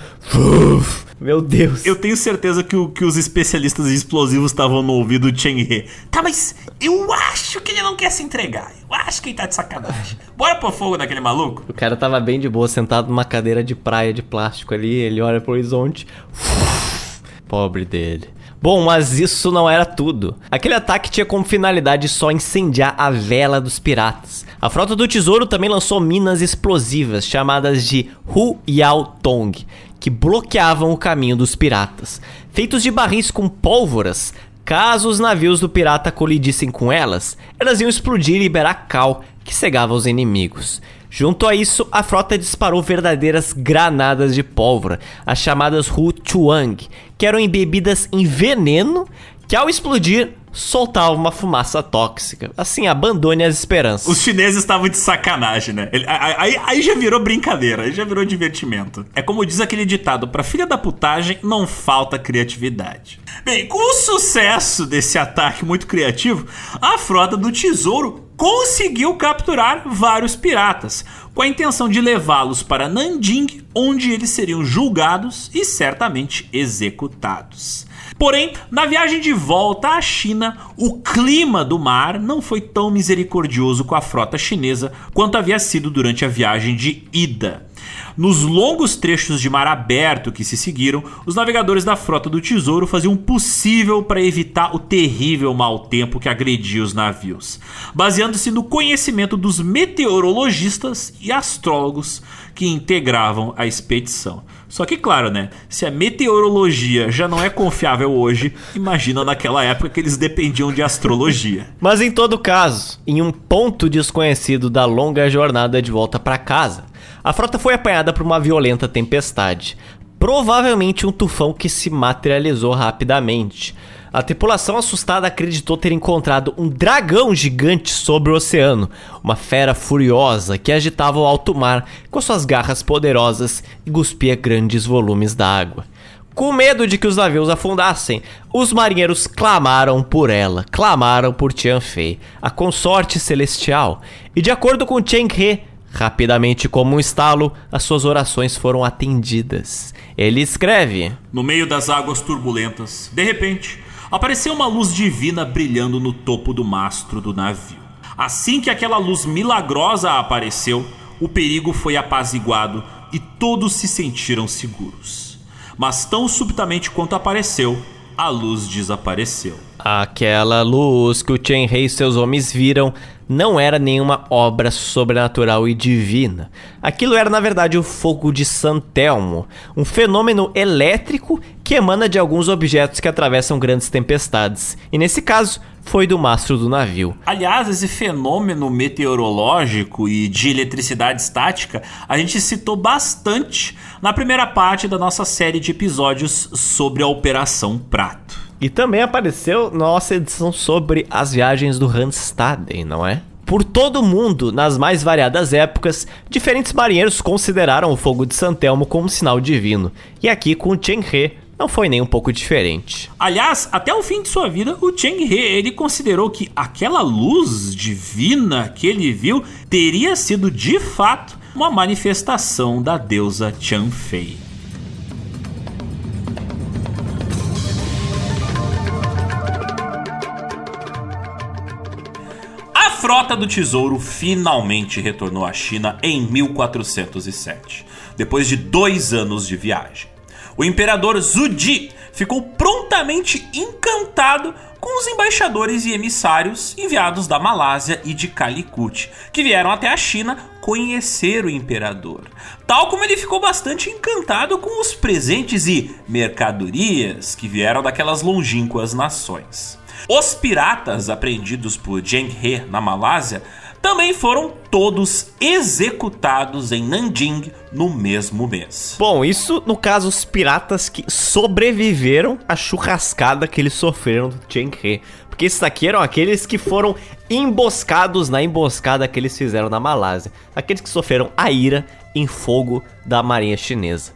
S1: Meu Deus.
S2: Eu tenho certeza que, o, que os especialistas em explosivos estavam no ouvido do Chen He. Tá, mas eu acho que ele não quer se entregar. Eu acho que ele tá de sacanagem. Bora pôr fogo naquele maluco?
S1: O cara tava bem de boa, sentado numa cadeira de praia de plástico ali. Ele olha pro horizonte. Pobre dele. Bom, mas isso não era tudo. Aquele ataque tinha como finalidade só incendiar a vela dos piratas. A frota do tesouro também lançou minas explosivas chamadas de Hu Yao Tong, que bloqueavam o caminho dos piratas. Feitos de barris com pólvoras, caso os navios do pirata colidissem com elas, elas iam explodir e liberar cal que cegava os inimigos. Junto a isso, a frota disparou verdadeiras granadas de pólvora, as chamadas Hu Chuang, que eram embebidas em veneno que ao explodir soltava uma fumaça tóxica. Assim, abandone as esperanças.
S2: Os chineses estavam de sacanagem, né? Ele, aí, aí, já virou brincadeira, aí já virou divertimento. É como diz aquele ditado: pra filha da putagem não falta criatividade. Bem, com o sucesso desse ataque muito criativo, a frota do Tesouro conseguiu capturar vários piratas, com a intenção de levá-los para Nanjing, onde eles seriam julgados e certamente executados. Porém, na viagem de volta à China, o clima do mar não foi tão misericordioso com a frota chinesa quanto havia sido durante a viagem de ida. Nos longos trechos de mar aberto que se seguiram, os navegadores da frota do Tesouro faziam o possível para evitar o terrível mau tempo que agredia os navios, baseando-se no conhecimento dos meteorologistas e astrólogos que integravam a expedição. Só que, claro, né? Se a meteorologia já não é confiável hoje, imagina naquela época que eles dependiam de astrologia.
S1: Mas em todo caso, em um ponto desconhecido da longa jornada de volta para casa, a frota foi apanhada por uma violenta tempestade, provavelmente um tufão que se materializou rapidamente. A tripulação assustada acreditou ter encontrado um dragão gigante sobre o oceano, uma fera furiosa que agitava o alto mar com suas garras poderosas e cuspia grandes volumes d'água. Com medo de que os navios afundassem, os marinheiros clamaram por ela, clamaram por Tianfei, a consorte celestial, e de acordo com Chen He, Rapidamente, como um estalo, as suas orações foram atendidas. Ele escreve:
S2: No meio das águas turbulentas, de repente, apareceu uma luz divina brilhando no topo do mastro do navio. Assim que aquela luz milagrosa apareceu, o perigo foi apaziguado e todos se sentiram seguros. Mas tão subitamente quanto apareceu, a luz desapareceu.
S1: Aquela luz que o Chen Rei e seus homens viram não era nenhuma obra sobrenatural e divina. Aquilo era, na verdade, o fogo de Santelmo, um fenômeno elétrico que emana de alguns objetos que atravessam grandes tempestades. E nesse caso, foi do mastro do navio.
S2: Aliás, esse fenômeno meteorológico e de eletricidade estática a gente citou bastante na primeira parte da nossa série de episódios sobre a Operação Prato.
S1: E também apareceu nossa edição sobre as viagens do Hans Staden, não é? Por todo o mundo, nas mais variadas épocas, diferentes marinheiros consideraram o fogo de Santelmo como um sinal divino. E aqui com Chen He não foi nem um pouco diferente.
S2: Aliás, até o fim de sua vida, o Cheng He ele considerou que aquela luz divina que ele viu teria sido de fato uma manifestação da deusa Fei. Frota do Tesouro finalmente retornou à China em 1407, depois de dois anos de viagem. O imperador Zudi ficou prontamente encantado com os embaixadores e emissários enviados da Malásia e de Calicut, que vieram até a China conhecer o imperador. Tal como ele ficou bastante encantado com os presentes e mercadorias que vieram daquelas longínquas nações. Os piratas apreendidos por Zheng He na Malásia também foram todos executados em Nanjing no mesmo mês.
S1: Bom, isso no caso os piratas que sobreviveram à churrascada que eles sofreram do Cheng He. Porque esses aqui eram aqueles que foram emboscados na emboscada que eles fizeram na Malásia. Aqueles que sofreram a ira em fogo da marinha chinesa.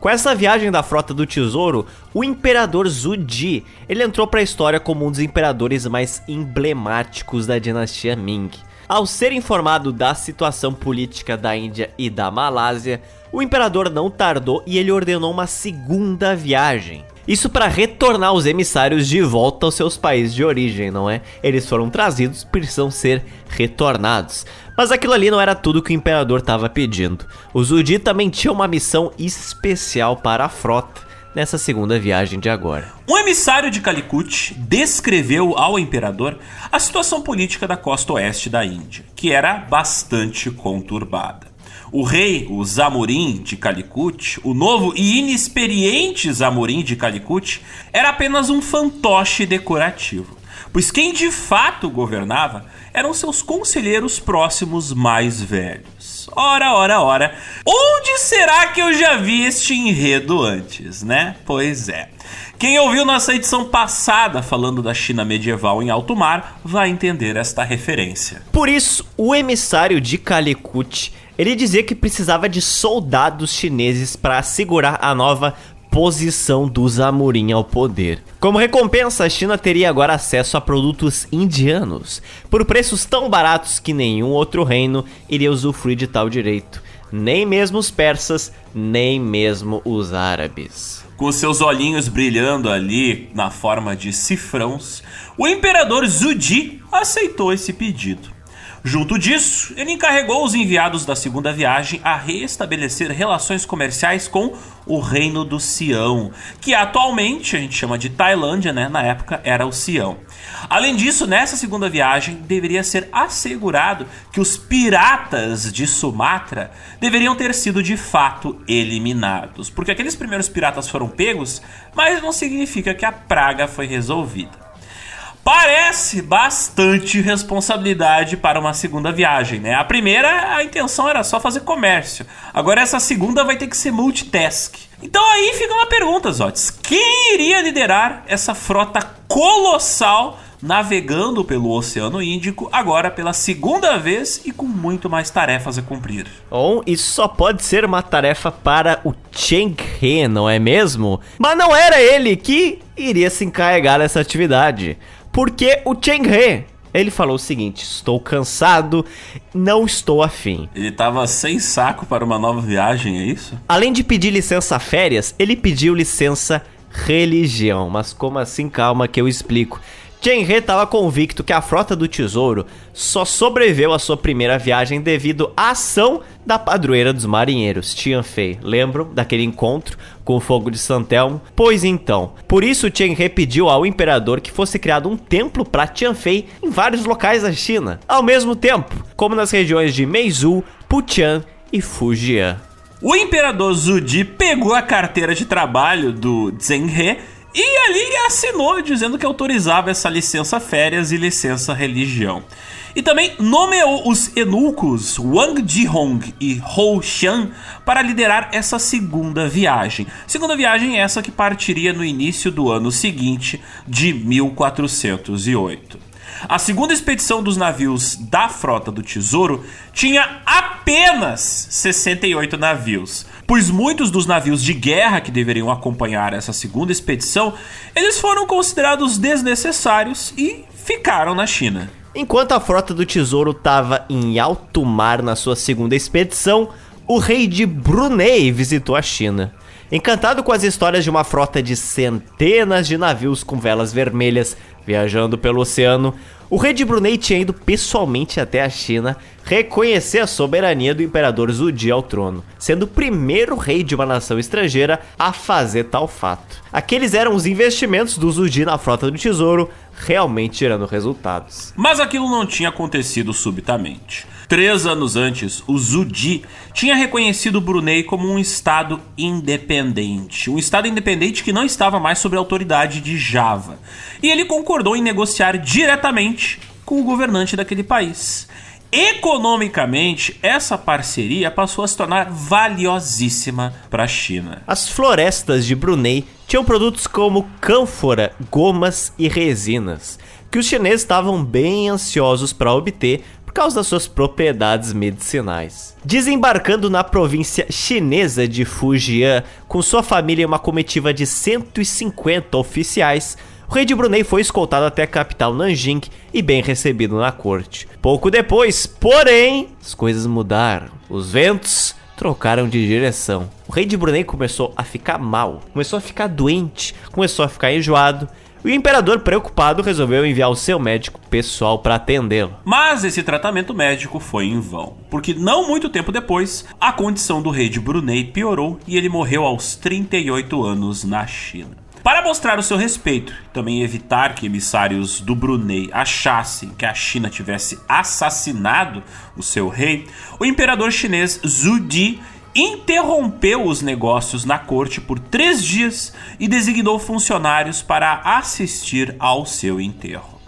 S1: Com essa viagem da frota do tesouro, o imperador Zudi, ele entrou para a história como um dos imperadores mais emblemáticos da dinastia Ming. Ao ser informado da situação política da Índia e da Malásia, o imperador não tardou e ele ordenou uma segunda viagem. Isso para retornar os emissários de volta aos seus países de origem, não é? Eles foram trazidos, precisam ser retornados. Mas aquilo ali não era tudo que o imperador estava pedindo. O Zudi também tinha uma missão especial para a frota nessa segunda viagem de agora.
S2: Um emissário de Calicut descreveu ao imperador a situação política da costa oeste da Índia, que era bastante conturbada. O rei, o Zamorim de Calicut, o novo e inexperiente Zamorim de Calicut, era apenas um fantoche decorativo, pois quem de fato governava eram seus conselheiros próximos mais velhos. Ora, ora, ora, onde será que eu já vi este enredo antes, né? Pois é. Quem ouviu nossa edição passada falando da China medieval em alto mar vai entender esta referência.
S1: Por isso, o emissário de Calicut ele dizia que precisava de soldados chineses para assegurar a nova posição dos Amorim ao poder. Como recompensa, a China teria agora acesso a produtos indianos por preços tão baratos que nenhum outro reino iria usufruir de tal direito, nem mesmo os persas, nem mesmo os árabes.
S2: Com seus olhinhos brilhando ali na forma de cifrãos, o imperador Zudi aceitou esse pedido. Junto disso, ele encarregou os enviados da segunda viagem a reestabelecer relações comerciais com o Reino do Sião, que atualmente a gente chama de Tailândia, né? Na época era o Sião. Além disso, nessa segunda viagem deveria ser assegurado que os piratas de Sumatra deveriam ter sido de fato eliminados, porque aqueles primeiros piratas foram pegos, mas não significa que a praga foi resolvida. Parece bastante responsabilidade para uma segunda viagem, né? A primeira, a intenção era só fazer comércio. Agora essa segunda vai ter que ser multitask. Então aí fica uma pergunta, Zotes. Quem iria liderar essa frota colossal navegando pelo Oceano Índico, agora pela segunda vez e com muito mais tarefas a cumprir.
S1: Bom, isso só pode ser uma tarefa para o Cheng He, não é mesmo? Mas não era ele que iria se encarregar dessa atividade. Porque o Cheng He, ele falou o seguinte: estou cansado, não estou afim.
S2: Ele estava sem saco para uma nova viagem, é isso?
S1: Além de pedir licença férias, ele pediu licença religião. Mas como assim? Calma que eu explico. Chen He estava convicto que a frota do tesouro só sobreviveu à sua primeira viagem devido à ação da padroeira dos marinheiros, Tian Fei. Lembram daquele encontro com o fogo de Santelmo? Pois então, por isso Chen He pediu ao imperador que fosse criado um templo para Tian Fei em vários locais da China, ao mesmo tempo, como nas regiões de Meizhou, Puqian e Fujian.
S2: O imperador Zudi pegou a carteira de trabalho do Zheng He e ali assinou dizendo que autorizava essa licença férias e licença religião. E também nomeou os eunucos Wang Jihong e Hou Xian para liderar essa segunda viagem. Segunda viagem essa que partiria no início do ano seguinte, de 1408. A segunda expedição dos navios da Frota do Tesouro tinha apenas 68 navios, pois muitos dos navios de guerra que deveriam acompanhar essa segunda expedição, eles foram considerados desnecessários e ficaram na China.
S1: Enquanto a Frota do Tesouro estava em alto mar na sua segunda expedição, o rei de Brunei visitou a China. Encantado com as histórias de uma frota de centenas de navios com velas vermelhas Viajando pelo oceano, o rei de Brunei tinha ido pessoalmente até a China reconhecer a soberania do imperador Zudi ao trono, sendo o primeiro rei de uma nação estrangeira a fazer tal fato. Aqueles eram os investimentos do Zudi na frota do tesouro, realmente gerando resultados.
S2: Mas aquilo não tinha acontecido subitamente. Três anos antes, o Zudi tinha reconhecido Brunei como um estado independente. Um estado independente que não estava mais sob a autoridade de Java. E ele concordou em negociar diretamente com o governante daquele país. Economicamente, essa parceria passou a se tornar valiosíssima para a China.
S1: As florestas de Brunei tinham produtos como cânfora, gomas e resinas, que os chineses estavam bem ansiosos para obter causa das suas propriedades medicinais. Desembarcando na província chinesa de Fujian com sua família e uma comitiva de 150 oficiais, o rei de Brunei foi escoltado até a capital Nanjing e bem recebido na corte. Pouco depois, porém, as coisas mudaram. Os ventos trocaram de direção. O rei de Brunei começou a ficar mal, começou a ficar doente, começou a ficar enjoado. E o imperador, preocupado, resolveu enviar o seu médico pessoal para atendê-lo.
S2: Mas esse tratamento médico foi em vão, porque não muito tempo depois, a condição do rei de Brunei piorou e ele morreu aos 38 anos na China. Para mostrar o seu respeito e também evitar que emissários do Brunei achassem que a China tivesse assassinado o seu rei, o imperador chinês Zhu Di interrompeu os negócios na corte por três dias e designou funcionários para assistir ao seu enterro.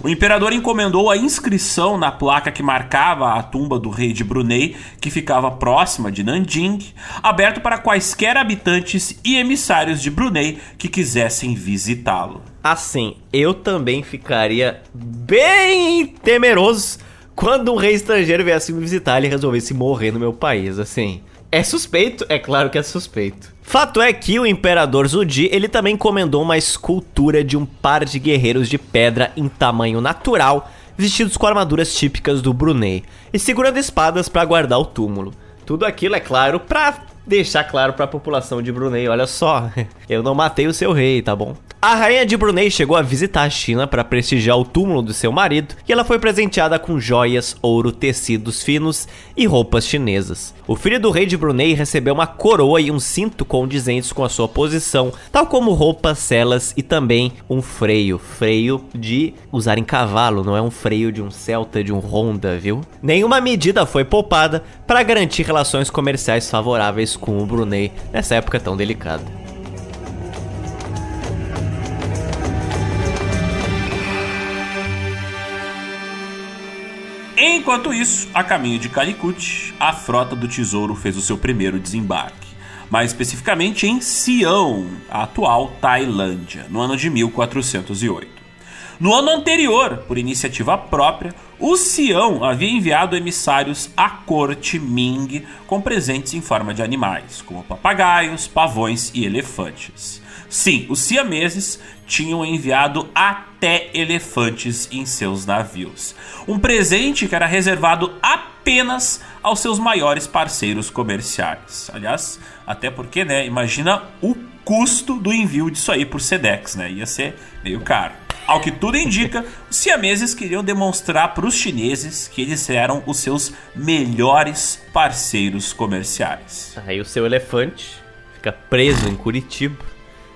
S2: O imperador encomendou a inscrição na placa que marcava a tumba do rei de Brunei, que ficava próxima de Nanjing, aberto para quaisquer habitantes e emissários de Brunei que quisessem visitá-lo.
S1: Assim, eu também ficaria bem temeroso quando um rei estrangeiro viesse me visitar e resolvesse morrer no meu país, assim. É suspeito? É claro que é suspeito. Fato é que o imperador Zudi, ele também encomendou uma escultura de um par de guerreiros de pedra em tamanho natural, vestidos com armaduras típicas do Brunei, e segurando espadas para guardar o túmulo. Tudo aquilo, é claro, para deixar claro para a população de Brunei, olha só, <laughs> eu não matei o seu rei, tá bom? A rainha de Brunei chegou a visitar a China para prestigiar o túmulo do seu marido e ela foi presenteada com joias, ouro, tecidos finos e roupas chinesas. O filho do rei de Brunei recebeu uma coroa e um cinto condizentes com a sua posição, tal como roupas, celas e também um freio. Freio de usar em cavalo, não é um freio de um Celta, de um Honda, viu? Nenhuma medida foi poupada para garantir relações comerciais favoráveis com o Brunei nessa época tão delicada.
S2: Enquanto isso, a caminho de Calicut, a frota do Tesouro fez o seu primeiro desembarque, mais especificamente em Sião, a atual Tailândia, no ano de 1408. No ano anterior, por iniciativa própria, o Sião havia enviado emissários à corte Ming com presentes em forma de animais, como papagaios, pavões e elefantes. Sim, os siameses tinham enviado até elefantes em seus navios. Um presente que era reservado apenas aos seus maiores parceiros comerciais. Aliás, até porque, né, imagina o custo do envio disso aí por Sedex, né? Ia ser meio caro. Ao que tudo indica, os siameses queriam demonstrar para os chineses que eles eram os seus melhores parceiros comerciais.
S1: Aí o seu elefante fica preso em Curitiba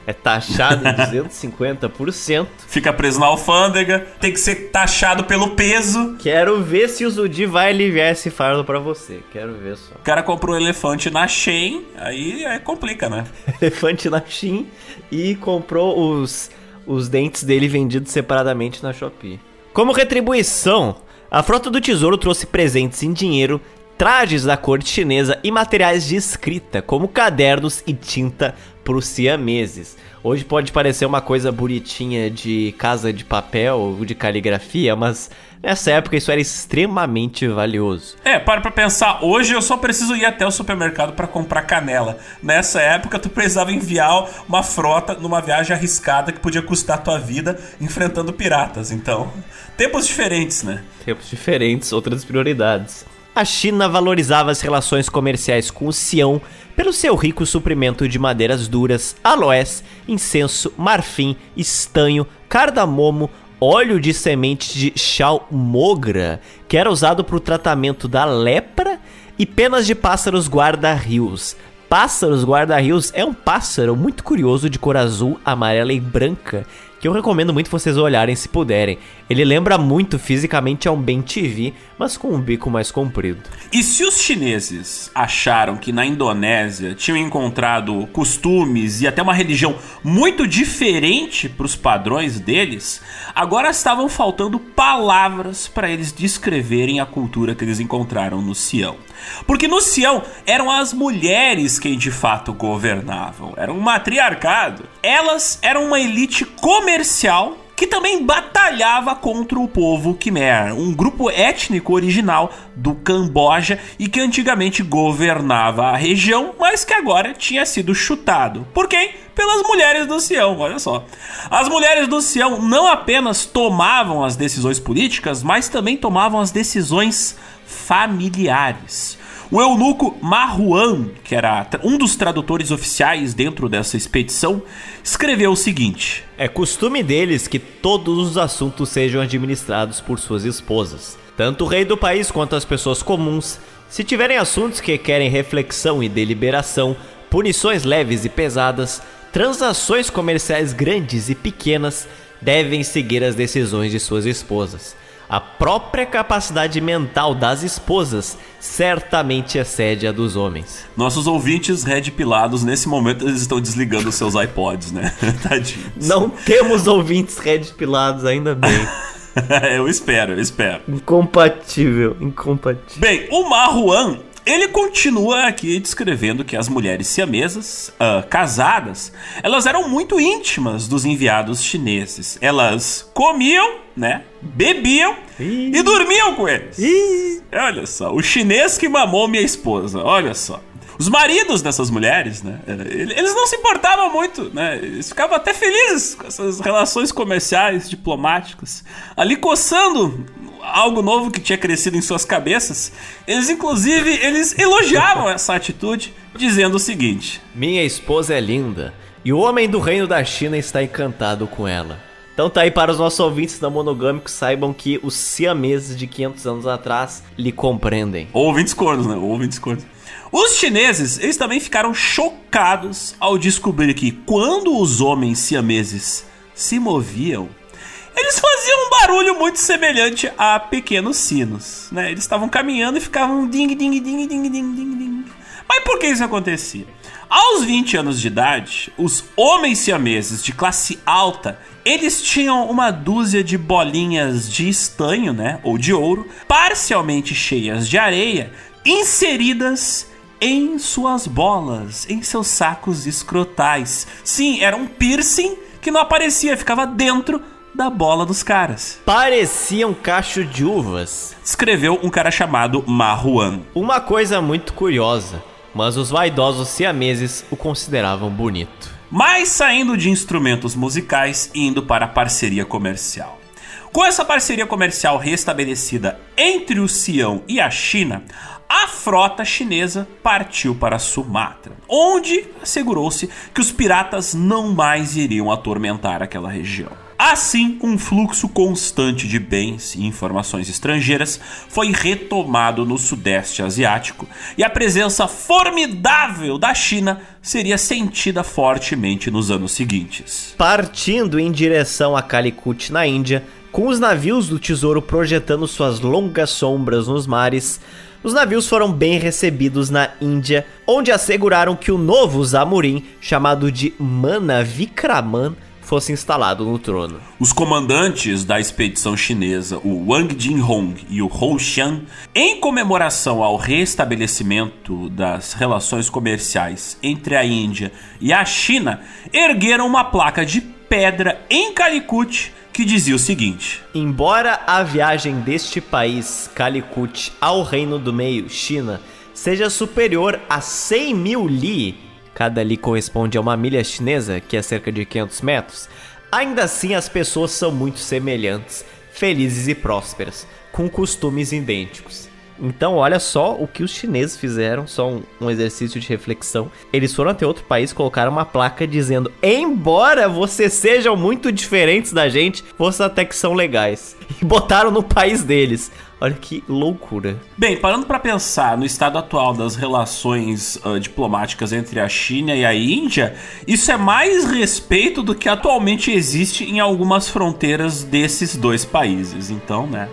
S1: é taxado em 250%.
S2: Fica preso na alfândega, tem que ser taxado pelo peso.
S1: Quero ver se o Zudi vai aliviar esse fardo para você. Quero ver só.
S2: O cara comprou um elefante na Shein, aí é complica, né? <laughs>
S1: elefante na Shein e comprou os, os dentes dele vendidos separadamente na Shopee. Como retribuição, a frota do tesouro trouxe presentes em dinheiro trajes da corte chinesa e materiais de escrita, como cadernos e tinta para os siameses. Hoje pode parecer uma coisa bonitinha de casa de papel ou de caligrafia, mas nessa época isso era extremamente valioso.
S2: É, para pra pensar, hoje eu só preciso ir até o supermercado para comprar canela. Nessa época tu precisava enviar uma frota numa viagem arriscada que podia custar tua vida enfrentando piratas. Então, tempos diferentes, né?
S1: Tempos diferentes, outras prioridades a China valorizava as relações comerciais com o Sião pelo seu rico suprimento de madeiras duras, aloés, incenso, marfim, estanho, cardamomo, óleo de semente de chalmogra, que era usado para o tratamento da lepra, e penas de pássaros guarda-rios. Pássaros guarda-rios é um pássaro muito curioso de cor azul, amarela e branca que eu recomendo muito vocês olharem se puderem. Ele lembra muito fisicamente a um Ben TV, mas com um bico mais comprido.
S2: E se os chineses acharam que na Indonésia tinham encontrado costumes e até uma religião muito diferente para os padrões deles, agora estavam faltando palavras para eles descreverem a cultura que eles encontraram no Sião. Porque no Sião eram as mulheres quem de fato governavam, era um matriarcado. Elas eram uma elite comercial que também batalhava contra o povo Khmer, um grupo étnico original do Camboja e que antigamente governava a região, mas que agora tinha sido chutado. Por quem? Pelas mulheres do Sião, olha só. As mulheres do Sião não apenas tomavam as decisões políticas, mas também tomavam as decisões familiares. O eunuco Marruan, que era um dos tradutores oficiais dentro dessa expedição, escreveu o seguinte:
S1: É costume deles que todos os assuntos sejam administrados por suas esposas. Tanto o rei do país quanto as pessoas comuns, se tiverem assuntos que querem reflexão e deliberação, punições leves e pesadas, transações comerciais grandes e pequenas, devem seguir as decisões de suas esposas a própria capacidade mental das esposas certamente excede a dos homens.
S2: Nossos ouvintes red pilados, nesse momento, eles estão desligando seus iPods, né? <laughs>
S1: Tadinhos. Não temos ouvintes red pilados, ainda bem. <laughs>
S2: eu espero, eu espero.
S1: Incompatível, incompatível.
S2: Bem, o Marruan ele continua aqui descrevendo que as mulheres siamesas, uh, casadas, elas eram muito íntimas dos enviados chineses. Elas comiam, né? Bebiam Ih. e dormiam com eles. Ih. Olha só, o chinês que mamou minha esposa, olha só. Os maridos dessas mulheres, né? Eles não se importavam muito, né? Eles ficavam até felizes com essas relações comerciais, diplomáticas. Ali coçando algo novo que tinha crescido em suas cabeças, eles inclusive eles elogiavam essa atitude, dizendo o seguinte:
S1: Minha esposa é linda e o homem do reino da China está encantado com ela. Então tá aí para os nossos ouvintes da Monogâmico, saibam que os siameses de 500 anos atrás lhe compreendem.
S2: Ou ouvintes cornos, né? Ou ouvintes cornos. Os chineses, eles também ficaram chocados ao descobrir que quando os homens siameses se moviam, eles faziam um barulho muito semelhante a pequenos sinos, né? Eles estavam caminhando e ficavam ding, ding, ding, ding, ding, ding, ding. Mas por que isso acontecia? Aos 20 anos de idade, os homens siameses de classe alta, eles tinham uma dúzia de bolinhas de estanho, né, ou de ouro, parcialmente cheias de areia, inseridas em suas bolas, em seus sacos escrotais. Sim, era um piercing que não aparecia, ficava dentro da bola dos caras.
S1: Parecia um cacho de uvas.
S2: Escreveu um cara chamado Mahuan.
S1: Uma coisa muito curiosa, mas os vaidosos siameses o consideravam bonito.
S2: Mas saindo de instrumentos musicais e indo para a parceria comercial. Com essa parceria comercial restabelecida entre o Sião e a China, a frota chinesa partiu para Sumatra, onde assegurou-se que os piratas não mais iriam atormentar aquela região. Assim, um fluxo constante de bens e informações estrangeiras foi retomado no Sudeste Asiático e a presença formidável da China seria sentida fortemente nos anos seguintes.
S1: Partindo em direção a Calicut, na Índia, com os navios do Tesouro projetando suas longas sombras nos mares, os navios foram bem recebidos na Índia, onde asseguraram que o novo Zamurim, chamado de Mana Vikraman, fosse instalado no trono.
S2: Os comandantes da expedição chinesa, o Wang Jinhong e o Hou Xian, em comemoração ao restabelecimento das relações comerciais entre a Índia e a China, ergueram uma placa de pedra em Calicut que dizia o seguinte:
S1: Embora a viagem deste país, Calicut, ao Reino do Meio, China, seja superior a 100 mil li, cada li corresponde a uma milha chinesa, que é cerca de 500 metros, ainda assim as pessoas são muito semelhantes, felizes e prósperas, com costumes idênticos. Então, olha só o que os chineses fizeram, só um, um, exercício de reflexão. Eles foram até outro país, colocaram uma placa dizendo: Embora vocês sejam muito diferentes da gente, vocês até que são legais. <laughs> E botaram no país deles. Olha que loucura.
S2: Bem, parando para pensar no estado atual das relações uh, diplomáticas entre a China e a Índia, isso é mais respeito do que atualmente existe em algumas fronteiras desses dois países. Então, né?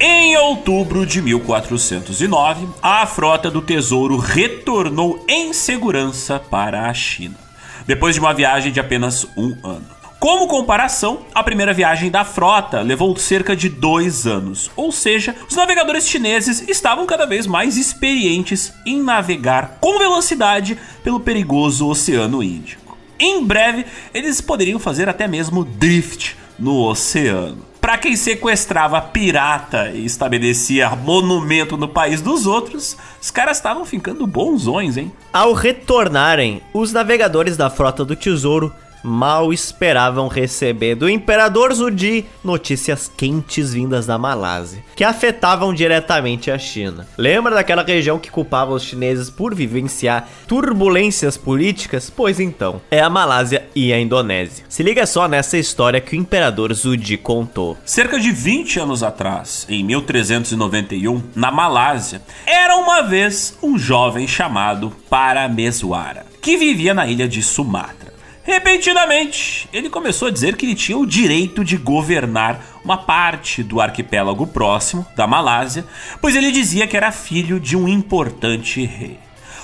S2: Em outubro de 1409, a frota do Tesouro retornou em segurança para a China depois de uma viagem de apenas um ano. Como comparação, a primeira viagem da frota levou cerca de dois anos, ou seja, os navegadores chineses estavam cada vez mais experientes em navegar com velocidade pelo perigoso Oceano Índico. Em breve, eles poderiam fazer até mesmo drift no oceano. Para quem sequestrava pirata e estabelecia monumento no país dos outros, os caras estavam ficando bonzões, hein?
S1: Ao retornarem, os navegadores da frota do Tesouro mal esperavam receber do imperador Zudi notícias quentes vindas da Malásia, que afetavam diretamente a China. Lembra daquela região que culpava os chineses por vivenciar turbulências políticas? Pois então, é a Malásia e a Indonésia. Se liga só nessa história que o imperador Zudi contou.
S2: Cerca de 20 anos atrás, em 1391, na Malásia, era uma vez um jovem chamado Parameswara, que vivia na ilha de Sumatra. Repentinamente, ele começou a dizer que ele tinha o direito de governar uma parte do arquipélago próximo, da Malásia, pois ele dizia que era filho de um importante rei.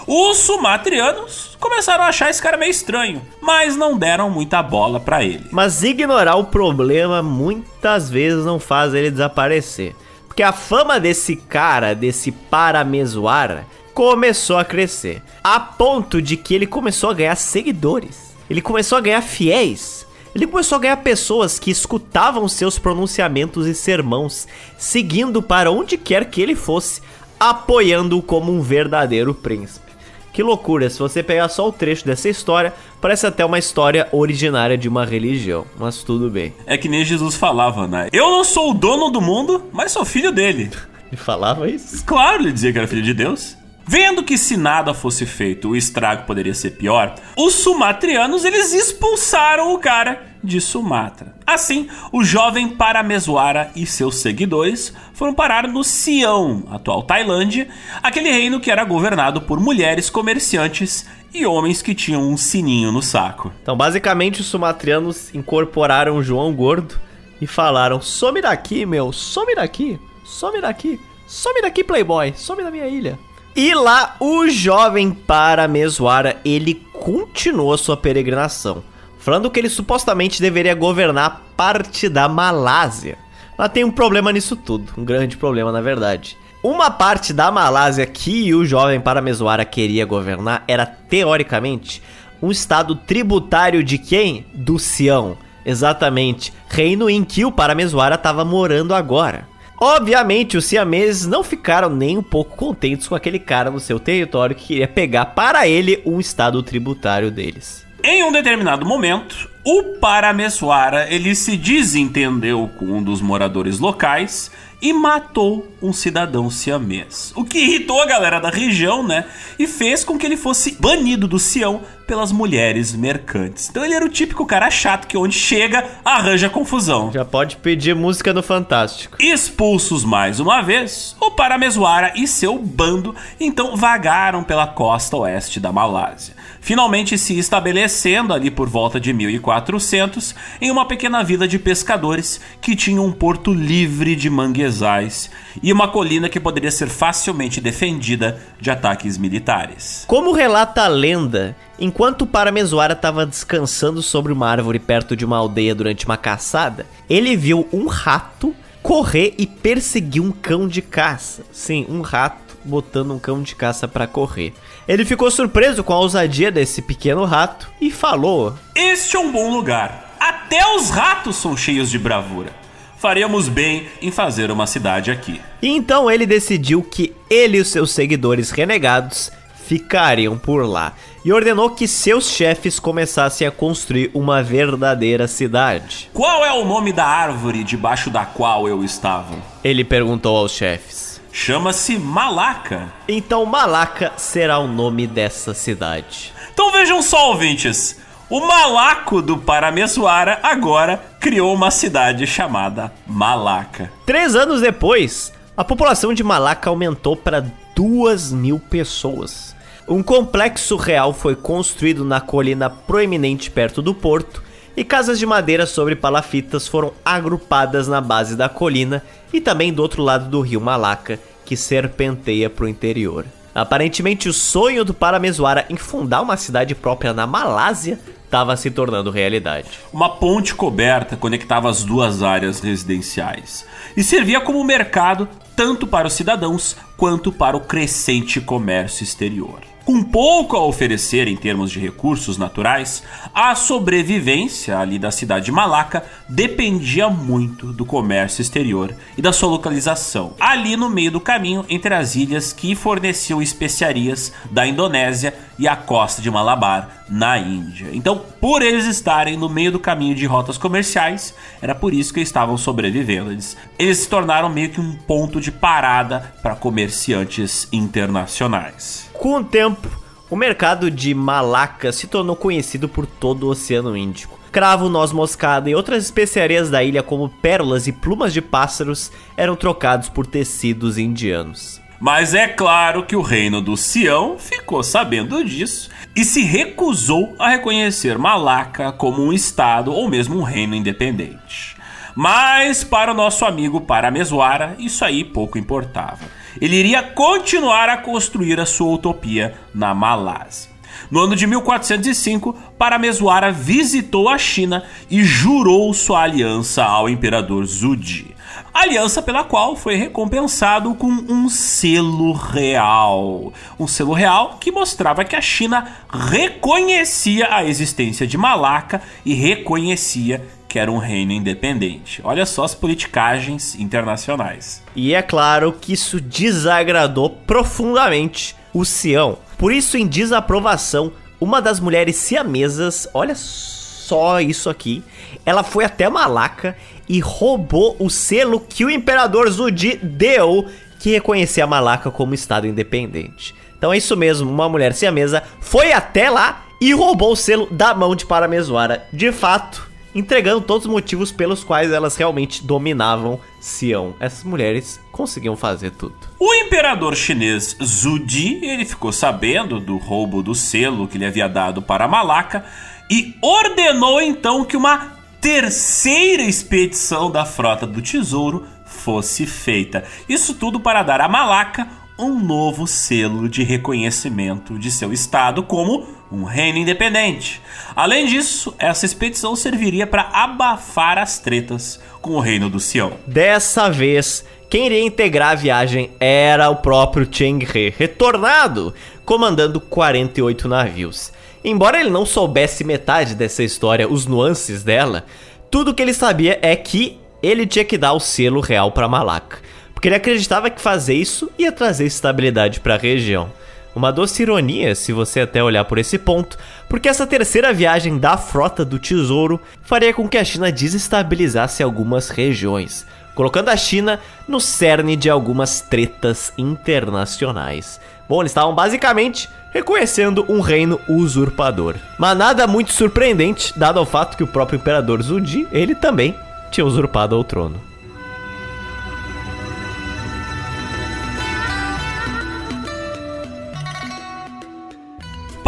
S2: Os sumatrianos começaram a achar esse cara meio estranho, mas não deram muita bola para ele.
S1: Mas ignorar o problema muitas vezes não faz ele desaparecer. Porque a fama desse cara, desse Paramesuara, começou a crescer. A ponto de que ele começou a ganhar seguidores. Ele começou a ganhar fiéis. Ele começou a ganhar pessoas que escutavam seus pronunciamentos e sermãos, seguindo para onde quer que ele fosse, apoiando-o como um verdadeiro príncipe. Que loucura, se você pegar só o trecho dessa história, parece até uma história originária de uma religião, mas tudo bem.
S2: É que nem Jesus falava, né? Eu não sou o dono do mundo, mas sou filho dele. <laughs>
S1: Ele falava isso?
S2: Claro, ele dizia que era filho de Deus. Vendo que se nada fosse feito, o estrago poderia ser pior, os sumatrianos eles expulsaram o cara de Sumatra. Assim, o jovem Parameswara e seus seguidores foram parar no Sião, atual Tailândia, aquele reino que era governado por mulheres comerciantes e homens que tinham um sininho no saco.
S1: Então, basicamente, os sumatrianos incorporaram João Gordo e falaram: "Some daqui, meu, some daqui, some daqui, some daqui, playboy, some da minha ilha". E lá, o jovem Parameswara, ele continuou sua peregrinação, falando que ele supostamente deveria governar parte da Malásia. Mas tem um problema nisso tudo, um grande problema na verdade. Uma parte da Malásia que o jovem Parameswara queria governar era, teoricamente, um estado tributário de quem? Do Sião. Exatamente, reino em que o Parameswara estava morando agora. Obviamente, os siameses não ficaram nem um pouco contentes com aquele cara no seu território que queria pegar para ele um estado tributário deles.
S2: Em um determinado momento, o Parameswara ele se desentendeu com um dos moradores locais e matou um cidadão siamês. O que irritou a galera da região, né? E fez com que ele fosse banido do Sião pelas mulheres mercantes. Então ele era o típico cara chato que onde chega arranja confusão.
S1: Já pode pedir música no Fantástico.
S2: Expulsos mais uma vez, o Parameswara e seu bando então vagaram pela costa oeste da Malásia, finalmente se estabelecendo ali por volta de 1400 em uma pequena vila de pescadores que tinha um porto livre de manguezais e uma colina que poderia ser facilmente defendida de ataques militares.
S1: Como relata a lenda, enquanto Parameswara estava descansando sobre uma árvore perto de uma aldeia durante uma caçada, ele viu um rato correr e perseguir um cão de caça. Sim, um rato botando um cão de caça para correr. Ele ficou surpreso com a ousadia desse pequeno rato e falou:
S2: Este é um bom lugar. Até os ratos são cheios de bravura faríamos bem em fazer uma cidade aqui.
S1: E então ele decidiu que ele e os seus seguidores renegados ficariam por lá. E ordenou que seus chefes começassem a construir uma verdadeira cidade.
S2: Qual é o nome da árvore debaixo da qual eu estava?
S1: Ele perguntou aos chefes.
S2: Chama-se Malaca.
S1: Então Malaca será o nome dessa cidade.
S2: Então vejam só, ouvintes. O malaco do Paramesuara agora criou uma cidade chamada Malaca.
S1: Três anos depois, a população de Malaca aumentou para duas mil pessoas. Um complexo real foi construído na colina proeminente perto do porto e casas de madeira sobre palafitas foram agrupadas na base da colina e também do outro lado do rio Malaca, que serpenteia para o interior. Aparentemente, o sonho do Paramesuara em fundar uma cidade própria na Malásia estava se tornando realidade.
S2: Uma ponte coberta conectava as duas áreas residenciais e servia como mercado tanto para os cidadãos quanto para o crescente comércio exterior. Com pouco a oferecer em termos de recursos naturais, a sobrevivência ali da cidade de Malaca dependia muito do comércio exterior e da sua localização, ali no meio do caminho entre as ilhas que forneciam especiarias da Indonésia e a costa de Malabar, na Índia. Então, por eles estarem no meio do caminho de rotas comerciais, era por isso que estavam sobrevivendo. Eles, eles se tornaram meio que um ponto de parada para comerciantes internacionais.
S1: Com o tempo, o mercado de Malaca se tornou conhecido por todo o Oceano Índico. Cravo, noz moscada e outras especiarias da ilha, como pérolas e plumas de pássaros, eram trocados por tecidos indianos.
S2: Mas é claro que o reino do Sião ficou sabendo disso e se recusou a reconhecer Malaca como um estado ou mesmo um reino independente. Mas para o nosso amigo Paramesuara, isso aí pouco importava ele iria continuar a construir a sua utopia na Malásia. No ano de 1405, Paramesuara visitou a China e jurou sua aliança ao imperador Zudi. Aliança pela qual foi recompensado com um selo real. Um selo real que mostrava que a China reconhecia a existência de Malaca e reconhecia que era um reino independente. Olha só as politicagens internacionais.
S1: E é claro que isso desagradou profundamente o Sião. Por isso, em desaprovação, uma das mulheres siamesas, olha só isso aqui, ela foi até Malaca e roubou o selo que o imperador Zudi deu que reconhecia Malaca como estado independente. Então é isso mesmo, uma mulher siamesa foi até lá e roubou o selo da mão de Paramesuara. De fato, entregando todos os motivos pelos quais elas realmente dominavam Sião. Essas mulheres conseguiam fazer tudo.
S2: O imperador chinês Zudi, ele ficou sabendo do roubo do selo que ele havia dado para Malaca e ordenou então que uma terceira expedição da frota do tesouro fosse feita. Isso tudo para dar a Malaca um novo selo de reconhecimento de seu estado como um reino independente. Além disso, essa expedição serviria para abafar as tretas com o reino do Sião.
S1: Dessa vez, quem iria integrar a viagem era o próprio Cheng He, retornado, comandando 48 navios. Embora ele não soubesse metade dessa história, os nuances dela, tudo que ele sabia é que ele tinha que dar o selo real para Malacca, porque ele acreditava que fazer isso ia trazer estabilidade para a região. Uma doce ironia, se você até olhar por esse ponto, porque essa terceira viagem da frota do tesouro faria com que a China desestabilizasse algumas regiões, colocando a China no cerne de algumas tretas internacionais. Bom, eles estavam basicamente reconhecendo um reino usurpador. Mas nada muito surpreendente, dado ao fato que o próprio imperador Zudi, ele também tinha usurpado o trono.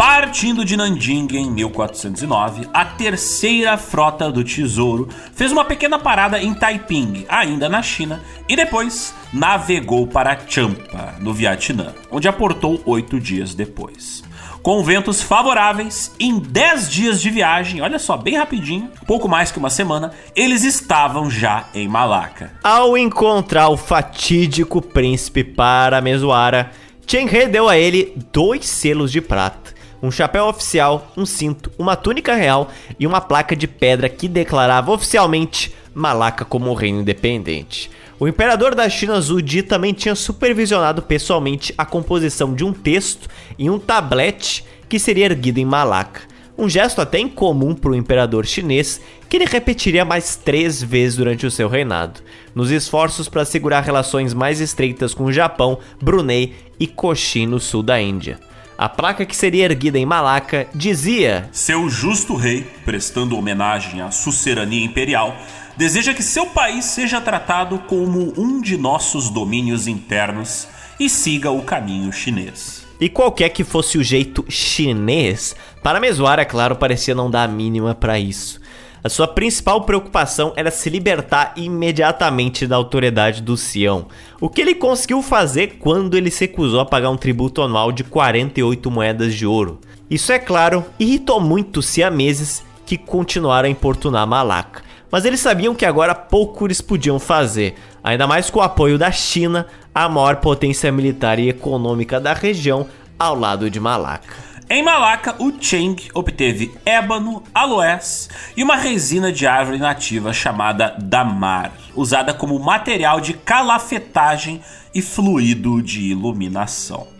S2: Partindo de Nanjing em 1409, a terceira frota do Tesouro fez uma pequena parada em Taiping, ainda na China, e depois navegou para Champa, no Vietnã, onde aportou oito dias depois. Com ventos favoráveis, em 10 dias de viagem, olha só, bem rapidinho, pouco mais que uma semana, eles estavam já em Malaca.
S1: Ao encontrar o fatídico príncipe Paramesuara, Chen He deu a ele dois selos de prata um chapéu oficial, um cinto, uma túnica real e uma placa de pedra que declarava oficialmente Malaca como um reino independente. O imperador da China Zhu também tinha supervisionado pessoalmente a composição de um texto e um tablete que seria erguida em Malacca. Um gesto até incomum para o imperador chinês, que ele repetiria mais três vezes durante o seu reinado, nos esforços para assegurar relações mais estreitas com o Japão, Brunei e Cochin no sul da Índia. A placa que seria erguida em Malaca dizia:
S2: Seu justo rei, prestando homenagem à sucerania imperial, deseja que seu país seja tratado como um de nossos domínios internos e siga o caminho chinês.
S1: E qualquer que fosse o jeito chinês, para Mesuar, é claro, parecia não dar a mínima para isso. A sua principal preocupação era se libertar imediatamente da autoridade do Sião, o que ele conseguiu fazer quando ele se recusou a pagar um tributo anual de 48 moedas de ouro. Isso, é claro, irritou muito os siameses que continuaram a importunar Malaca, mas eles sabiam que agora pouco eles podiam fazer, ainda mais com o apoio da China, a maior potência militar e econômica da região, ao lado de Malaca.
S2: Em Malaca, o Cheng obteve ébano, aloés e uma resina de árvore nativa chamada damar, usada como material de calafetagem e fluido de iluminação.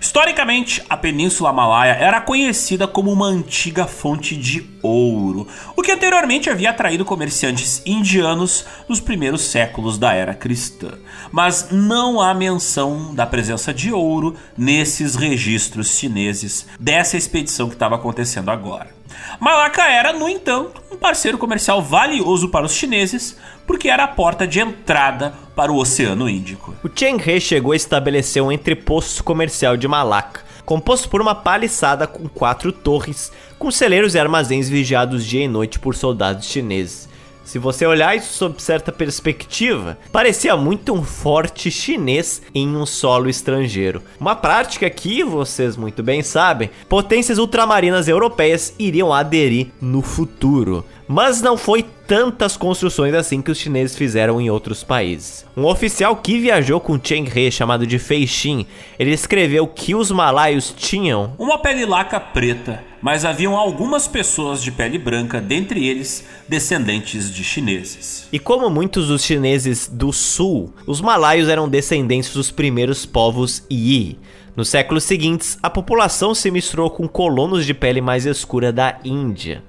S2: Historicamente, a Península Malaya era conhecida como uma antiga fonte de ouro, o que anteriormente havia atraído comerciantes indianos nos primeiros séculos da era cristã. Mas não há menção da presença de ouro nesses registros chineses dessa expedição que estava acontecendo agora. Malaca era, no entanto, um parceiro comercial valioso para os chineses, porque era a porta de entrada para o Oceano Índico.
S1: O Cheng He chegou a estabelecer um entreposto comercial de Malaca, composto por uma paliçada com quatro torres, com celeiros e armazéns vigiados dia e noite por soldados chineses. Se você olhar isso sob certa perspectiva, parecia muito um forte chinês em um solo estrangeiro. Uma prática que, vocês muito bem sabem, potências ultramarinas europeias iriam aderir no futuro. Mas não foi tantas construções assim que os chineses fizeram em outros países. Um oficial que viajou com Cheng He, chamado de Fei Xin, ele escreveu que os malaios tinham
S2: uma pele laca preta, mas haviam algumas pessoas de pele branca, dentre eles descendentes de chineses.
S1: E como muitos dos chineses do sul, os malaios eram descendentes dos primeiros povos Yi. Nos séculos seguintes, a população se misturou com colonos de pele mais escura da Índia.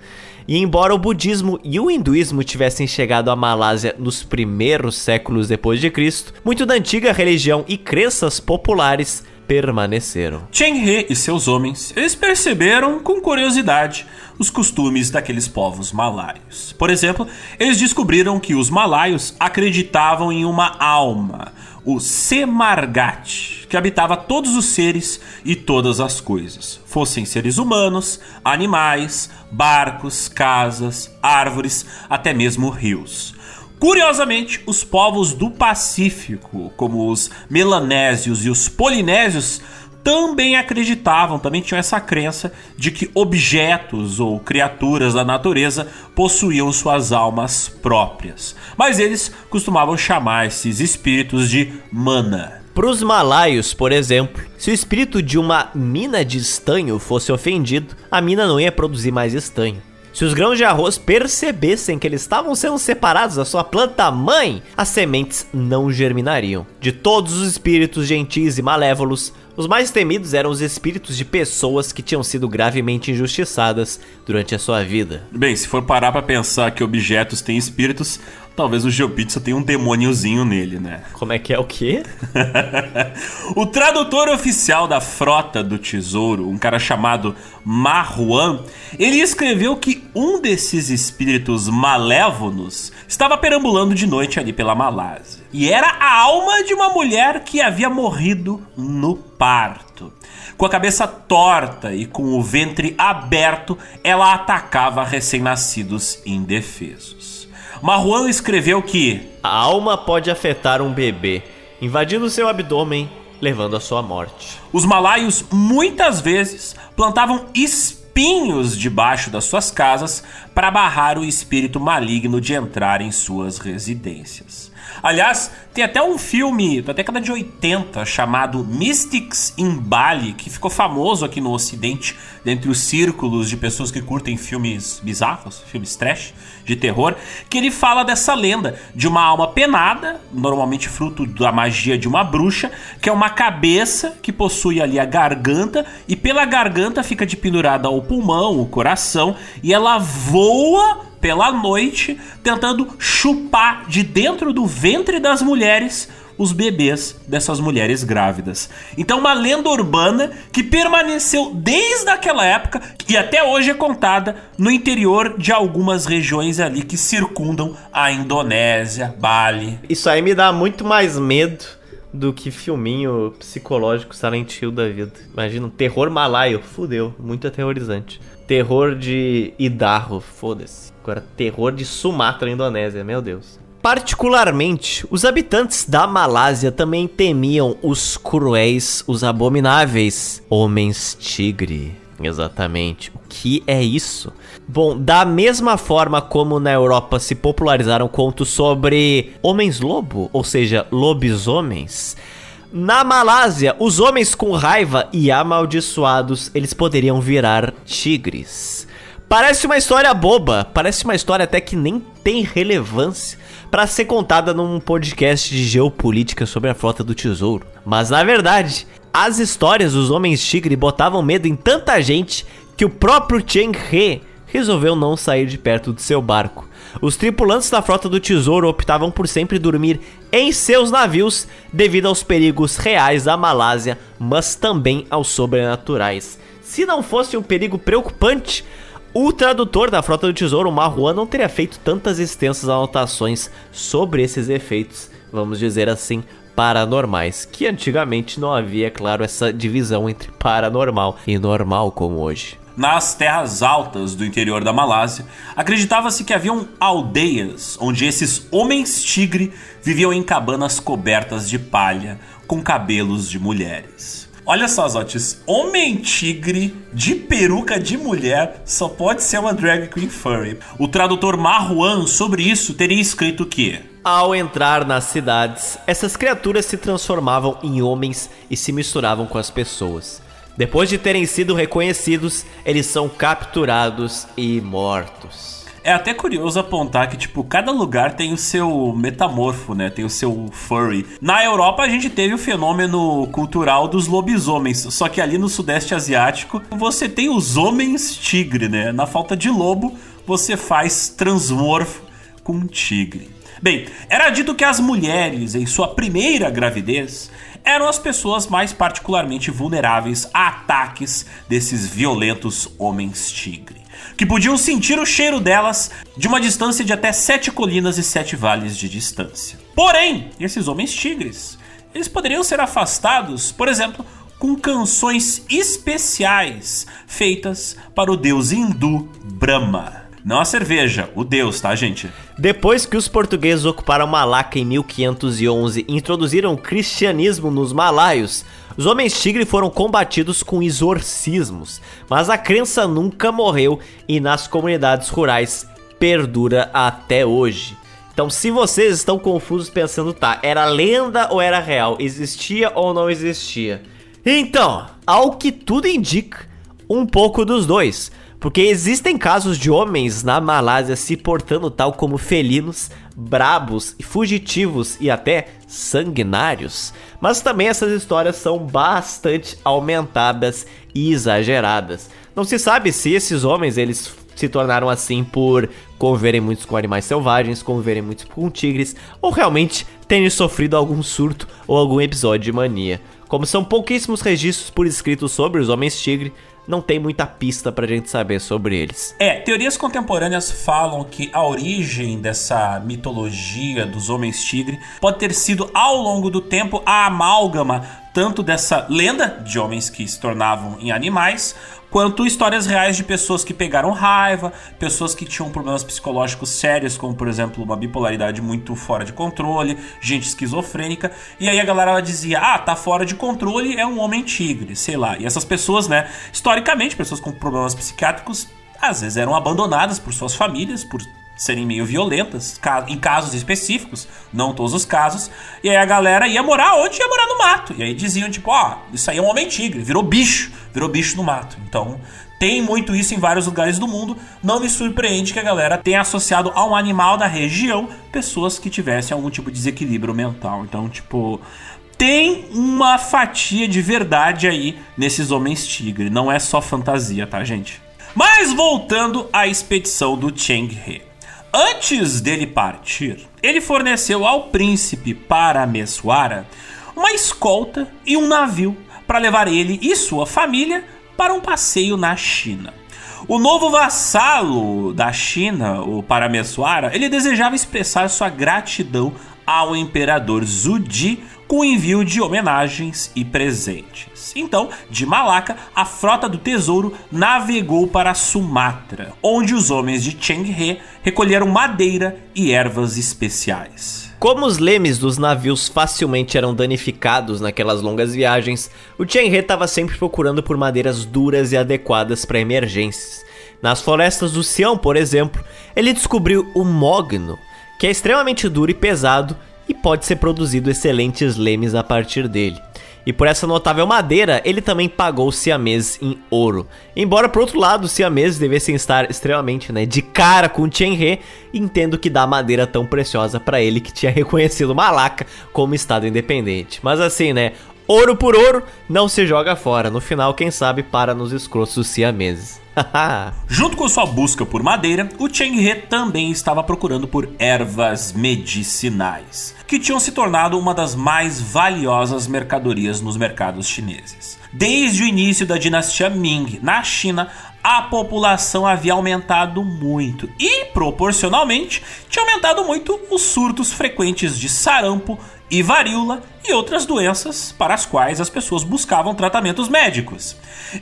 S1: E embora o budismo e o hinduísmo tivessem chegado à Malásia nos primeiros séculos depois de Cristo, muito da antiga religião e crenças populares permaneceram.
S2: Cheng He e seus homens, eles perceberam com curiosidade os costumes daqueles povos malaios. Por exemplo, eles descobriram que os malaios acreditavam em uma alma, o Semargat, que habitava todos os seres e todas as coisas, fossem seres humanos, animais, barcos, casas, árvores, até mesmo rios. Curiosamente, os povos do Pacífico, como os melanésios e os polinésios, também acreditavam, também tinham essa crença de que objetos ou criaturas da natureza possuíam suas almas próprias. Mas eles costumavam chamar esses espíritos de mana.
S1: Para os malaios, por exemplo, se o espírito de uma mina de estanho fosse ofendido, a mina não ia produzir mais estanho. Se os grãos de arroz percebessem que eles estavam sendo separados da sua planta mãe, as sementes não germinariam. De todos os espíritos gentis e malévolos, os mais temidos eram os espíritos de pessoas que tinham sido gravemente injustiçadas durante a sua vida.
S2: Bem, se for parar para pensar que objetos têm espíritos, talvez o Geopizza tenha um demôniozinho nele, né?
S1: Como é que é o quê? <laughs>
S2: o tradutor oficial da Frota do Tesouro, um cara chamado Marwan, ele escreveu que um desses espíritos malévolos estava perambulando de noite ali pela Malásia. E era a alma de uma mulher que havia morrido no parto. Com a cabeça torta e com o ventre aberto, ela atacava recém-nascidos indefesos. Marwan escreveu que
S1: a alma pode afetar um bebê, invadindo seu abdômen, levando à sua morte.
S2: Os malaios muitas vezes plantavam espinhos debaixo das suas casas para barrar o espírito maligno de entrar em suas residências. Aliás, tem até um filme da década de 80 chamado Mystics in Bali, que ficou famoso aqui no ocidente, dentre os círculos de pessoas que curtem filmes bizarros, filmes trash, de terror, que ele fala dessa lenda de uma alma penada, normalmente fruto da magia de uma bruxa, que é uma cabeça que possui ali a garganta e pela garganta fica de pendurada ao pulmão, o coração, e ela voa pela noite, tentando chupar de dentro do ventre das mulheres os bebês dessas mulheres grávidas. Então, uma lenda urbana que permaneceu desde aquela época e até hoje é contada no interior de algumas regiões ali que circundam a Indonésia, Bali.
S1: Isso aí me dá muito mais medo do que filminho psicológico Silent Hill da vida. Imagina um terror malaio, fudeu, muito aterrorizante. Terror de Idaho, foda-se. Agora, terror de Sumatra, Indonésia, meu Deus. Particularmente, os habitantes da Malásia também temiam os cruéis, os abomináveis homens tigre. Exatamente. O que é isso? Bom, da mesma forma como na Europa se popularizaram contos sobre homens-lobo, ou seja, lobisomens, na Malásia, os homens com raiva e amaldiçoados, eles poderiam virar tigres. Parece uma história boba, parece uma história até que nem tem relevância para ser contada num podcast de geopolítica sobre a frota do tesouro. Mas na verdade, as histórias dos homens tigre botavam medo em tanta gente que o próprio Cheng He resolveu não sair de perto do seu barco. Os tripulantes da frota do Tesouro optavam por sempre dormir em seus navios devido aos perigos reais da Malásia, mas também aos sobrenaturais. Se não fosse um perigo preocupante, o tradutor da Frota do Tesouro, Marruan, não teria feito tantas extensas anotações sobre esses efeitos, vamos dizer assim, paranormais, que antigamente não havia, claro, essa divisão entre paranormal e normal como hoje.
S2: Nas terras altas do interior da Malásia, acreditava-se que haviam aldeias onde esses homens tigre viviam em cabanas cobertas de palha com cabelos de mulheres. Olha só, Zotis, homem tigre de peruca de mulher só pode ser uma drag queen furry. O tradutor Marwan sobre isso teria escrito que
S1: ao entrar nas cidades, essas criaturas se transformavam em homens e se misturavam com as pessoas. Depois de terem sido reconhecidos, eles são capturados e mortos.
S2: É até curioso apontar que, tipo, cada lugar tem o seu metamorfo, né? Tem o seu furry. Na Europa, a gente teve o fenômeno cultural dos lobisomens. Só que ali no Sudeste Asiático, você tem os homens tigre, né? Na falta de lobo, você faz transmorfo com tigre. Bem, era dito que as mulheres, em sua primeira gravidez, eram as pessoas mais particularmente vulneráveis a ataques desses violentos homens tigre que podiam sentir o cheiro delas de uma distância de até sete colinas e sete vales de distância. Porém, esses homens tigres, eles poderiam ser afastados, por exemplo, com canções especiais feitas para o deus hindu Brahma. Não a cerveja, o deus, tá, gente?
S1: Depois que os portugueses ocuparam Malaca em 1511 e introduziram o cristianismo nos malaios, os homens tigre foram combatidos com exorcismos, mas a crença nunca morreu e nas comunidades rurais perdura até hoje. Então, se vocês estão confusos pensando, tá, era lenda ou era real? Existia ou não existia? Então, ao que tudo indica, um pouco dos dois. Porque existem casos de homens na Malásia se portando tal como felinos, brabos, fugitivos e até sanguinários. Mas também essas histórias são bastante aumentadas e exageradas. Não se sabe se esses homens eles se tornaram assim por conviverem muito com animais selvagens, conviverem muito com tigres, ou realmente terem sofrido algum surto ou algum episódio de mania. Como são pouquíssimos registros por escrito sobre os homens tigre, não tem muita pista pra gente saber sobre eles.
S2: É, teorias contemporâneas falam que a origem dessa mitologia dos homens tigre pode ter sido ao longo do tempo a amálgama tanto dessa lenda de homens que se tornavam em animais, quanto histórias reais de pessoas que pegaram raiva, pessoas que tinham problemas psicológicos sérios, como por exemplo uma bipolaridade muito fora de controle, gente esquizofrênica, e aí a galera dizia: "Ah, tá fora de controle, é um homem tigre", sei lá. E essas pessoas, né, historicamente, pessoas com problemas psiquiátricos às vezes eram abandonadas por suas famílias, por serem meio violentas, em casos específicos, não todos os casos. E aí a galera ia morar onde ia morar no mato. E aí diziam, tipo, ó, oh, isso aí é um homem tigre, virou bicho, virou bicho no mato. Então, tem muito isso em vários lugares do mundo. Não me surpreende que a galera tenha associado a um animal da região pessoas que tivessem algum tipo de desequilíbrio mental. Então, tipo, tem uma fatia de verdade aí nesses homens tigre. Não é só fantasia, tá, gente? Mas voltando à expedição do Cheng He. Antes dele partir, ele forneceu ao príncipe Parameswara uma escolta e um navio para levar ele e sua família para um passeio na China. O novo vassalo da China, o Parameswara, ele desejava expressar sua gratidão ao imperador Zudi com envio de homenagens e presentes. Então, de Malaca, a frota do tesouro navegou para Sumatra, onde os homens de Cheng He recolheram madeira e ervas especiais.
S1: Como os lemes dos navios facilmente eram danificados naquelas longas viagens, o Cheng He estava sempre procurando por madeiras duras e adequadas para emergências. Nas florestas do Sião, por exemplo, ele descobriu o mogno, que é extremamente duro e pesado e pode ser produzido excelentes lemes a partir dele. E por essa notável madeira, ele também pagou o siamês em ouro. Embora, por outro lado, os siameses devessem estar extremamente né, de cara com o He, entendo que dá madeira tão preciosa para ele que tinha <laughs> reconhecido Malaca como estado independente. Mas assim, né, ouro por ouro não se joga fora. No final, quem sabe, para nos escrotos siameses. <laughs>
S2: Junto com sua busca por madeira, o Cheng He também estava procurando por ervas medicinais, que tinham se tornado uma das mais valiosas mercadorias nos mercados chineses. Desde o início da dinastia Ming na China, a população havia aumentado muito e, proporcionalmente, tinha aumentado muito os surtos frequentes de sarampo e varíola e outras doenças para as quais as pessoas buscavam tratamentos médicos.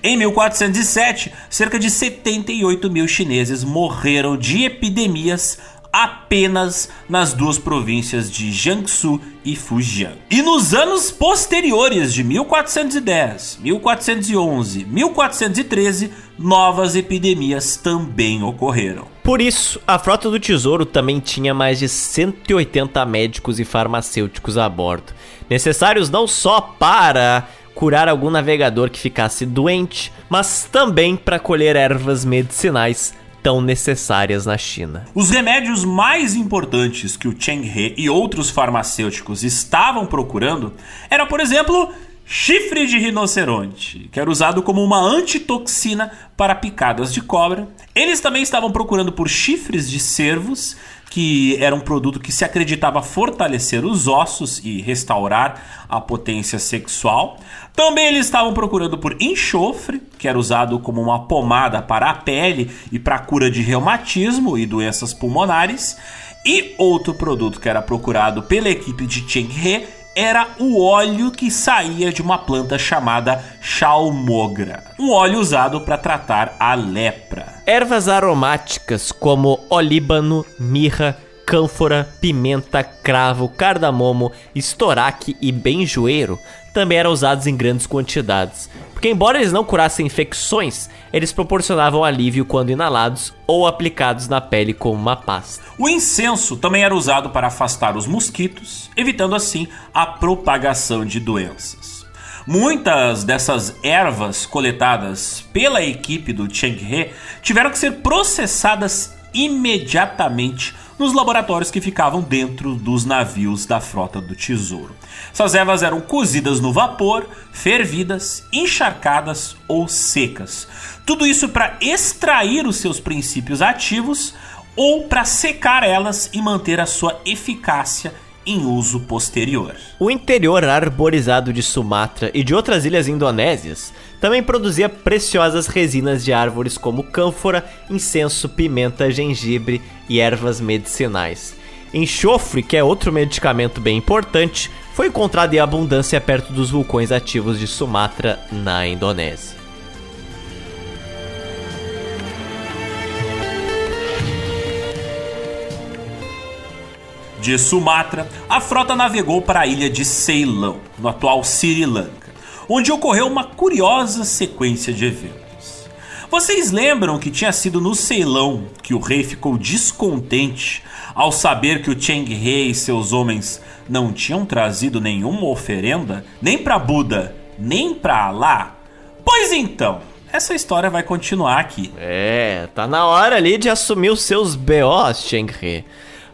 S2: Em 1407, cerca de 78 mil chineses morreram de epidemias apenas nas duas províncias de Jiangsu e Fujian. E nos anos posteriores de 1410, 1411, 1413, novas epidemias também ocorreram.
S1: Por isso, a frota do Tesouro também tinha mais de 180 médicos e farmacêuticos a bordo, necessários não só para curar algum navegador que ficasse doente, mas também para colher ervas medicinais tão necessárias na China.
S2: Os remédios mais importantes que o Cheng He e outros farmacêuticos estavam procurando era, por exemplo, chifre de rinoceronte, que era usado como uma antitoxina para picadas de cobra. Eles também estavam procurando por chifres de cervos, que era um produto que se acreditava fortalecer os ossos e restaurar a potência sexual. Também eles estavam procurando por enxofre, que era usado como uma pomada para a pele e para cura de reumatismo e doenças pulmonares. E outro produto que era procurado pela equipe de Cheng He era o óleo que saía de uma planta chamada chalmogra, um óleo usado para tratar a lepra.
S1: Ervas aromáticas como olíbano, mirra, cânfora, pimenta, cravo, cardamomo, estoraque e benjoeiro também eram usados em grandes quantidades, porque embora eles não curassem infecções, eles proporcionavam alívio quando inalados ou aplicados na pele como uma pasta.
S2: O incenso também era usado para afastar os mosquitos, evitando assim a propagação de doenças. Muitas dessas ervas coletadas pela equipe do Cheng He tiveram que ser processadas imediatamente nos laboratórios que ficavam dentro dos navios da frota do Tesouro. Essas ervas eram cozidas no vapor, fervidas, encharcadas ou secas. Tudo isso para extrair os seus princípios ativos ou para secar elas e manter a sua eficácia em uso posterior.
S1: O interior arborizado de Sumatra e de outras ilhas indonésias também produzia preciosas resinas de árvores como cânfora, incenso, pimenta, gengibre e ervas medicinais. Enxofre, que é outro medicamento bem importante, foi encontrado em abundância perto dos vulcões ativos de Sumatra, na Indonésia.
S2: De Sumatra, a frota navegou para a ilha de Ceilão, no atual Sri Lanka onde ocorreu uma curiosa sequência de eventos. Vocês lembram que tinha sido no Ceilão que o rei ficou descontente ao saber que o Cheng He e seus homens não tinham trazido nenhuma oferenda, nem para Buda, nem para Alá? Pois então, essa história vai continuar aqui.
S1: É, tá na hora ali de assumir os seus BOs, Cheng He.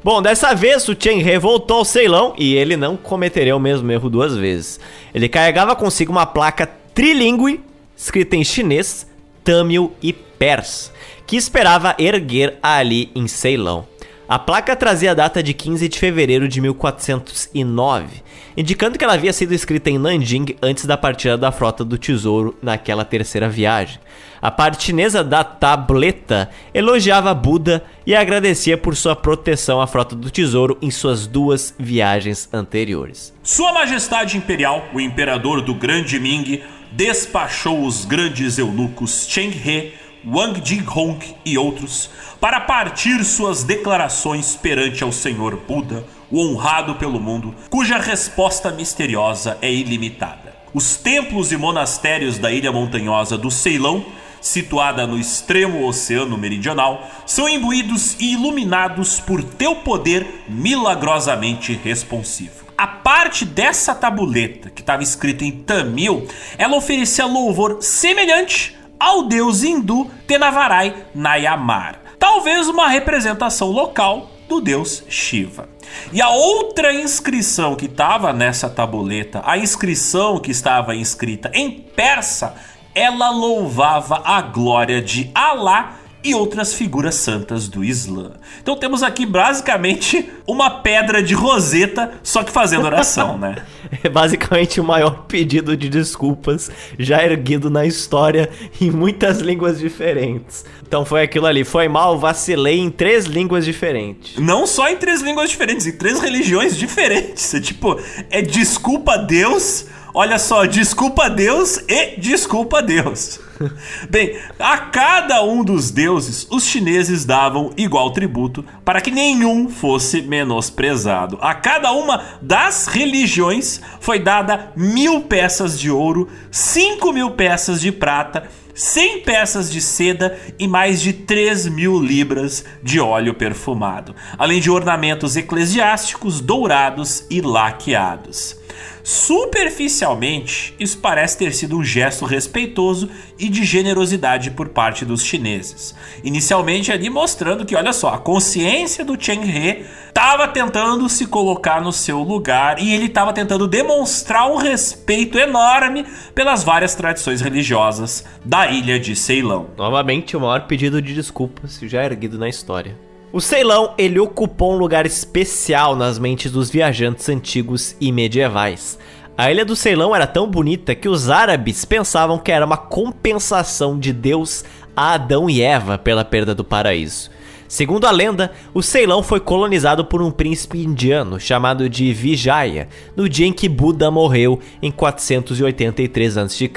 S1: Bom, dessa vez o Cheng He voltou ao Ceilão e ele não cometeria o mesmo erro duas vezes. Ele carregava consigo uma placa trilingue escrita em chinês, tâmil e persa, que esperava erguer ali em Ceilão. A placa trazia a data de 15 de fevereiro de 1409, indicando que ela havia sido escrita em Nanjing antes da partida da frota do Tesouro naquela terceira viagem. A parte chinesa da tableta elogiava Buda e agradecia por sua proteção à frota do Tesouro em suas duas viagens anteriores.
S2: Sua Majestade Imperial, o Imperador do Grande Ming, despachou os grandes eunucos Cheng He, Wang Jinghong e outros para partir suas declarações perante ao Senhor Buda, o honrado pelo mundo, cuja resposta misteriosa é ilimitada. Os templos e monastérios da ilha montanhosa do Ceilão, situada no extremo oceano meridional, são imbuídos e iluminados por teu poder milagrosamente responsivo. A parte dessa tabuleta, que estava escrita em tamil, ela oferecia louvor semelhante ao deus hindu Tenavarai Nayamar, talvez uma representação local do deus Shiva. E a outra inscrição que estava nessa tabuleta, a inscrição que estava inscrita em persa, ela louvava a glória de Alá e outras figuras santas do Islã. Então temos aqui basicamente uma pedra de roseta, só que fazendo oração, né? <laughs>
S1: É basicamente o maior pedido de desculpas já erguido na história em muitas línguas diferentes. Então foi aquilo ali, foi mal, vacilei em três línguas diferentes.
S2: Não só em três línguas diferentes, em três religiões diferentes. É tipo, é desculpa a Deus Olha só, desculpa Deus e desculpa Deus. <laughs> Bem, a cada um dos deuses, os chineses davam igual tributo para que nenhum fosse menosprezado. A cada uma das religiões foi dada mil peças de ouro, cinco mil peças de prata 100 peças de seda e mais de 3 mil libras de óleo perfumado, além de ornamentos eclesiásticos dourados e laqueados. Superficialmente, isso parece ter sido um gesto respeitoso e de generosidade por parte dos chineses. Inicialmente ali mostrando que, olha só, a consciência do Cheng He estava tentando se colocar no seu lugar e ele estava tentando demonstrar um respeito enorme pelas várias tradições religiosas da ilha de Ceilão.
S1: Novamente, o maior pedido de desculpas já erguido na história. O Ceilão, ele ocupou um lugar especial nas mentes dos viajantes antigos e medievais. A ilha do Ceilão era tão bonita que os árabes pensavam que era uma compensação de Deus a Adão e Eva pela perda do paraíso. Segundo a lenda, o Ceilão foi colonizado por um príncipe indiano chamado de Vijaya, no dia em que Buda morreu em 483 a.C.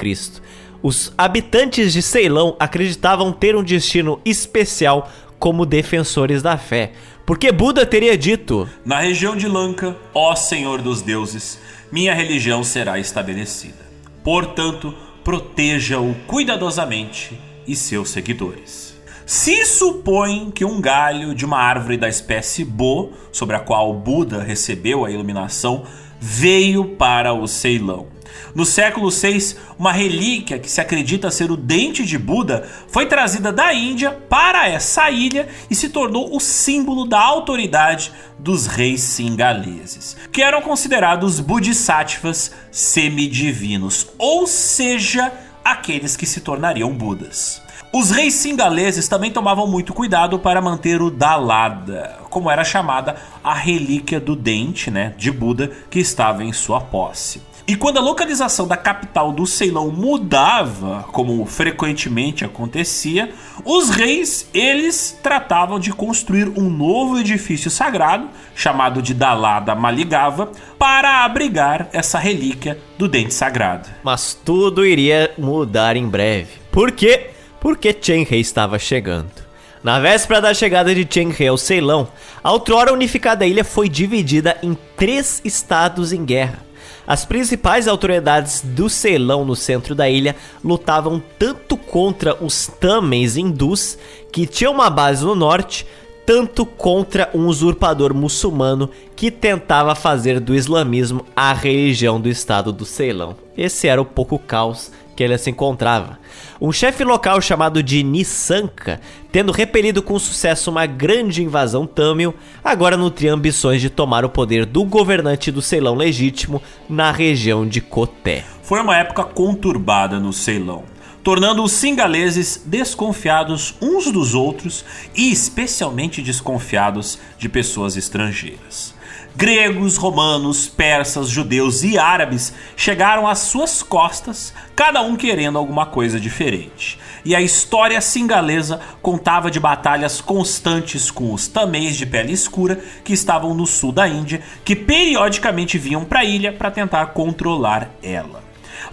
S1: Os habitantes de Ceilão acreditavam ter um destino especial como defensores da fé. Porque Buda teria dito:
S2: Na região de Lanka, ó Senhor dos deuses, minha religião será estabelecida. Portanto, proteja-o cuidadosamente e seus seguidores. Se supõe que um galho de uma árvore da espécie Bo, sobre a qual Buda recebeu a iluminação, veio para o Ceilão no século VI, uma relíquia que se acredita ser o dente de Buda foi trazida da Índia para essa ilha e se tornou o símbolo da autoridade dos reis singaleses, que eram considerados bodhisattvas semidivinos, ou seja, aqueles que se tornariam Budas. Os reis singaleses também tomavam muito cuidado para manter o Dalada, como era chamada a relíquia do dente né, de Buda que estava em sua posse. E quando a localização da capital do Ceilão mudava, como frequentemente acontecia, os reis eles tratavam de construir um novo edifício sagrado, chamado de Dalada Maligava, para abrigar essa relíquia do dente sagrado.
S1: Mas tudo iria mudar em breve. Por quê? Porque Chen Rei estava chegando. Na véspera da chegada de Chen He ao Ceilão, a outrora unificada ilha foi dividida em três estados em guerra As principais autoridades do Ceilão no centro da ilha lutavam tanto contra os Tamens hindus, que tinham uma base no norte, tanto contra um usurpador muçulmano que tentava fazer do islamismo a religião do estado do Ceilão. Esse era o pouco caos que ele se encontrava. Um chefe local chamado de Nissanka, tendo repelido com sucesso uma grande invasão tâmil, agora nutria ambições de tomar o poder do governante do Ceilão legítimo na região de Koté.
S2: Foi uma época conturbada no Ceilão tornando os singaleses desconfiados uns dos outros e especialmente desconfiados de pessoas estrangeiras. Gregos, romanos, persas, judeus e árabes chegaram às suas costas, cada um querendo alguma coisa diferente. E a história singalesa contava de batalhas constantes com os tameis de pele escura que estavam no sul da Índia, que periodicamente vinham para a ilha para tentar controlar ela.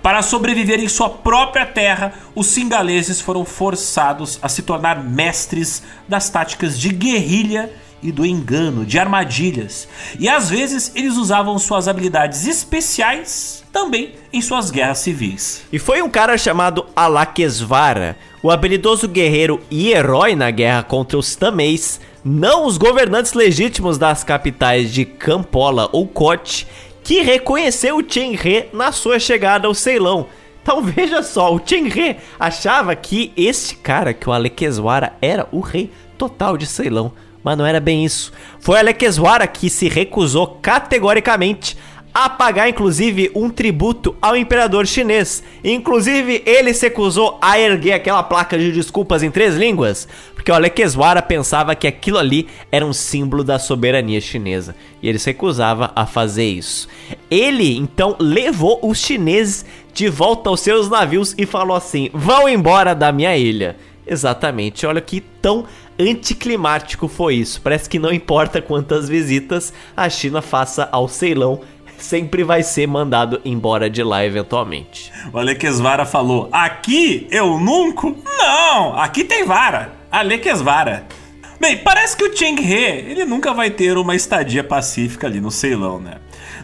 S2: Para sobreviver em sua própria terra, os singaleses foram forçados a se tornar mestres das táticas de guerrilha e do engano, de armadilhas. E às vezes eles usavam suas habilidades especiais também em suas guerras civis.
S1: E foi um cara chamado Alakesvara, o habilidoso guerreiro e herói na guerra contra os Tameis, não os governantes legítimos das capitais de Campola ou Kote, que reconheceu o He na sua chegada ao Ceilão. Então <laughs> veja só, o He achava que este cara, que o Alekeswara, era o rei total de Ceilão mas não era bem isso. Foi Alekeswara que se recusou categoricamente a pagar inclusive um tributo ao imperador chinês. Inclusive, ele se recusou a erguer aquela placa de desculpas em três línguas, porque o Alekeswara pensava que aquilo ali era um símbolo da soberania chinesa, e ele se recusava a fazer isso. Ele então levou os chineses de volta aos seus navios e falou assim: "Vão embora da minha ilha". Exatamente, olha que tão anticlimático foi isso. Parece que não importa quantas visitas a China faça ao Ceilão, sempre vai ser mandado embora de lá eventualmente.
S2: O Alequesvara falou: Aqui eu nunca? Não, aqui tem vara. Alequesvara. Bem, parece que o Cheng He, ele nunca vai ter uma estadia pacífica ali no Ceilão, né?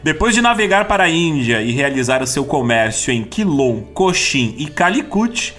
S2: Depois de navegar para a Índia e realizar o seu comércio em Quilon, Cochin e Calicut,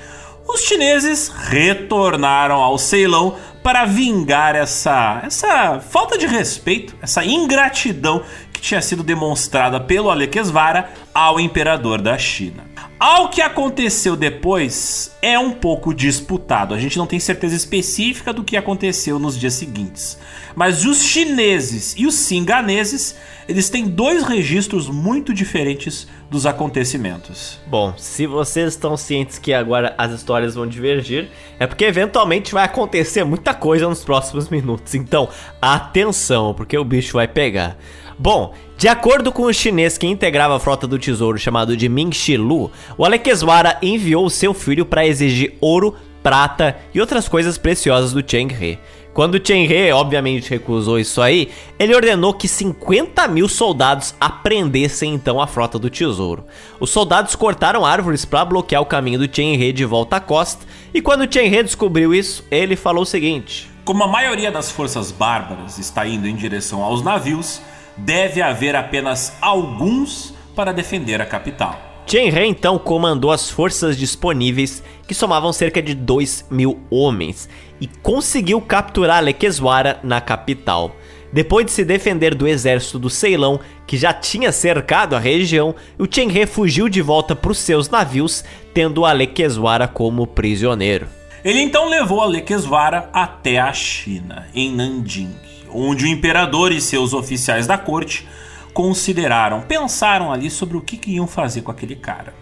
S2: os chineses retornaram ao Ceilão para vingar essa, essa falta de respeito, essa ingratidão que tinha sido demonstrada pelo Alequesvara ao imperador da China. Ao que aconteceu depois é um pouco disputado. A gente não tem certeza específica do que aconteceu nos dias seguintes. Mas os chineses e os singaneses, eles têm dois registros muito diferentes dos acontecimentos.
S1: Bom, se vocês estão cientes que agora as histórias vão divergir, é porque eventualmente vai acontecer muita coisa nos próximos minutos. Então, atenção, porque o bicho vai pegar. Bom, de acordo com o chinês que integrava a frota do tesouro chamado de Ming Shilu, o Alekeswara enviou seu filho para exigir ouro, prata e outras coisas preciosas do Cheng He. Quando Chen He obviamente recusou isso aí, ele ordenou que 50 mil soldados apreendessem então a frota do tesouro. Os soldados cortaram árvores para bloquear o caminho do Chen He de volta à costa, e quando Chen He descobriu isso, ele falou o seguinte:
S2: Como a maioria das forças bárbaras está indo em direção aos navios, deve haver apenas alguns para defender a capital.
S1: Chen He então comandou as forças disponíveis, que somavam cerca de 2 mil homens, e conseguiu capturar Lequeswara na capital. Depois de se defender do exército do Ceilão, que já tinha cercado a região, o Chen He fugiu de volta para os seus navios, tendo Alequeswara como prisioneiro.
S2: Ele então levou Alequeswara até a China, em Nanjing onde o imperador e seus oficiais da corte consideraram, pensaram ali sobre o que, que iam fazer com aquele cara.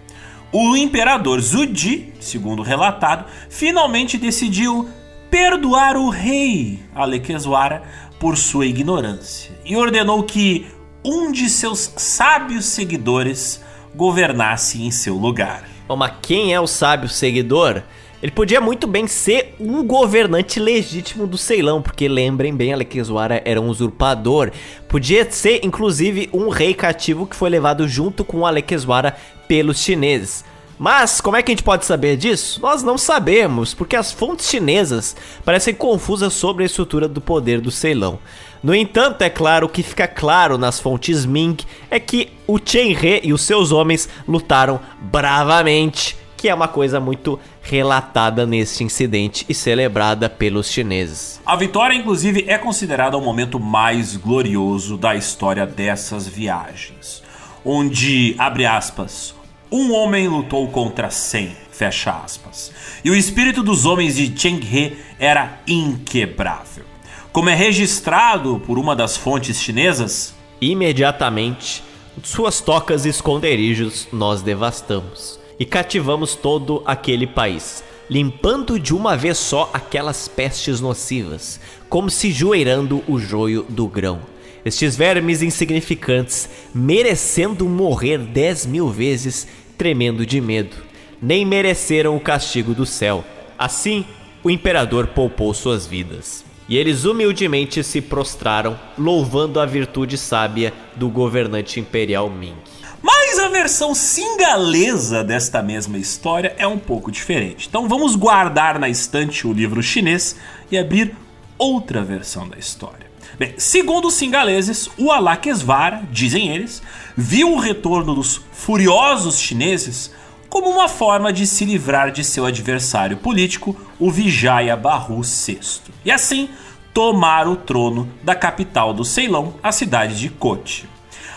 S2: O imperador Zudi, segundo relatado, finalmente decidiu perdoar o rei Alequeswara por sua ignorância e ordenou que um de seus sábios seguidores governasse em seu lugar.
S1: Mas quem é o sábio seguidor? Ele podia muito bem ser um governante legítimo do Ceilão, porque lembrem bem, Alequezuara era um usurpador. Podia ser, inclusive, um rei cativo que foi levado junto com Alequezuara pelos chineses. Mas como é que a gente pode saber disso? Nós não sabemos, porque as fontes chinesas parecem confusas sobre a estrutura do poder do Ceilão. No entanto, é claro, o que fica claro nas fontes Ming é que o Chen He e os seus homens lutaram bravamente, que é uma coisa muito relatada neste incidente e celebrada pelos chineses.
S2: A vitória, inclusive, é considerada o momento mais glorioso da história dessas viagens, onde, abre aspas, um homem lutou contra cem, fecha aspas, e o espírito dos homens de Cheng He era inquebrável. Como é registrado por uma das fontes chinesas,
S1: imediatamente suas tocas e esconderijos nós devastamos e cativamos todo aquele país, limpando de uma vez só aquelas pestes nocivas, como se joeirando o joio do grão. Estes vermes insignificantes, merecendo morrer dez mil vezes, tremendo de medo, nem mereceram o castigo do céu. Assim, o imperador poupou suas vidas. E eles humildemente se prostraram, louvando a virtude sábia do governante imperial Ming.
S2: Mas a versão singalesa desta mesma história é um pouco diferente. Então vamos guardar na estante o livro chinês e abrir outra versão da história. Bem, segundo os singaleses, o Alakesvara, dizem eles, viu o retorno dos furiosos chineses como uma forma de se livrar de seu adversário político, o Vijaya Bahu VI, e assim tomar o trono da capital do Ceilão, a cidade de Kochi.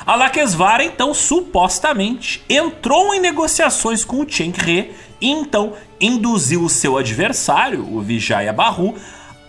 S2: Alakesvara então supostamente entrou em negociações com o Chen He e então induziu o seu adversário, o Vijaya Bahu,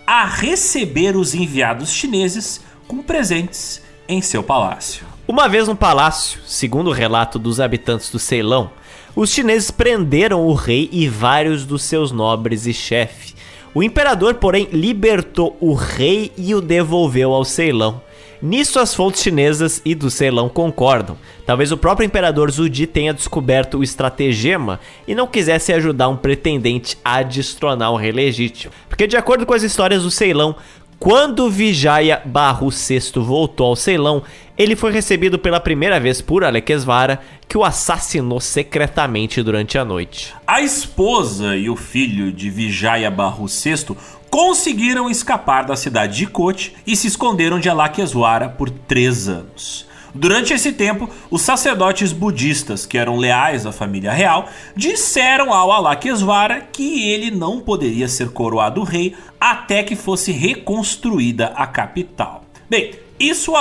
S2: a receber os enviados chineses com presentes em seu palácio.
S1: Uma vez no palácio, segundo o relato dos habitantes do Ceilão, os chineses prenderam o rei e vários dos seus nobres e chefes. O imperador, porém, libertou o rei e o devolveu ao Ceilão. Nisso as fontes chinesas e do Ceilão concordam. Talvez o próprio imperador Zudi tenha descoberto o estratagema e não quisesse ajudar um pretendente a destronar o rei legítimo. Porque de acordo com as histórias do Ceilão, quando Vijaya Barro VI voltou ao Ceilão, ele foi recebido pela primeira vez por Alekesvara, que o assassinou secretamente durante a noite.
S2: A esposa e o filho de Vijaya Barro VI conseguiram escapar da cidade de Kochi e se esconderam de Alakesvara por três anos. Durante esse tempo, os sacerdotes budistas, que eram leais à família real, disseram ao Alakesvara que ele não poderia ser coroado rei até que fosse reconstruída a capital. Bem, isso o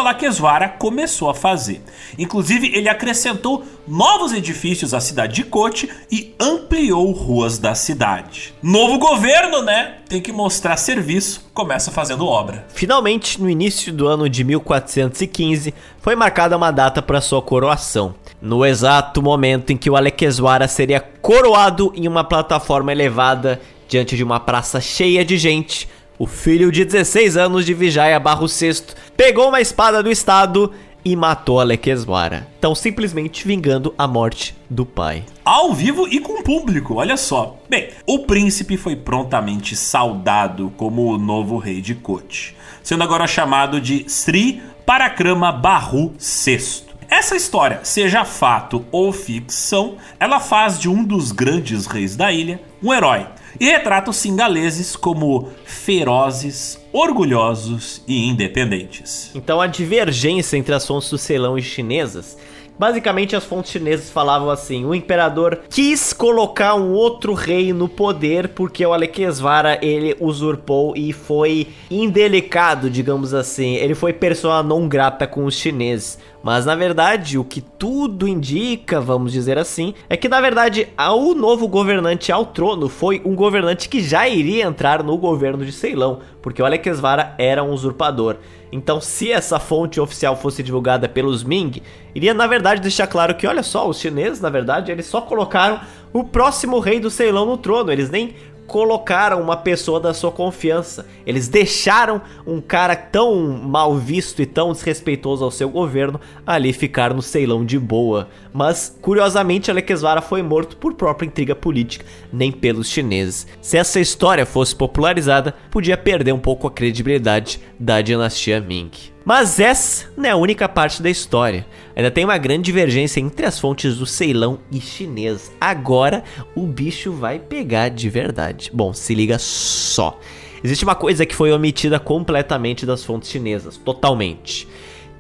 S2: começou a fazer. Inclusive, ele acrescentou novos edifícios à cidade de Kochi e ampliou ruas da cidade. Novo governo, né? Tem que mostrar serviço, começa fazendo obra.
S1: Finalmente, no início do ano de 1415, foi marcada uma data para sua coroação. No exato momento em que o Alekesvara seria coroado em uma plataforma elevada diante de uma praça cheia de gente, o filho de 16 anos de Vijaya Barro VI pegou uma espada do Estado e matou Alekeswara, tão simplesmente vingando a morte do pai.
S2: Ao vivo e com público, olha só. Bem, o príncipe foi prontamente saudado como o novo rei de Kochi, sendo agora chamado de Sri Parakrama Bahu VI. Essa história, seja fato ou ficção, ela faz de um dos grandes reis da ilha um herói e retrata os singaleses como ferozes, orgulhosos e independentes.
S1: Então a divergência entre as fontes do Ceilão e chinesas Basicamente, as fontes chinesas falavam assim: o imperador quis colocar um outro rei no poder porque o Alekesvara ele usurpou e foi indelicado, digamos assim. Ele foi persona não grata com os chineses. Mas na verdade, o que tudo indica, vamos dizer assim, é que na verdade o novo governante ao trono foi um governante que já iria entrar no governo de Ceilão, porque o Alekesvara era um usurpador. Então, se essa fonte oficial fosse divulgada pelos Ming, iria na verdade deixar claro que, olha só, os chineses, na verdade, eles só colocaram o próximo rei do Ceilão no trono, eles nem colocaram uma pessoa da sua confiança. Eles deixaram um cara tão mal visto e tão desrespeitoso ao seu governo ali ficar no Ceilão de boa. Mas, curiosamente, Alekesvara foi morto por própria intriga política, nem pelos chineses. Se essa história fosse popularizada, podia perder um pouco a credibilidade da dinastia Ming. Mas essa não é a única parte da história. Ainda tem uma grande divergência entre as fontes do Ceilão e chinês. Agora o bicho vai pegar de verdade. Bom, se liga só. existe uma coisa que foi omitida completamente das fontes chinesas, totalmente.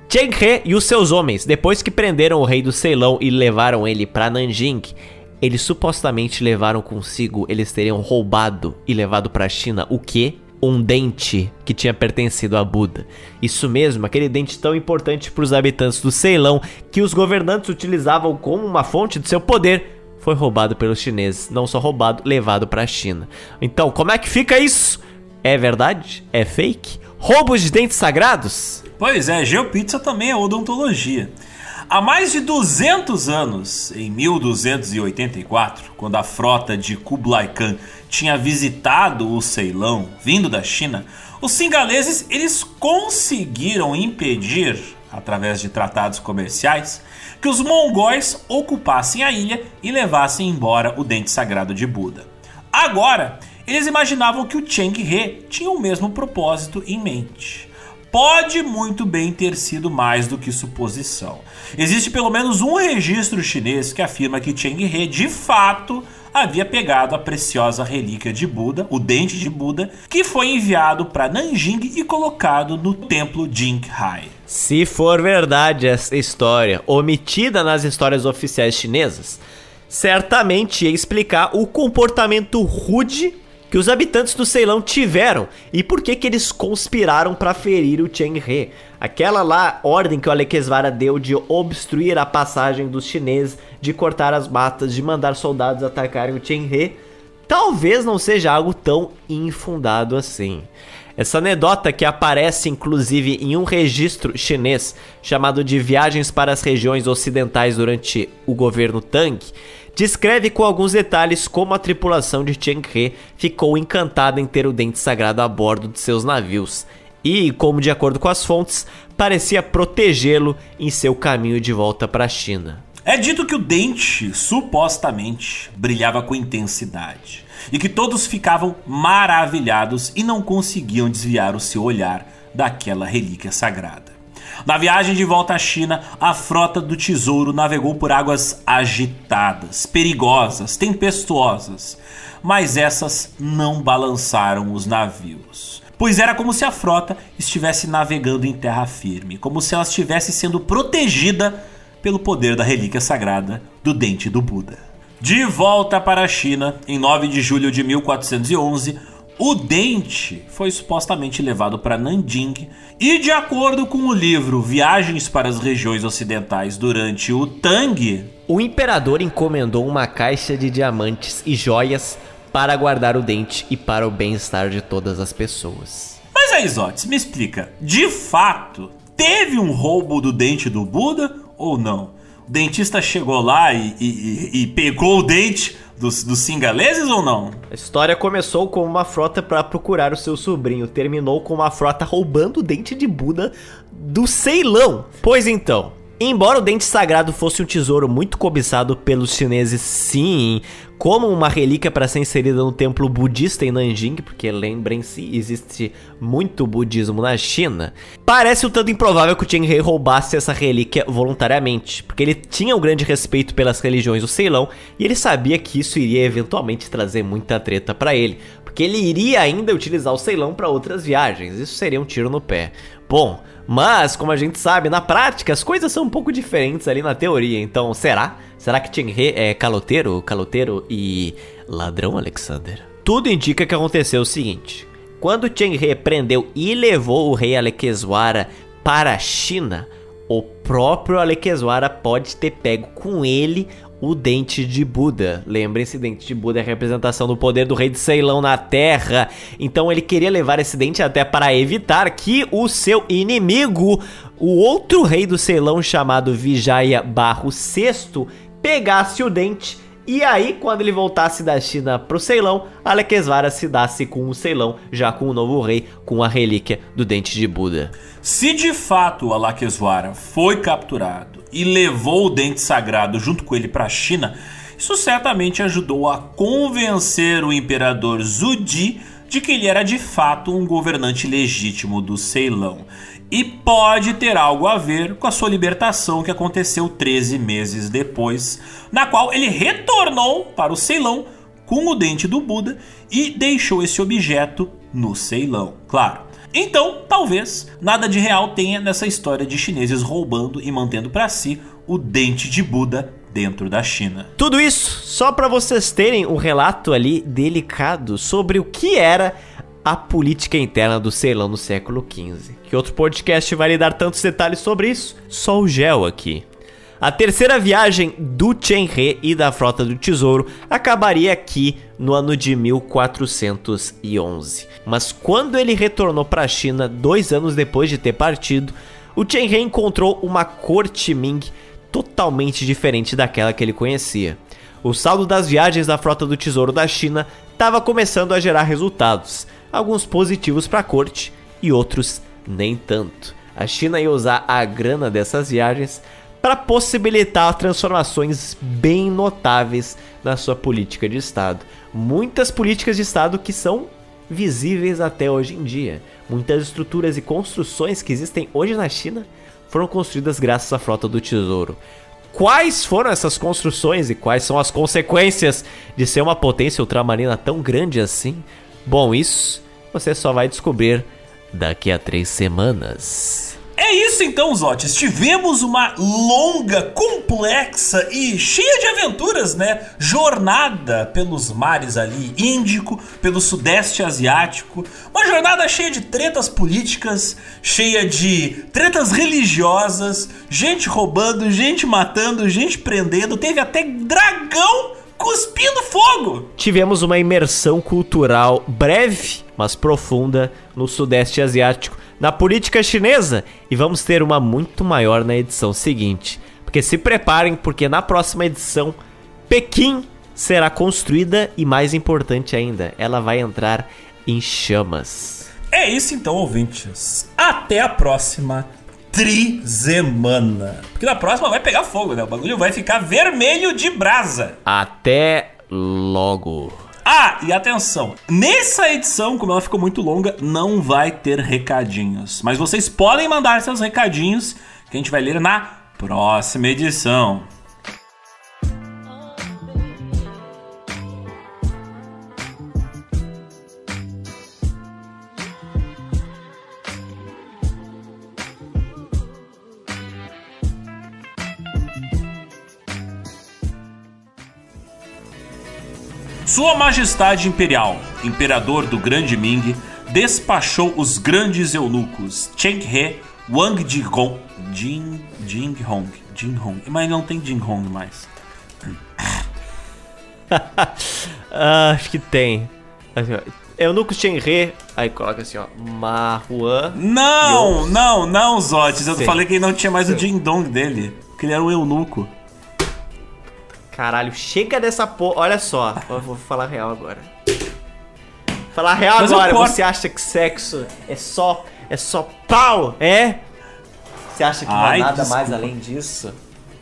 S1: Cheng He e os seus homens, depois que prenderam o rei do Ceilão e levaram ele para Nanjing, eles supostamente levaram consigo, eles teriam roubado e levado para a China o quê? Um dente que tinha pertencido a Buda. Isso mesmo, aquele dente tão importante para os habitantes do Ceilão que os governantes utilizavam como uma fonte de seu poder foi roubado pelos chineses, não só roubado, levado para a China. Então, como é que fica isso? É verdade? É fake? Roubos de dentes sagrados?
S2: Pois é, geopizza também é odontologia. Há mais de 200 anos, em 1284, quando a frota de Kublai Khan tinha visitado o Ceilão, vindo da China, os singaleses eles conseguiram impedir, através de tratados comerciais, que os mongóis ocupassem a ilha e levassem embora o dente sagrado de Buda. Agora, eles imaginavam que o Cheng He tinha o mesmo propósito em mente pode muito bem ter sido mais do que suposição. Existe pelo menos um registro chinês que afirma que Cheng He de fato havia pegado a preciosa relíquia de Buda, o dente de Buda, que foi enviado para Nanjing e colocado no templo Jinghai.
S1: Se for verdade essa história, omitida nas histórias oficiais chinesas, certamente ia explicar o comportamento rude que os habitantes do Ceilão tiveram e por que que eles conspiraram para ferir o Cheng He. Aquela lá ordem que o Alequesvara deu de obstruir a passagem dos chineses, de cortar as matas, de mandar soldados atacarem o Cheng He, talvez não seja algo tão infundado assim. Essa anedota que aparece inclusive em um registro chinês chamado de Viagens para as Regiões Ocidentais durante o governo Tang descreve com alguns detalhes como a tripulação de Cheng He ficou encantada em ter o dente sagrado a bordo de seus navios e, como de acordo com as fontes, parecia protegê-lo em seu caminho de volta para a China.
S2: É dito que o dente, supostamente, brilhava com intensidade e que todos ficavam maravilhados e não conseguiam desviar o seu olhar daquela relíquia sagrada. Na viagem de volta à China, a frota do Tesouro navegou por águas agitadas, perigosas, tempestuosas, mas essas não balançaram os navios. Pois era como se a frota estivesse navegando em terra firme, como se ela estivesse sendo protegida pelo poder da relíquia sagrada do dente do Buda. De volta para a China, em 9 de julho de 1411, o dente foi supostamente levado para Nanjing e, de acordo com o livro Viagens para as Regiões Ocidentais durante o Tang,
S1: o imperador encomendou uma caixa de diamantes e joias para guardar o dente e para o bem-estar de todas as pessoas.
S2: Mas aí, Zotes, me explica, de fato, teve um roubo do dente do Buda ou não? O dentista chegou lá e, e, e pegou o dente dos, dos singaleses ou não?
S1: A história começou com uma frota para procurar o seu sobrinho, terminou com uma frota roubando o dente de Buda do Ceilão. Pois então, Embora o dente sagrado fosse um tesouro muito cobiçado pelos chineses, sim, como uma relíquia para ser inserida no templo budista em Nanjing, porque lembrem-se, existe muito budismo na China, parece um tanto improvável que o Cheng He roubasse essa relíquia voluntariamente, porque ele tinha um grande respeito pelas religiões do Ceilão e ele sabia que isso iria eventualmente trazer muita treta para ele, porque ele iria ainda utilizar o Ceilão para outras viagens, isso seria um tiro no pé. Bom, mas, como a gente sabe, na prática as coisas são um pouco diferentes ali na teoria. Então, será? Será que Cheng He é caloteiro, caloteiro e ladrão, Alexander? Tudo indica que aconteceu o seguinte: quando Cheng He prendeu e levou o rei Alequeswara para a China, o próprio Alequeswara pode ter pego com ele o dente de Buda. Lembrem-se, dente de Buda é a representação do poder do rei de Ceilão na Terra. Então ele queria levar esse dente até para evitar que o seu inimigo, o outro rei do Ceilão chamado Vijaya Barro VI, pegasse o dente e aí, quando ele voltasse da China pro Ceilão, Alekesvara se dasse com o Ceilão, já com o novo rei, com a relíquia do dente de Buda.
S2: Se de fato Alakesvara foi capturado e levou o dente sagrado junto com ele para a China, isso certamente ajudou a convencer o imperador Zudi de que ele era de fato um governante legítimo do Ceilão e pode ter algo a ver com a sua libertação que aconteceu 13 meses depois, na qual ele retornou para o Ceilão com o dente do Buda e deixou esse objeto no Ceilão, claro. Então, talvez nada de real tenha nessa história de chineses roubando e mantendo para si o dente de Buda dentro da China.
S1: Tudo isso só para vocês terem um relato ali delicado sobre o que era a política interna do Ceilão no século XV. Que outro podcast vai lhe dar tantos detalhes sobre isso? Só o Gel aqui. A terceira viagem do Chen He e da Frota do Tesouro acabaria aqui no ano de 1411. Mas quando ele retornou para a China, dois anos depois de ter partido, o Chen He encontrou uma corte Ming totalmente diferente daquela que ele conhecia. O saldo das viagens da Frota do Tesouro da China estava começando a gerar resultados, alguns positivos para a corte e outros nem tanto. A China ia usar a grana dessas viagens para possibilitar transformações bem notáveis na sua política de Estado. Muitas políticas de Estado que são visíveis até hoje em dia. Muitas estruturas e construções que existem hoje na China foram construídas graças à frota do Tesouro. Quais foram essas construções e quais são as consequências de ser uma potência ultramarina tão grande assim? Bom, isso você só vai descobrir daqui a três semanas.
S2: É isso então, Zotes. Tivemos uma longa, complexa e cheia de aventuras, né? Jornada pelos mares ali, Índico, pelo Sudeste Asiático. Uma jornada cheia de tretas políticas, cheia de tretas religiosas, gente roubando, gente matando, gente prendendo. Teve até dragão cuspindo fogo.
S1: Tivemos uma imersão cultural breve, mas profunda no Sudeste Asiático na política chinesa e vamos ter uma muito maior na edição seguinte. Porque se preparem, porque na próxima edição Pequim será construída e mais importante ainda, ela vai entrar em chamas.
S2: É isso então, ouvintes. Até a próxima trizemana. Porque na próxima vai pegar fogo, né? O bagulho vai ficar vermelho de brasa.
S1: Até logo.
S2: Ah, e atenção, nessa edição, como ela ficou muito longa, não vai ter recadinhos. Mas vocês podem mandar seus recadinhos que a gente vai ler na próxima edição. Sua Majestade Imperial, Imperador do Grande Ming, despachou os grandes eunucos Cheng He, Wang Jinghong, Jin, Jinghong, Jinghong, mas não tem Jinghong mais. <laughs>
S1: ah, acho que tem. Eunuco Cheng He, aí coloca assim, ó, Mahuan.
S2: Não, não, não, Zotes, eu Sim. falei que não tinha mais o Jindong dele, porque ele era um eunuco.
S1: Caralho, chega dessa porra. Olha só, eu vou falar real agora. Falar real Mas agora, você acha que sexo é só. É só pau? É? Você acha que não há nada desculpa. mais além disso?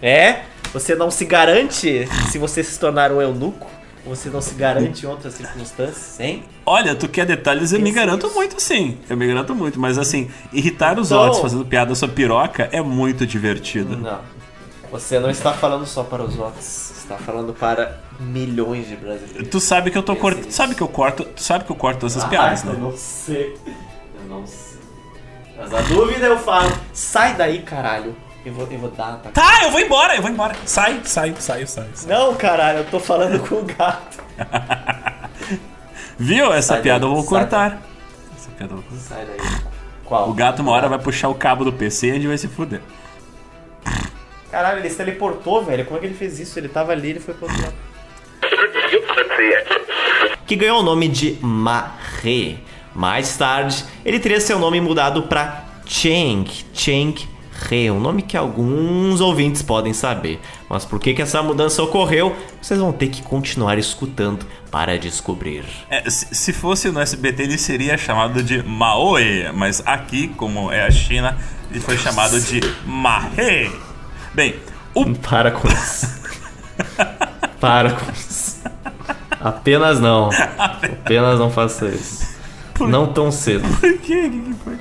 S1: É? Você não se garante se você se tornar um eunuco? Você não se garante em outras circunstâncias, hein?
S2: Olha, tu quer detalhes, eu me garanto isso. muito, sim. Eu me garanto muito, mas assim, irritar os então... outros fazendo piada sobre piroca é muito divertido.
S1: Não. Você não está falando só para os outros está falando para milhões de brasileiros.
S2: Tu sabe que eu tô cortando. sabe que eu corto. Tu sabe que eu corto essas ah, piadas, né?
S1: Eu não sei. Eu não sei. Mas a dúvida eu falo. Sai daí, caralho. Eu vou, eu vou dar.
S2: Tá, tá eu vou embora, eu vou embora. Sai, sai, sai, sai. sai.
S1: Não, caralho, eu tô falando com o gato. <laughs>
S2: Viu? Essa sai piada daí, eu vou cortar. Daí. Essa piada eu vou cortar. Sai daí. Qual? O gato uma hora vai puxar o cabo do PC e a gente vai se fuder.
S1: Caralho, ele se teleportou, velho. Como é que ele fez isso? Ele tava ali, ele foi pro outro lado. Que ganhou o nome de Mahé. Mais tarde, ele teria seu nome mudado para Cheng. Cheng He, um nome que alguns ouvintes podem saber. Mas por que, que essa mudança ocorreu, vocês vão ter que continuar escutando para descobrir.
S2: É, se fosse no SBT, ele seria chamado de Maoe, mas aqui, como é a China, ele foi chamado de Mahé. Bem,
S1: o. Para com isso. <laughs> Para com isso. Apenas não. <laughs> Apenas não faça isso. Por... Não tão cedo.
S2: Por quê? O que foi?